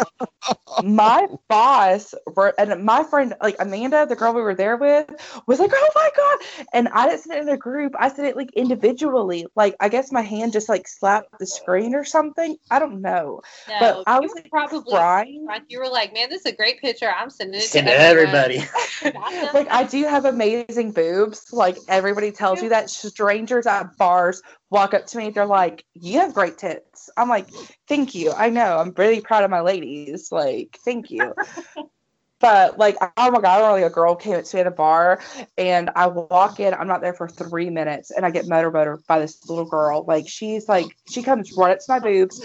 My boss and my friend, like Amanda, the girl we were there with, was like, "Oh my god!" And I didn't send it in a group. I sent it like individually. Like I guess my hand just like slapped the screen or something. I don't know. No, But I was were probably Crying. you were like, man, this is a great picture. I'm sending it Send to to everybody. like I do have amazing boobs. Like everybody tells you that strangers at bars walk up to me, they're like, "You have great tits." I'm like, "Thank you. I know. I'm really proud of my ladies. Like, thank you." but like, oh my god, like a girl came up to me at a bar, and I walk in. I'm not there for three minutes, and I get motorboated by this little girl. Like, she's like, she comes right up to my boobs,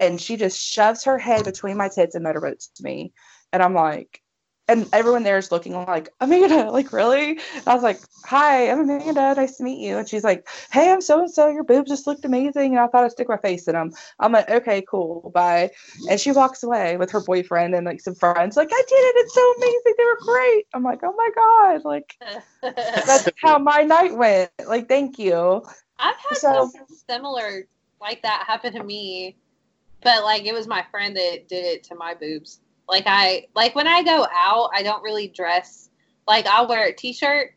and she just shoves her head between my tits and motorboats me. And I'm like, and everyone there is looking like, Amanda, like, really? And I was like, hi, I'm Amanda. Nice to meet you. And she's like, hey, I'm so and so. Your boobs just looked amazing. And I thought I'd stick my face in them. I'm like, okay, cool. Bye. And she walks away with her boyfriend and like some friends. Like, I did it. It's so amazing. They were great. I'm like, oh my God. Like, that's how my night went. Like, thank you. I've had So- something similar like that happen to me, but like it was my friend that did it to my boobs. Like I like when I go out, I don't really dress. Like I'll wear a t-shirt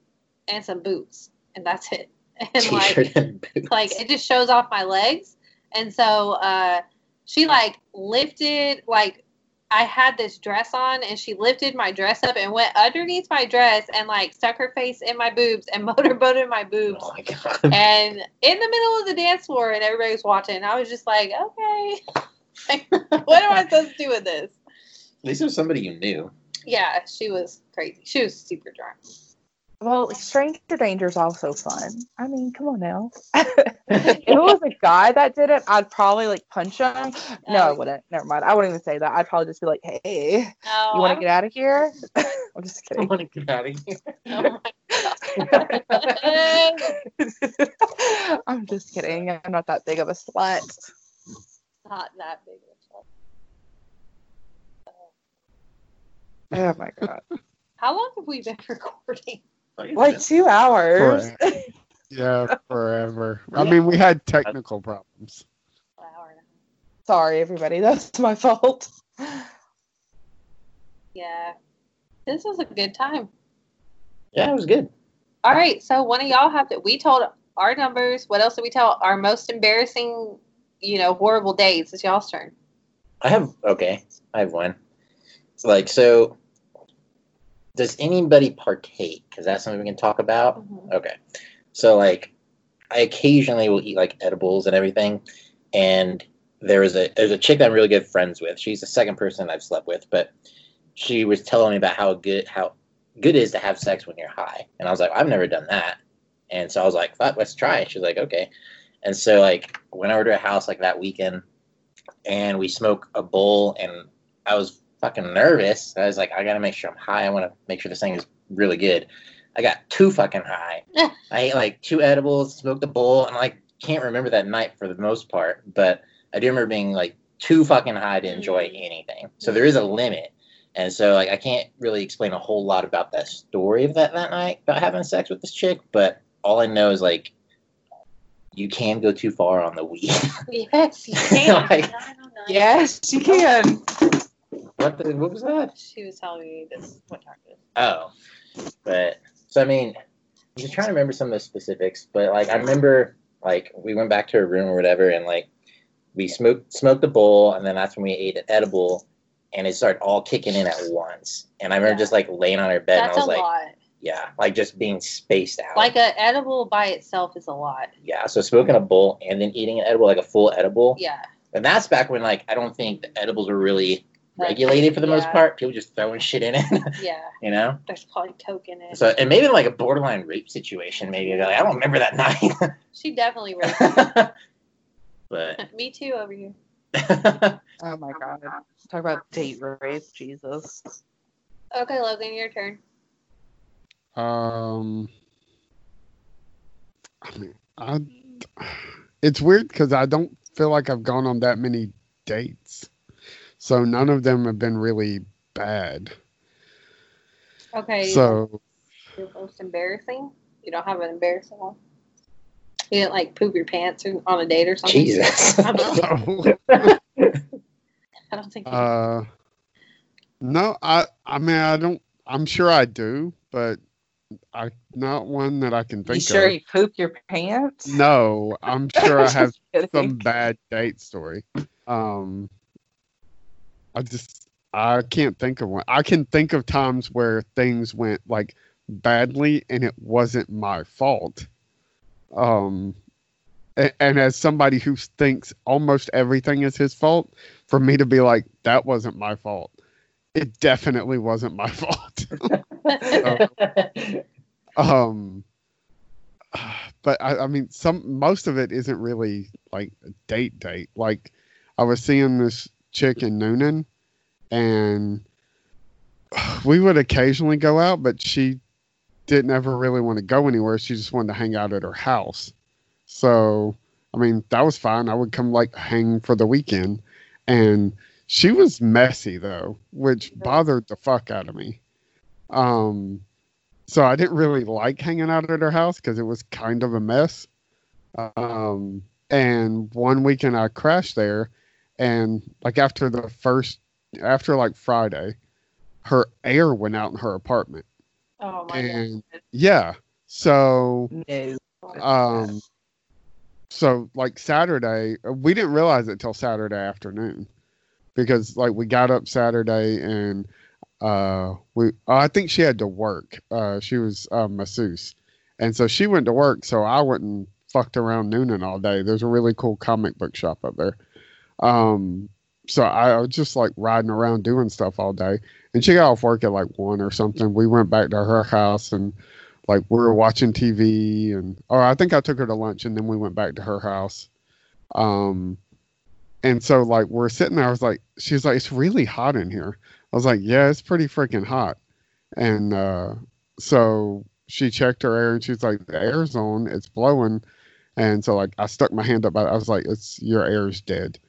and some boots, and that's it. And like T-shirt and boots. like it just shows off my legs. And so uh she like lifted like I had this dress on and she lifted my dress up and went underneath my dress and like stuck her face in my boobs and motorboated my boobs Oh my god. and in the middle of the dance floor and everybody was watching. I was just like, okay. Like, what am I supposed to do with this? At least it was somebody you knew. Yeah, she was crazy. She was super drunk. Well, stranger danger is also fun. I mean, come on now. if it was a guy that did it, I'd probably like punch him. No, I wouldn't. Never mind. I wouldn't even say that. I'd probably just be like, "Hey, No, you want to get out of here?" I'm just I kidding. want to get out of here. Oh my god. I'm just kidding. I'm not that big of a slut. Not that big of a Oh my god, How long have we been recording? like two hours. Yeah, forever. I mean, we had technical problems. An hour and a half. Sorry, everybody. That's my fault. Yeah. This was a good time. Yeah, it was good. All right, so one of y'all have to. We told our numbers. What else did we tell? Our most embarrassing, you know, horrible days. It's y'all's turn. I have okay. I have one. Like so. Does anybody partake? Because that's something we can talk about. Mm-hmm. Okay. So like, I occasionally will eat like edibles and everything, and there was a there's a chick that I'm really good friends with. She's the second person I've slept with, but she was telling me about how good how good it is to have sex when you're high, and I was like, I've never done that, and so I was like, fuck, let's try it. She's like, okay, and so like went over to a house like that weekend, and we smoked a bowl, and I was fucking nervous. I was like, I gotta make sure I'm high. I want to make sure this thing is really good. I got too fucking high. I ate like two edibles, smoked a bowl, and I like can't remember that night for the most part, but I do remember being like too fucking high to enjoy mm-hmm. anything. So there is a limit. And so like I can't really explain a whole lot about that story of that that night about having sex with this chick, but all I know is like you can go too far on the weed. Yes, you can. Like- I don't know. Yes, you can. What the what was that? She was telling me this what time it is. Oh, but so I mean, I'm just trying to remember some of the specifics. But like I remember, like we went back to her room or whatever, and like we smoked smoked a bowl, and then that's when we ate an edible, and it started all kicking in at once. And I remember Yeah. just like laying on her bed, That's and I a was like, lot. yeah, like just being spaced out. Like a edible by itself is a lot. yeah, so smoking a bowl and then eating an edible, like a full edible, Yeah. and that's back when like I don't think the edibles were really regulated for the most part. People just throwing shit in it, Yeah. you know. There's probably coke in it. So and maybe like a borderline rape situation. Maybe like, I don't remember that night. she definitely raped but me too over here. Oh my god. Talk about date rape, Jesus. Okay, Logan, your turn. Um, I mean, I, it's weird because I don't feel like I've gone on that many dates, so none of them have been really bad. Okay. So your most embarrassing? You don't have an embarrassing one? You didn't like poop your pants on a date or something? Jesus. I'm just- I don't think. you- uh, no, I, I mean, I don't. I'm sure I do, but I not one that I can think of. You sure of. you poop your pants? No, I'm sure I have kidding. some bad date story. Um, I just I can't think of one. I can think of times where things went like badly and it wasn't my fault. Um, and, and as somebody who thinks almost everything is his fault, for me to be like that wasn't my fault, it definitely wasn't my fault. um but I, I mean some most of it isn't really like a date date like i was seeing this chick in noonan and we would occasionally go out but she didn't ever really want to go anywhere. She just wanted to hang out at her house. So i mean that was fine. I would come like hang for the weekend. And she was messy though which bothered the fuck out of me. Um so I didn't really like hanging out at her house because it was kind of a mess. Um, and one weekend I crashed there, and like after the first, after like Friday, her air went out in her apartment. oh my and god. yeah, so No. um, so like Saturday, we didn't realize it till Saturday afternoon, because like we got up Saturday and uh we oh, I think she had to work. Uh, she was a masseuse, and so she went to work. So I went and fucked around Noonan all day. There's a really cool comic book shop up there. Um, so I was just like riding around doing stuff all day. And she got off work at like one or something. We went back to her house and like we were watching TV and or I think I took her to lunch and then we went back to her house. Um and so like we're sitting there, I was like, she's like, it's really hot in here. I was like, yeah, it's pretty freaking hot. And uh so she checked her air and she's like, the air's on, it's blowing. And so like I stuck my hand up, I was like, it's your air's dead.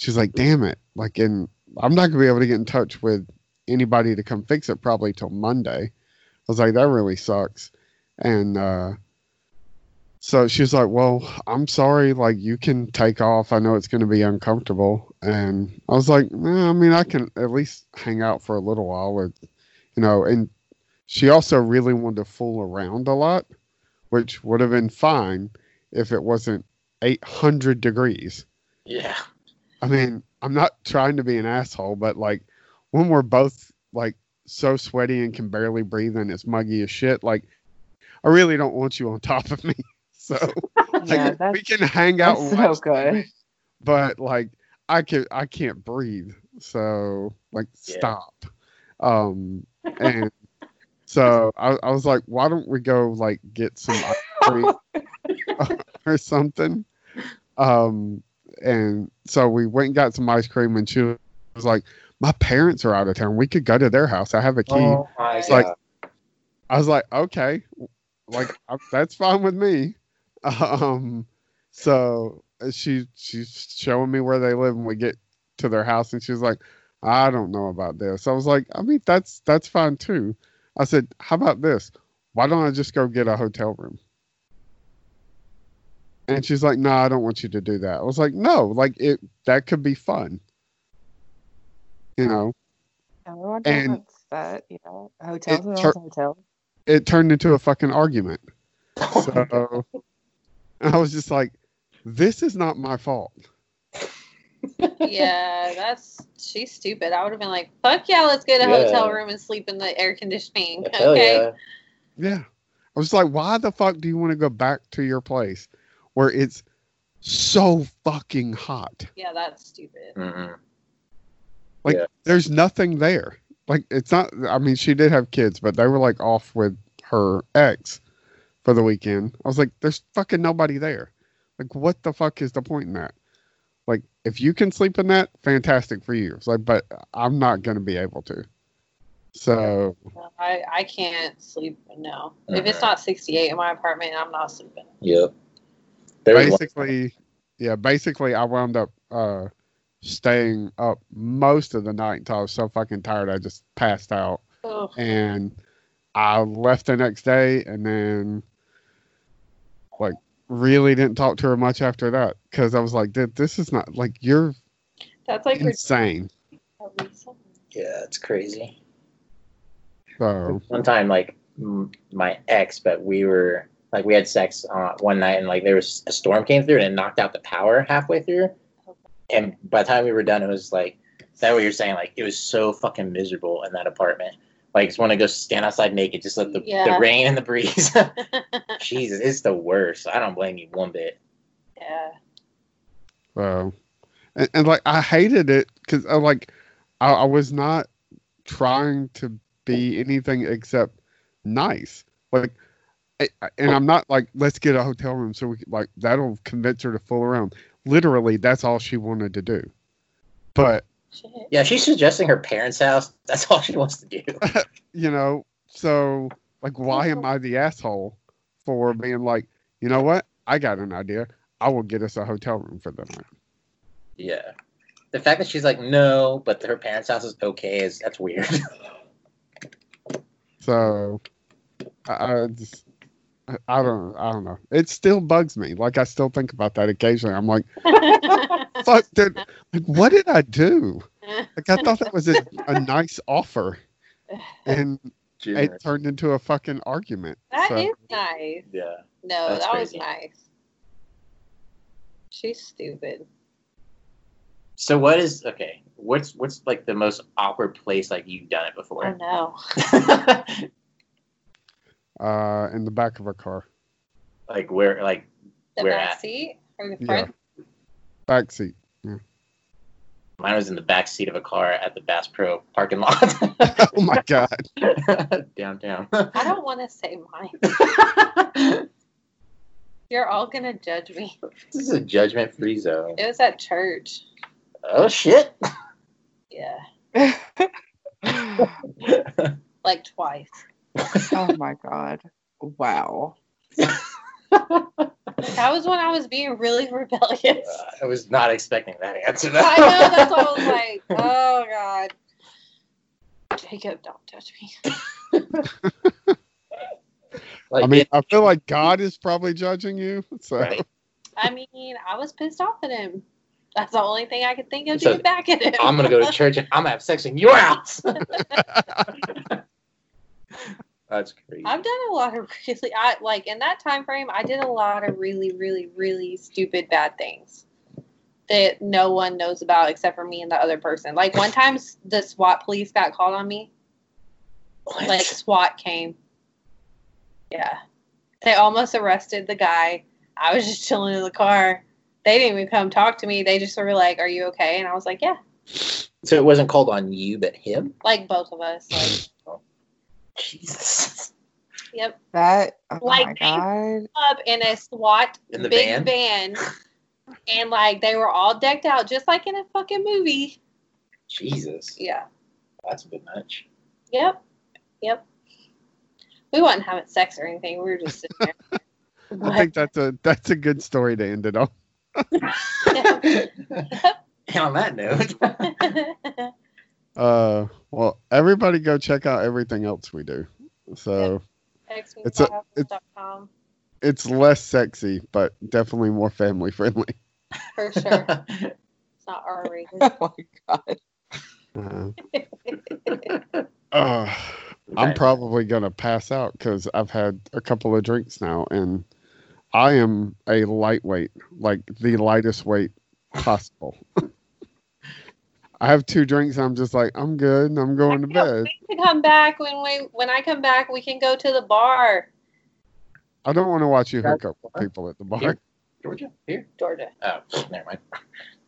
She's like, damn it. Like and I'm not gonna be able to get in touch with anybody to come fix it probably till Monday. I was like, that really sucks. And uh so she's like, Well, I'm sorry, like you can take off. I know it's gonna be uncomfortable. And I was like, nah, I mean, I can at least hang out for a little while with you know, and she also really wanted to fool around a lot, which would have been fine if it wasn't 800 degrees. yeah. I mean, I'm not trying to be an asshole, but like when we're both like so sweaty and can barely breathe and it's muggy as shit, like I really don't want you on top of me. So Yeah, like, that's, we can hang out so good. TV, but like I can I can't breathe. So like Yeah. stop. Um and so I, I was like, why don't we go like get some ice cream or something? Um and so we went and got some ice cream and she was like, My parents are out of town. We could go to their house. I have a key. Oh my like-. I was like, okay, like I- that's fine with me. Um, so uh, she she's showing me where they live, and we get to their house, and she's like, I don't know about this. I was like, I mean, that's that's fine too. I said, how about this? Why don't I just go get a hotel room? And she's like, no, I don't want you to do that. I was like, no, like it that could be fun. You know, Everyone And wants that, you know. Hotels it tur- hotels. it turned into a fucking argument. So I was just like, this is not my fault. yeah, that's she's stupid. I would have been like, "Fuck yeah, let's get a Yeah. hotel room and sleep in the air conditioning." Hell okay. yeah. Yeah. I was like, why the fuck do you want to go back to your place where it's so fucking hot? Yeah, that's stupid. Mhm. Like, Yeah. there's nothing there. Like, it's not, I mean, she did have kids, but they were like off with her ex for the weekend. I was like, there's fucking nobody there. Like, what the fuck is the point in that? Like, if you can sleep in that, fantastic for you. It's like, but I'm not going to be able to. So, I I can't sleep. No, if it's Mhm. not 68 in my apartment, I'm not sleeping. Yep. There basically yeah basically i wound up uh staying up most of the night until i was so fucking tired i just passed out Ugh. and i left the next day and then like really didn't talk to her much after that because i was like "Dude, this is not like you're That's like insane yeah, it's crazy. so One time, like m- my ex, but we were like we had sex uh, one night, and like there was a storm came through and it knocked out the power halfway through. And by the time we were done, it was like is that what you're saying? Like it was so fucking miserable in that apartment. Like just want to go stand outside naked, just let the, Yeah. the rain and the breeze. Jesus, it's the worst. I don't blame you one bit. yeah. So, and, and like I hated it because I like I, I was not trying to be anything except nice. Like, I, and I'm not like let's get a hotel room so we can, like that'll convince her to fool around. Literally, that's all she wanted to do. But Yeah, she's suggesting her parents' house. That's all she wants to do. you know, so like, why am I the asshole for being like, you know what? I got an idea. I will get us a hotel room for the night. Yeah. The fact that she's like no, but her parents' house is okay is that's weird. So I, I just I- I don't I don't know. It still bugs me. Like I still think about that occasionally. I'm like, fuck did like what did I do? Like I thought that was a, a nice offer. And it turned into a fucking argument. That is So, nice. yeah. No, That's that was nice. She's stupid. So what is okay? What's what's like the most awkward place like you've done it before? no. uh in the back of a car. like where like The Where back at? seat or the Yeah. front? Back seat. mine was in the back seat of a car at the Bass Pro parking lot Oh my god. downtown. I don't want to say mine. You're all gonna judge me. this is a judgment free zone. It was at church. Oh shit. Yeah, like twice. Oh my god. Wow. That was when I was being really rebellious. Uh, I was not expecting that answer. I know. That's why I was like, oh god. Jacob, don't touch me. like, I mean, it- I feel like God is probably judging you. So right. I mean, I was pissed off at him. That's the only thing I could think of to get back at him. I'm gonna go to church and I'm gonna have sex in your house. That's crazy. I've done a lot of really, I like in that time frame. I did a lot of really, really, really stupid bad things that no one knows about except for me and the other person. Like one time, the SWAT police got called on me. What? Like SWAT came. Yeah, they almost arrested the guy. I was just chilling in the car. They didn't even come talk to me. They just were like, "Are you okay?" And I was like, "Yeah." so it wasn't called on you, but him. Like both of us. Like, Jesus. yep. That oh Like, my they- god. up in a SWAT In the big van? van. and like they were all decked out just like in a fucking movie. Jesus. Yeah. That's a bit much. Yep. Yep. We wasn't having sex or anything. We were just sitting there. I think that's a that's a good story to end it on. and on that note, Uh, well, everybody go check out everything else we do. So It's a- xmefiles.com it's less sexy, but definitely more family friendly. for sure. It's not R rated. Oh my god. Uh, uh, I'm probably gonna pass out because I've had a couple of drinks now, and I am a lightweight, like the lightest weight possible. I have two drinks. And I'm just like, I'm good. and I'm going to I can't bed. to come back when we when I come back we can go to the bar. I don't want to watch you hook up with people at the bar. Here. Georgia? Here? Georgia. Oh, never mind.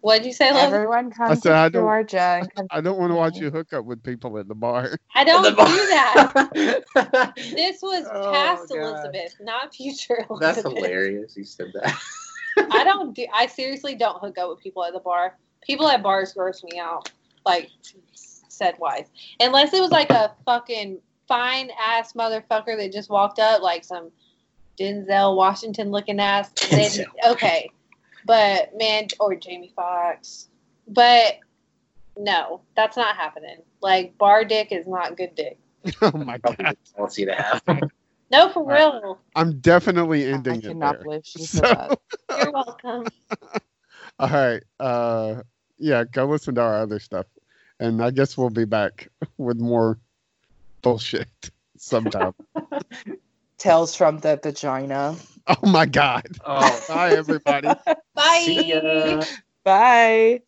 What'd you say, love? Everyone comes I said I don't- Georgia and comes I don't want to watch you hook up with people at the bar. I don't The do that. This was Oh, past God. Elizabeth, not future Elizabeth. That's hilarious. You said that. I don't do. I seriously don't hook up with people at the bar. People at bars gross me out. Like said wise, unless it was like a fucking fine ass motherfucker that just walked up, like some Denzel Washington looking ass. Then, Denzel. okay, but man, or Jamie Foxx. But no, that's not happening. Like bar dick is not good dick. oh my Probably god! the policy to have. No, for All right. real. I'm definitely I ending it cannot there. believe she So- that. You're welcome. All right. Uh, yeah, go listen to our other stuff, and I guess we'll be back with more bullshit sometime. Tales from the vagina. oh my god! Oh, Bye, everybody. Bye. Bye.